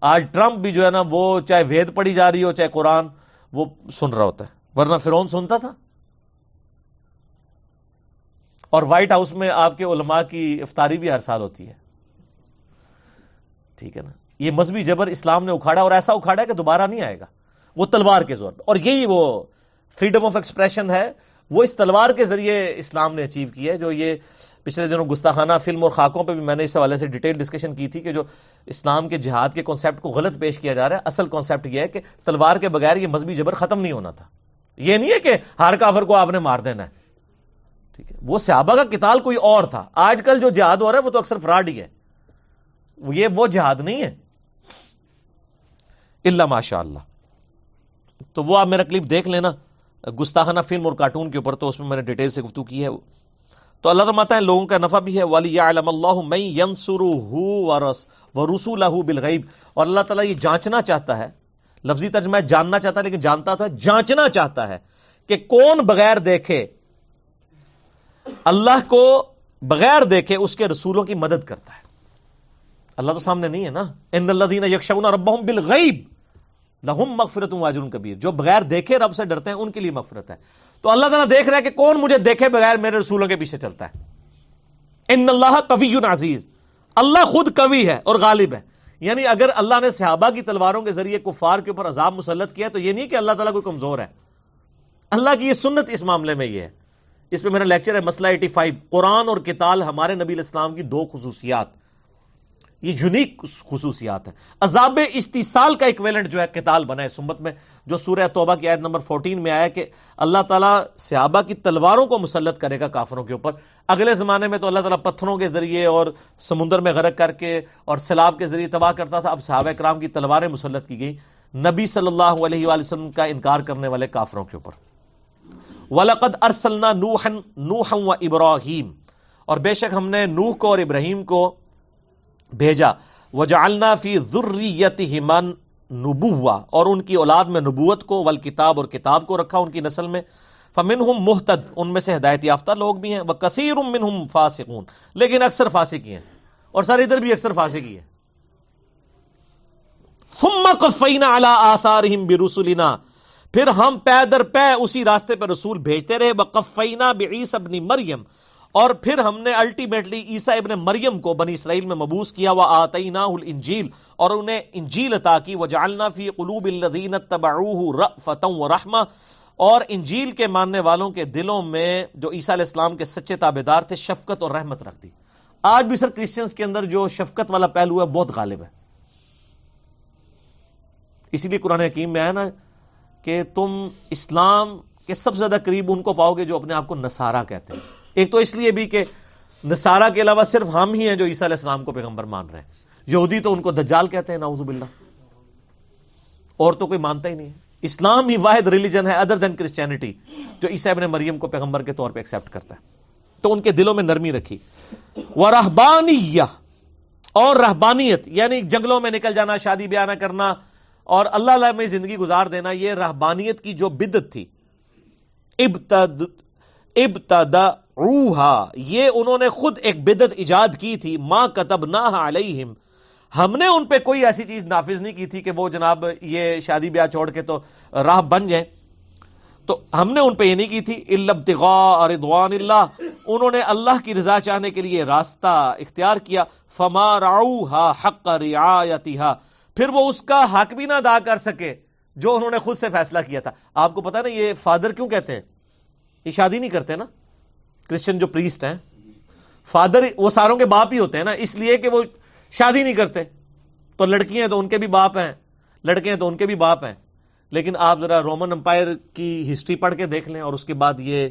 آج ٹرمپ بھی جو ہے نا وہ چاہے وید پڑھی جا رہی ہو، چاہے قرآن، وہ سن رہا ہوتا ہے۔ ورنہ فرون سنتا تھا۔ اور وائٹ ہاؤس میں آپ کے علماء کی افطاری بھی ہر سال ہوتی ہے۔ ٹھیک ہے نا۔ یہ مذہبی جبر اسلام نے اکھاڑا اور ایسا اکھاڑا ہے کہ دوبارہ نہیں آئے گا۔ وہ تلوار کے زور اور یہی وہ فریڈم آف ایکسپریشن ہے۔ وہ اس تلوار کے ذریعے اسلام نے اچیو کی ہے۔ جو یہ پچھلے دنوں گستاخانہ فلم اور خاکوں پہ بھی میں نے اس حوالے سے ڈیٹیل ڈسکشن کی تھی کہ جو اسلام کے جہاد کے کانسیپٹ کو غلط پیش کیا جا رہا ہے، اصل کانسیپٹ یہ ہے کہ تلوار کے بغیر یہ مذہبی جبر ختم نہیں ہونا تھا۔ یہ نہیں ہے کہ ہر کافر کو آپ نے مار دینا ہے۔ ٹھیک ہے۔ وہ صحابہ کا کتال کوئی اور تھا۔ آج کل جو جہاد ہو رہا ہے، وہ تو اکثر فراڈ ہی ہے۔ یہ وہ جہاد نہیں ہے۔ اللہ ماشاء اللہ تو وہ آپ میرا کلپ دیکھ لینا۔ گستاخانہ فلم اور کارٹون کے اوپر تو اس میں میں نے ڈیٹیل سے گفتگو کی ہے۔ تو اللہ تعالیٰ ہے، لوگوں کا نفع بھی ہے والی علم اللہ میں ینسر ورس و رسول بالغیب اور اللہ تعالیٰ یہ جانچنا چاہتا ہے، لفظی ترجمہ جاننا چاہتا ہے، لیکن جانتا تو ہے، جانچنا چاہتا ہے کہ کون بغیر دیکھے اللہ کو بغیر دیکھے اس کے رسولوں کی مدد کرتا ہے۔ اللہ تو سامنے نہیں ہے نا؟ ان اللہ دین یکشون ربہم بالغیب لہم مغفرت واجر کبیر۔ جو بغیر دیکھے رب سے ڈرتے ہیں، ان کے لیے مغفرت ہے۔ تو اللہ تعالیٰ دیکھ رہا ہے کہ کون مجھے دیکھے بغیر میرے رسولوں کے پیچھے چلتا ہے۔ ان اللہ کبھی عزیز۔ اللہ خود کبھی ہے اور غالب ہے۔ یعنی اگر اللہ نے صحابہ کی تلواروں کے ذریعے کفار کے اوپر عذاب مسلط کیا، تو یہ نہیں کہ اللہ تعالیٰ کوئی کمزور ہے۔ اللہ کی یہ سنت اس معاملے میں یہ ہے۔ اس پہ میرا لیکچر ہے مسئلہ ایٹی فائیو۔ قرآن اور کتال ہمارے نبی الاسلام کی دو خصوصیات۔ یہ یونیک خصوصیات ہے عذاب استحصال کا ایکویلنٹ جو ہے کتال بنا ہے سمت میں، جو سورہ توبہ کی آیت نمبر 14 میں آیا کہ اللہ تعالیٰ صحابہ کی تلواروں کو مسلط کرے گا کافروں کے اوپر۔ اگلے زمانے میں تو اللہ تعالیٰ پتھروں کے ذریعے اور سمندر میں غرق کر کے اور سیلاب کے ذریعے تباہ کرتا تھا۔ اب صحابہ کرام کی تلواریں مسلط کی گئی نبی صلی اللہ علیہ وآلہ وسلم کا انکار کرنے والے کافروں کے اوپر۔ وَلَقَدْ أَرْسَلْنَا نُوحًا نُوحًا وَإِبْرَاهِيم۔ اور بے شک ہم نے نوح کو اور ابراہیم کو بھیجا۔ وجعلنا فی ذریتہم نبوہ اور ان کی اولاد میں نبوت کو والکتاب اور کتاب کو رکھا ان کی نسل میں۔ فمنہم محتد ان میں سے ہدایت یافتہ لوگ بھی ہیں۔ وکثیر منہم فاسقون۔ لیکن اکثر فاسقی ہیں۔ اور سر ادھر بھی اکثر فاسقی ہیں۔ ثم قفینا علی آثارہم برسلنا۔ پھر ہم پے در پے اسی راستے پر رسول بھیجتے رہے۔ وقفینا بعیسی ابن مریم اور پھر ہم نے الٹیمیٹلی عیسیٰ ابن مریم کو بنی اسرائیل میں مبوس کیا وہ آتینا الانجیل اور انہیں انجیل عطا کی، وجعلنا فی قلوب الذین اتبعوه رأفتا ورحمہ اور انجیل کے ماننے والوں کے دلوں میں جو عیسیٰ علیہ السلام کے سچے تابدار تھے، شفقت اور رحمت رکھ دی۔ آج بھی سر کرسچنز کے اندر جو شفقت والا پہلو ہے، بہت غالب ہے۔ اسی لیے قرآن حکیم میں آیا نا کہ تم اسلام کے سب سے زیادہ قریب ان کو پاؤ گے جو اپنے آپ کو نصارہ کہتے ہیں۔ ایک تو اس لیے بھی کہ نصارہ کے علاوہ صرف ہم ہی ہیں جو عیسیٰ علیہ السلام کو پیغمبر مان رہے ہیں۔ یہودی تو ان کو دجال کہتے ہیں، نعوذ باللہ۔ اور تو کوئی مانتا ہی نہیں ہے۔ اسلام ہی واحد ریلیجن ہے ادر دین کرسچینٹی جو عیسیٰ ابن مریم کو پیغمبر کے طور پہ ایکسپٹ کرتا ہے۔ تو ان کے دلوں میں نرمی رکھی۔ وہ رہبانیہ، اور رہبانیت یعنی جنگلوں میں نکل جانا، شادی بیاہ نہ کرنا، اور اللہ اللہ میں زندگی گزار دینا، یہ رہبانیت کی جو بدت تھی۔ ابتد، ابتدا روحا، یہ انہوں نے خود ایک بدت ایجاد کی تھی ماں کتب نہ علیہم ہم نے ان پہ کوئی ایسی چیز نافذ نہیں کی تھی کہ وہ جناب یہ شادی بیاہ چھوڑ کے تو راہ بن جائیں۔ تو ہم نے ان پہ یہ نہیں کی تھی البتغاء رضوان اللہ انہوں نے اللہ کی رضا چاہنے کے لیے راستہ اختیار کیا۔ فما رعوها حق رعایتها۔ پھر وہ اس کا حق بھی نہ ادا کر سکے، جو انہوں نے خود سے فیصلہ کیا تھا۔ آپ کو پتا نا یہ فادر کیوں کہتے ہیں؟ یہ شادی نہیں کرتے نا؟ کرسچن جو پریسٹ ہیں، فادر وہ ساروں کے باپ ہی ہوتے ہیں نا، اس لیے کہ وہ شادی نہیں کرتے۔ تو لڑکیاں تو ان کے بھی باپ ہیں لڑکے ہیں تو ان کے بھی باپ ہیں۔ لیکن آپ ذرا رومن امپائر کی ہسٹری پڑھ کے دیکھ لیں اور اس کے بعد یہ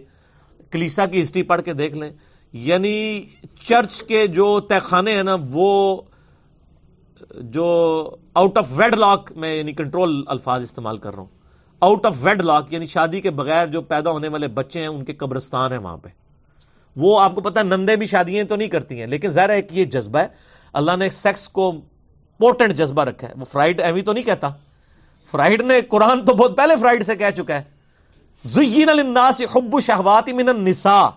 کلیسا کی ہسٹری پڑھ کے دیکھ لیں۔ یعنی چرچ کے جو تہ خانے ہیں نا، وہ جو آؤٹ آف ویڈ لاک میں یعنی کنٹرول الفاظ استعمال کر رہا ہوں۔ آؤٹ آف ویڈ لاک یعنی شادی کے بغیر جو پیدا ہونے والے بچے ہیں، ان کے قبرستان ہیں وہاں پہ۔ وہ آپ کو پتا نندے بھی شادیاں تو نہیں کرتی ہیں، لیکن ظاہر ہے کہ یہ جذبہ ہے۔ اللہ نے سیکس کو پورٹنٹ جذبہ رکھا ہے۔ وہ فرائڈ ایوی تو نہیں کہتا۔ فرائڈ نے قرآن تو بہت پہلے فرائڈ سے کہہ چکا ہے۔ زین للناس حب شہوات من النساء۔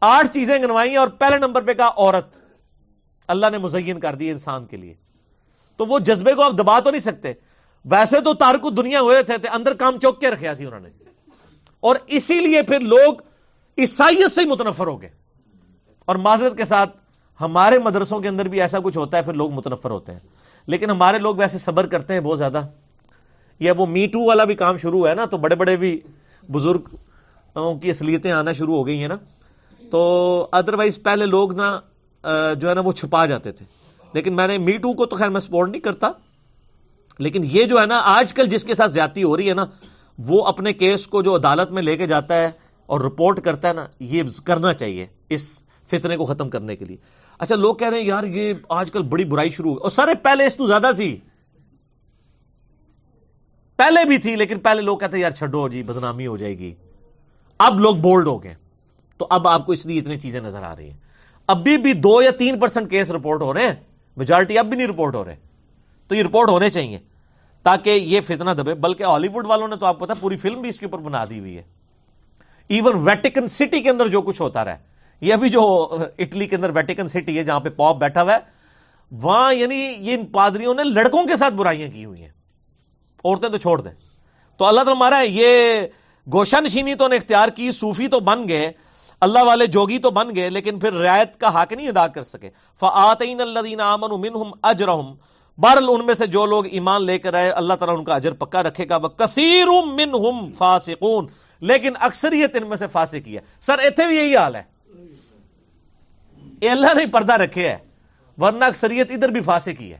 آٹھ چیزیں گنوائی اور پہلے نمبر پہ کہا عورت۔ اللہ نے مزین کر دی انسان کے لیے۔ تو وہ جذبے کو آپ دبا تو نہیں سکتے۔ ویسے تو تارک دنیا ہوئے تھے اندر کام چوک کے رکھا سی انہوں نے۔ اور اسی لیے پھر لوگ عیسائیت سے ہی متنفر ہو گئے۔ اور معذرت کے ساتھ ہمارے مدرسوں کے اندر بھی ایسا کچھ ہوتا ہے، پھر لوگ متنفر ہوتے ہیں۔ لیکن ہمارے لوگ ویسے صبر کرتے ہیں بہت زیادہ۔ یا وہ می ٹو والا بھی کام شروع ہے نا، تو بڑے بڑے بھی بزرگ کی اصلیتیں آنا شروع ہو گئی ہیں نا۔ تو ادروائز پہلے لوگ نا جو ہے نا، وہ چھپا جاتے تھے۔ لیکن میں نے می ٹو کو تو خیر میں سپورٹ نہیں کرتا۔ لیکن یہ جو ہے نا، آج کل جس کے ساتھ زیادتی ہو رہی ہے نا، وہ اپنے کیس کو جو عدالت میں لے کے جاتا ہے اور رپورٹ کرتا ہے نا، یہ کرنا چاہیے اس فتنے کو ختم کرنے کے لیے۔ اچھا لوگ کہہ رہے ہیں، یار، یہ آج کل بڑی برائی شروع ہوئی۔ اور سارے پہلے اس تو زیادہ سی پہلے بھی تھی، لیکن پہلے لوگ کہتے ہیں، یار، چھڈو جی بدنامی ہو جائے گی۔ اب لوگ بولڈ ہو گئے۔ تو اب آپ کو اس لیے اتنی چیزیں نظر آ رہی ہیں۔ ابھی بھی دو یا تین پرسنٹ کیس رپورٹ ہو رہے ہیں۔ میجارٹی اب بھی نہیں رپورٹ ہو رہے۔ تو یہ رپورٹ ہونے چاہیے، تاکہ یہ فتنہ دبے۔ بلکہ ہالی ووڈ والوں نے تو آپ پتا پوری فلم بھی اس کے اوپر بنا دی ہوئی ہے۔ ایون ویٹیکن سٹی کے اندر جو کچھ ہوتا رہا یہ ابھی جو اٹلی کے اندر ویٹیکن سٹی ہے جہاں پہ پاپ بیٹھا ہوا ہے، وہاں یعنی یہ ان پادریوں نے لڑکوں کے ساتھ برائیاں کی ہوئی ہیں۔ عورتیں تو چھوڑ دیں۔ تو اللہ تعالیٰ مارا ہے، یہ گوشہ نشینی تو نے اختیار کی، صوفی تو بن گئے، اللہ والے جوگی تو بن گئے، لیکن پھر رعایت کا حق نہیں ادا کر سکے۔ فعطین اللہ امن منہم اجرہم بہرل ان میں سے جو لوگ ایمان لے کر آئے، اللہ تعالیٰ ان کا اجر پکا رکھے گا۔ وہ کثیر منہم فاسقون۔ لیکن اکثریت ان میں سے فاسق ہی ہے۔ سر اتنے بھی یہی حال ہے۔ یہ اللہ نے پردہ رکھے ہے ورنہ اکثریت ادھر بھی فاسق ہی ہے۔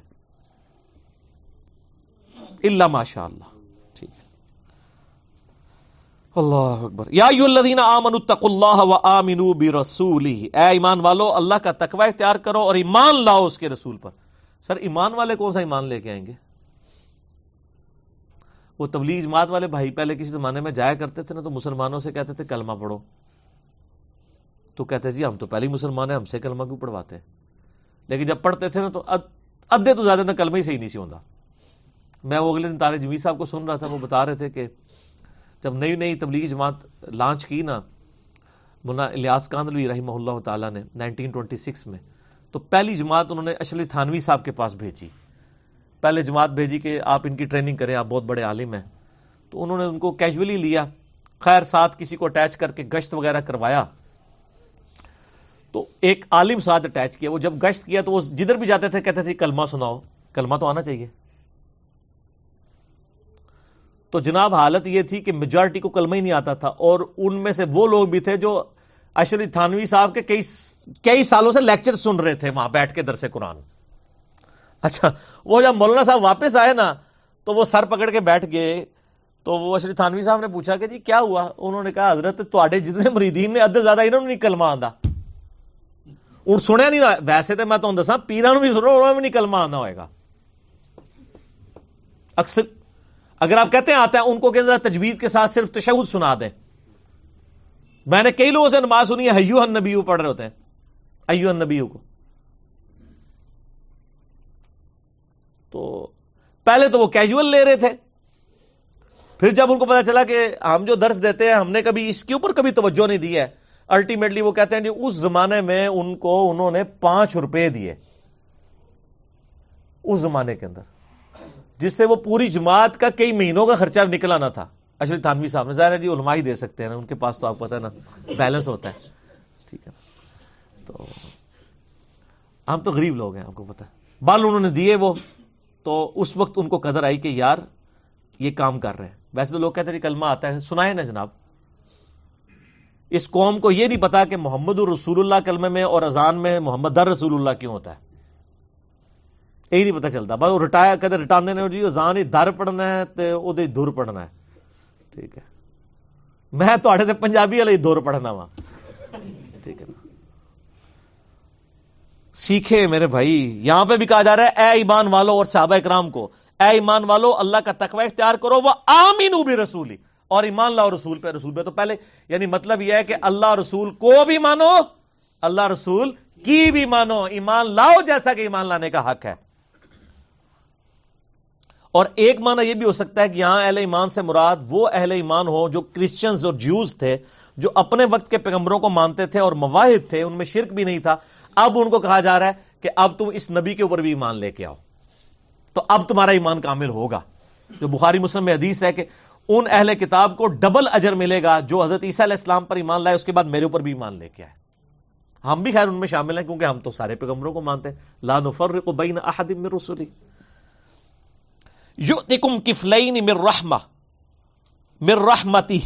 اللہ۔ ماشاء اللہ اللہ اکبر۔ یا الذین آمنوا اتقوا اللہ و آمنوا اے ایمان والو، اللہ کا تقوی اختیار کرو اور ایمان لاؤ اس کے رسول پر۔ سر، ایمان والے کون سا ایمان لے کے آئیں گے؟ وہ تبلیغ جماعت والے بھائی پہلے کسی زمانے میں جایا کرتے تھے نا تو مسلمانوں سے کہتے تھے کلمہ پڑھو۔ تو کہتے جی ہم تو پہلے مسلمان ہیں، ہم سے کلمہ کیوں پڑھواتے لیکن جب پڑھتے تھے نا تو ادھے تو زیادہ کلمہ ہی صحیح نہیں سی ہوتا میں وہ اگلے دن تارے جمیل صاحب کو سن رہا تھا، وہ بتا رہے تھے کہ جب نئی نئی تبلیغی جماعت لانچ کی نا، منا الیاس کاندلوی رحمہ اللہ تعالیٰ نے 1926 میں، تو پہلی جماعت انہوں نے اشلی تھانوی صاحب کے پاس بھیجی۔ پہلے جماعت بھیجی کہ آپ ان کی ٹریننگ کریں، آپ بہت بڑے عالم ہیں۔ تو انہوں نے ان کو کیجولی لیا، خیر ساتھ کسی کو اٹیچ کر کے گشت وغیرہ کروایا۔ تو ایک عالم ساتھ اٹیچ کیا، وہ جب گشت کیا تو وہ جدھر بھی جاتے تھے، کہتے تھے، کلمہ سناؤ، کلمہ تو آنا چاہیے۔ تو جناب حالت یہ تھی کہ میجورٹی کو کلمہ ہی نہیں آتا تھا، اور ان میں سے وہ لوگ بھی تھے جو اشری تھانوی صاحب کے کئی کئی سالوں سے لیکچر سن رہے تھے وہاں بیٹھ کے درس قرآن۔ اچھا وہ جب مولانا صاحب واپس آئے نا، تو وہ سر پکڑ کے بیٹھ گئے۔ تو وہ اشری تھانوی صاحب نے پوچھا کہ جی کیا ہوا؟ انہوں نے کہا، حضرت تے جتنے مریدین نے، ادھر زیادہ انہوں نے نہیں کلمہ آتا ہوں، سنیا نہیں ویسے تو میں تمہیں دسا پیران بھی سنو، انہوں نے بھی نہیں کلمہ آنا ہوئے گا۔ اکثر، اگر آپ کہتے ہیں آتا ہے، ان کو کہ ذرا تجوید کے ساتھ صرف تشہد سنا دیں۔ میں نے کئی لوگوں سے نماز سنی ہے حیو نبیو پڑھ رہے ہوتے ہیں۔ ایو نبیو کو تو پہلے تو وہ کیجول لے رہے تھے۔ پھر جب ان کو پتا چلا کہ ہم جو درس دیتے ہیں، ہم نے کبھی اس کے اوپر کبھی توجہ نہیں دی ہے۔ الٹیمیٹلی وہ کہتے ہیں جی اس زمانے میں ان کو انہوں نے پانچ روپے دیے۔ اس زمانے کے اندر۔ جس سے وہ پوری جماعت کا کئی مہینوں کا خرچہ نکلا نہ تھا۔ اشرف تھانوی صاحب نے ظاہر ہے جی علماء ہی دے سکتے ہیں۔ نا ان کے پاس تو آپ پتہ نا بیلنس ہوتا ہے۔ ٹھیک ہے۔ تو ہم تو غریب لوگ ہیں، آپ کو پتا بال انہوں نے دیے وہ۔ تو اس وقت ان کو قدر آئی کہ یار یہ کام کر رہے ہیں۔ ویسے تو لوگ کہتے ہیں جی کلمہ آتا ہے، سنائے نا جناب۔ اس قوم کو یہ نہیں پتا کہ محمد الرسول اللہ کلمے میں اور اذان میں محمد در رسول اللہ کیوں ہوتا ہے۔ یہی نہیں پتا چلتا۔ بس وہ رٹایا کدے رٹا جی اذان ہی در پڑھنا ہے تو وہ دور پڑھنا ہے۔ ٹھیک ہے۔ میں تے پنجابی والے دور پڑھنا وا۔ ٹھیک ہے۔ نا سیکھے میرے بھائی، یہاں پہ بھی کہا جا رہا ہے، اے ایمان والو اور صحابہ اکرام کو، اے ایمان والو، اللہ کا تقوی اختیار کرو، وہ آمین بھی رسولی اور ایمان لاؤ رسول پہ رسول پہ تو پہلے یعنی مطلب یہ ہے کہ اللہ رسول کو بھی مانو، اللہ رسول کی بھی مانو۔ ایمان لاؤ جیسا کہ ایمان لانے کا حق ہے۔ اور ایک معنی یہ بھی ہو سکتا ہے کہ یہاں اہل ایمان سے مراد وہ اہل ایمان ہو جو کرسچنز اور جیوز تھے جو اپنے وقت کے پیغمبروں کو مانتے تھے اور مواحد تھے، ان میں شرک بھی نہیں تھا، اب ان کو کہا جا رہا ہے کہ اب تم اس نبی کے اوپر بھی ایمان لے کے آؤ۔ تو اب تمہارا ایمان کامل ہوگا۔ جو بخاری مسلم میں حدیث ہے کہ ان اہل کتاب کو ڈبل اجر ملے گا جو حضرت عیسیٰ علیہ السلام پر ایمان لائے، اس کے بعد میرے اوپر بھی ایمان لے کے آئے۔ ہم بھی خیر ان میں شامل ہیں کیونکہ ہم تو سارے پیغمبروں کو مانتے ہیں۔ لا نفرق بین احد من رسولی یؤتکم کفلین من رحمہ، من رحمتی۔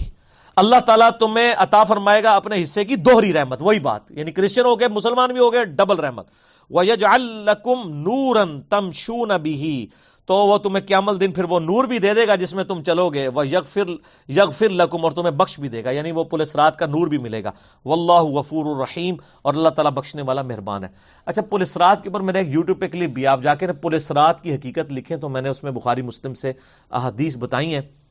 اللہ تعالیٰ تمہیں عطا فرمائے گا اپنے حصے کی دوہری رحمت، وہی بات۔ یعنی کرسچن ہو گئے، مسلمان بھی ہو گئے ڈبل رحمت۔ وَيَجْعَلْ نُورًا تَمْشُونَ بِهِ۔ تو وہ تمہیں قیامل دن پھر وہ نور بھی دے دے گا جس میں تم چلو گے۔ وہ یغفر یغفر لکم اور تمہیں بخش بھی دے گا۔ یعنی وہ پولیس رات کا نور بھی ملے گا۔ واللہ غفور الرحیم اور اللہ تعالیٰ بخشنے والا مہربان ہے۔ اچھا پولیس رات کے اوپر میں نے ایک یوٹیوب پہ کلپ بھی آپ جا کے پولیس رات کی حقیقت لکھیں تو میں نے اس میں بخاری مسلم سے احادیث بتائی ہیں۔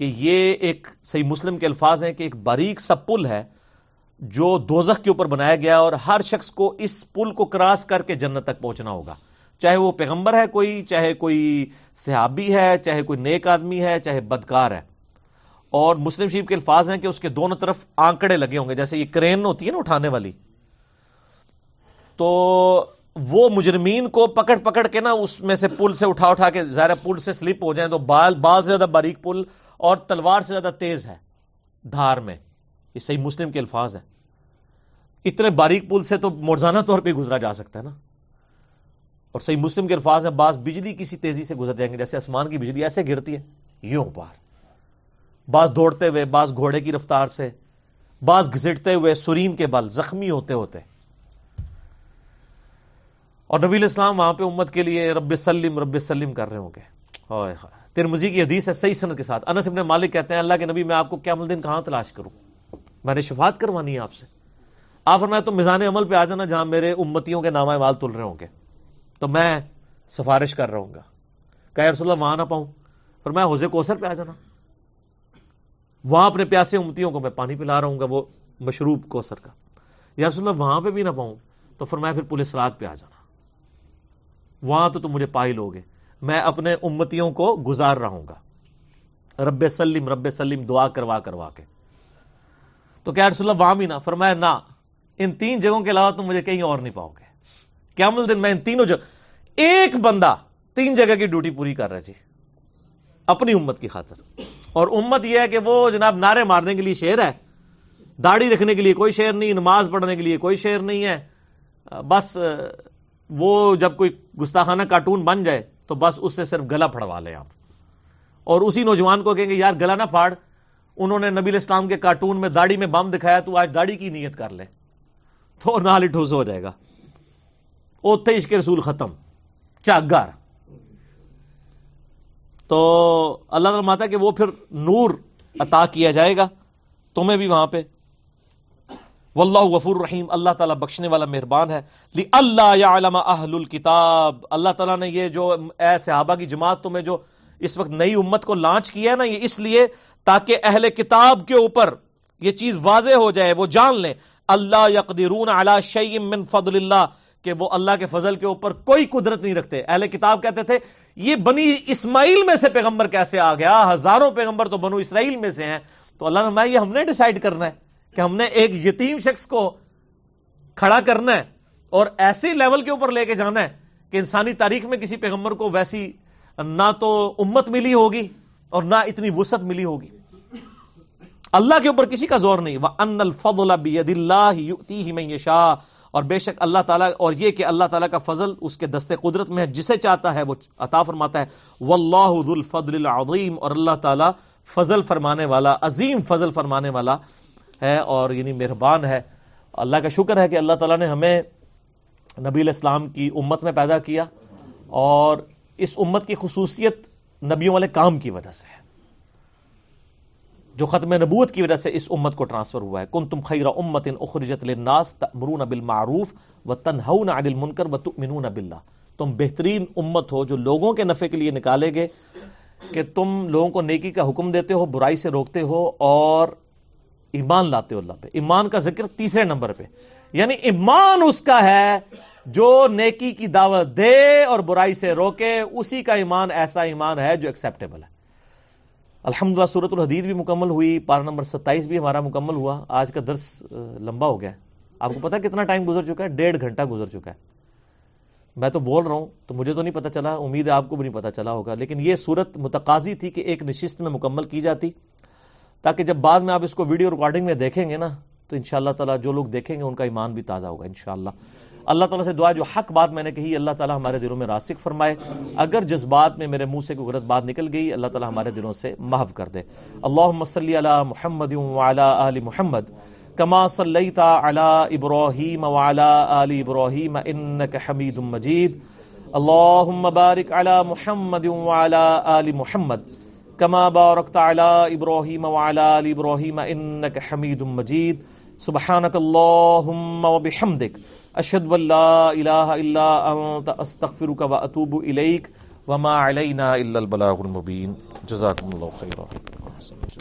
کہ یہ ایک صحیح مسلم کے الفاظ ہیں کہ ایک باریک سا پل ہے جو دوزخ کے اوپر بنایا گیا اور ہر شخص کو اس پل کو کراس کر کے جنت تک پہنچنا ہوگا۔ چاہے وہ پیغمبر ہے کوئی، چاہے کوئی صحابی ہے، چاہے کوئی نیک آدمی ہے، چاہے بدکار ہے۔ اور مسلم شریف کے الفاظ ہیں کہ اس کے دونوں طرف آنکڑے لگے ہوں گے، جیسے یہ کرین ہوتی ہے نا اٹھانے والی۔ تو وہ مجرمین کو پکڑ پکڑ کے نا اس میں سے پل سے اٹھا اٹھا کے ظاہر پل سے سلپ ہو جائیں تو بال بال سے زیادہ باریک پل اور تلوار سے زیادہ تیز ہے دھار میں۔ یہ صحیح مسلم کے الفاظ ہیں۔ اتنے باریک پل سے تو مرزانہ طور پہ گزرا جا سکتا ہے نا۔ اور صحیح مسلم کے الفاظ ہیں، بعض بجلی کسی تیزی سے گزر جائیں گے، جیسے آسمان کی بجلی ایسے گرتی ہے۔ یوں پار بعض دوڑتے ہوئے، بعض گھوڑے کی رفتار سے، بعض گھسٹتے ہوئے سرین کے بل زخمی ہوتے ہوتے۔ اور نبی اسلام وہاں پہ امت کے لیے رب سلم رب سلم کر رہے ہوں گے۔ ترمزی کی حدیث ہے، صحیح سنت کے ساتھ۔ انس ابن مالک کہتے ہیں، اللہ کے نبی، میں آپ کو کیا دن کہاں تلاش کروں؟ میں نے شفاعت کروانی ہے آپ سے۔ آپ فرمایا تو میزان عمل پہ آ جانا جہاں میرے امتیوں کے نامہ مال تل رہے ہوں گے۔ تو میں سفارش کر رہا ہوں گا۔ کہ رسول اللہ، وہاں نہ پاؤں۔ پر میں حوضے کوسر پہ آ جانا۔ وہاں اپنے پیاسے امتیوں کو میں پانی پلا رہا ہوں گا، وہ مشروب کوسر کا۔ یا رسول اللہ، وہاں پہ بھی نہ پاؤں۔ تو پھر میں پھر پولیس رات پہ آ جانا۔ وہاں تو تم مجھے پائی لوگے۔ میں اپنے امتیوں کو گزار رہا ہوں گا۔ رب سلیم رب سلیم دعا کروا کروا کے۔ تو کیا رسول اللہ وہاں بھی نہ؟ فرمایا نہ، ان تین جگہوں کے علاوہ تم مجھے کہیں اور نہیں پاؤ گے۔ کیا دن میں ان تینوں جگہ ایک بندہ تین جگہ کی ڈیوٹی پوری کر رہا جی۔ اپنی امت کی خاطر۔ اور امت یہ ہے کہ وہ جناب نعرے مارنے کے لیے شیر ہے۔ داڑھی رکھنے کے لیے کوئی شیر نہیں، نماز پڑھنے کے لیے کوئی شیر نہیں ہے۔ بس وہ جب کوئی گستاخانہ کارٹون بن جائے تو بس اس سے صرف گلا پھڑوا لیں آپ۔ اور اسی نوجوان کو کہیں گے، یار گلا نہ پھاڑ۔ انہوں نے نبی اسلام کے کارٹون میں داڑھی میں بم دکھایا، تو آج داڑھی کی نیت کر لے تو نال ٹھوس ہو جائے گا۔ اوتے عشق رسول ختم۔ چاگر تو اللہ تعالیٰ ماتا کہ وہ پھر نور عطا کیا جائے گا۔ تمہیں بھی وہاں پہ۔ واللہ غفور رحیم، اللہ تعالیٰ بخشنے والا مہربان ہے۔ لی اللہ یا اہل الکتاب اللہ تعالیٰ نے یہ جو اے صحابہ کی جماعت تمہیں جو اس وقت نئی امت کو لانچ کیا ہے نا، یہ اس لیے تاکہ اہل کتاب کے اوپر یہ چیز واضح ہو جائے، وہ جان لیں۔ اللہ یقدرون علی شیء من فضل اللہ، کہ وہ اللہ کے فضل کے اوپر کوئی قدرت نہیں رکھتے۔ اہل کتاب کہتے تھے، یہ بنی اسماعیل میں سے پیغمبر کیسے آ گیا؟ ہزاروں پیغمبر تو بنو اسرائیل میں سے ہیں۔ تو اللہ نے یہ ہم نے ڈیسائیڈ کرنا ہے۔ کہ ہم نے ایک یتیم شخص کو کھڑا کرنا ہے اور ایسے لیول کے اوپر لے کے جانا ہے کہ انسانی تاریخ میں کسی پیغمبر کو ویسی نہ تو امت ملی ہوگی اور نہ اتنی وسط ملی ہوگی۔ اللہ کے اوپر کسی کا زور نہیں۔ وہ ان الفضل بید اللہ میں شاہ اور بے شک اللہ تعالیٰ اور یہ کہ اللہ تعالیٰ کا فضل اس کے دستے قدرت میں ہے، جسے چاہتا ہے وہ عطا فرماتا ہے۔ واللہ ذو الفضل العظیم اور اللہ تعالیٰ فضل فرمانے والا، عظیم فضل فرمانے والا ہے اور یعنی مہربان ہے۔ اللہ کا شکر ہے کہ اللہ تعالیٰ نے ہمیں نبی الاسلام کی امت میں پیدا کیا اور اس امت کی خصوصیت نبیوں والے کام کی وجہ سے ہے۔ جو ختم نبوت کی وجہ سے اس امت کو ٹرانسفر ہوا ہے۔ کن تم خیر امت اخرجت للناس تأمرون بالمعروف وتنهون عن المنکر وتؤمنون باللہ۔ تم بہترین امت ہو جو لوگوں کے نفع کے لیے نکالے گے کہ تم لوگوں کو نیکی کا حکم دیتے ہو، برائی سے روکتے ہو اور ایمان لاتے ہو اللہ پہ۔ ایمان کا ذکر تیسرے نمبر پہ۔ یعنی ایمان اس کا ہے جو نیکی کی دعوت دے اور برائی سے روکے، اسی کا ایمان ایسا ایمان ہے جو ایکسپٹیبل ہے۔ الحمد للہ سورت الحدید بھی مکمل ہوئی پارا نمبر ستائیس بھی ہمارا مکمل ہوا۔ آج کا درس لمبا ہو گیا۔ آپ کو پتا کتنا ٹائم گزر چکا ہے؟ ڈیڑھ گھنٹہ گزر چکا ہے۔ میں تو بول رہا ہوں، تو مجھے تو نہیں پتا چلا، امید ہے آپ کو بھی نہیں پتا چلا ہوگا۔ لیکن یہ صورت متقاضی تھی کہ ایک نشست میں مکمل کی جاتی۔ تاکہ جب بعد میں آپ اس کو ویڈیو ریکارڈنگ میں دیکھیں گے نا، تو ان شاء اللہ تعالیٰ جو لوگ دیکھیں گے ان کا ایمان بھی تازہ ہوگا ان شاء اللہ اللہ تعالیٰ سے دعا، جو حق بات میں نے کہی، اللہ تعالیٰ ہمارے دلوں میں راسک فرمائے۔ اگر جس بات میں میرے منہ سے کوئی غلط بات نکل گئی، اللہ تعالیٰ ہمارے دلوں سے محف کر دے۔ اللہ صلی علی محمد آل محمد، کما صلیت علی ابراہیم وعلی آل ابراہیم انک حمید مجید۔ اللہم بارک علی محمد وعلی آل محمد۔ کما بارکت علی ابراہیم وعلی آل ابراہیم انک حمید مجید سبحانک اللہم وبحمدک اشہد ان لا الہ الا انت استغفرك واتوب الیک وما علینا الا البلاغ المبین جزاکم اللہ خیرہ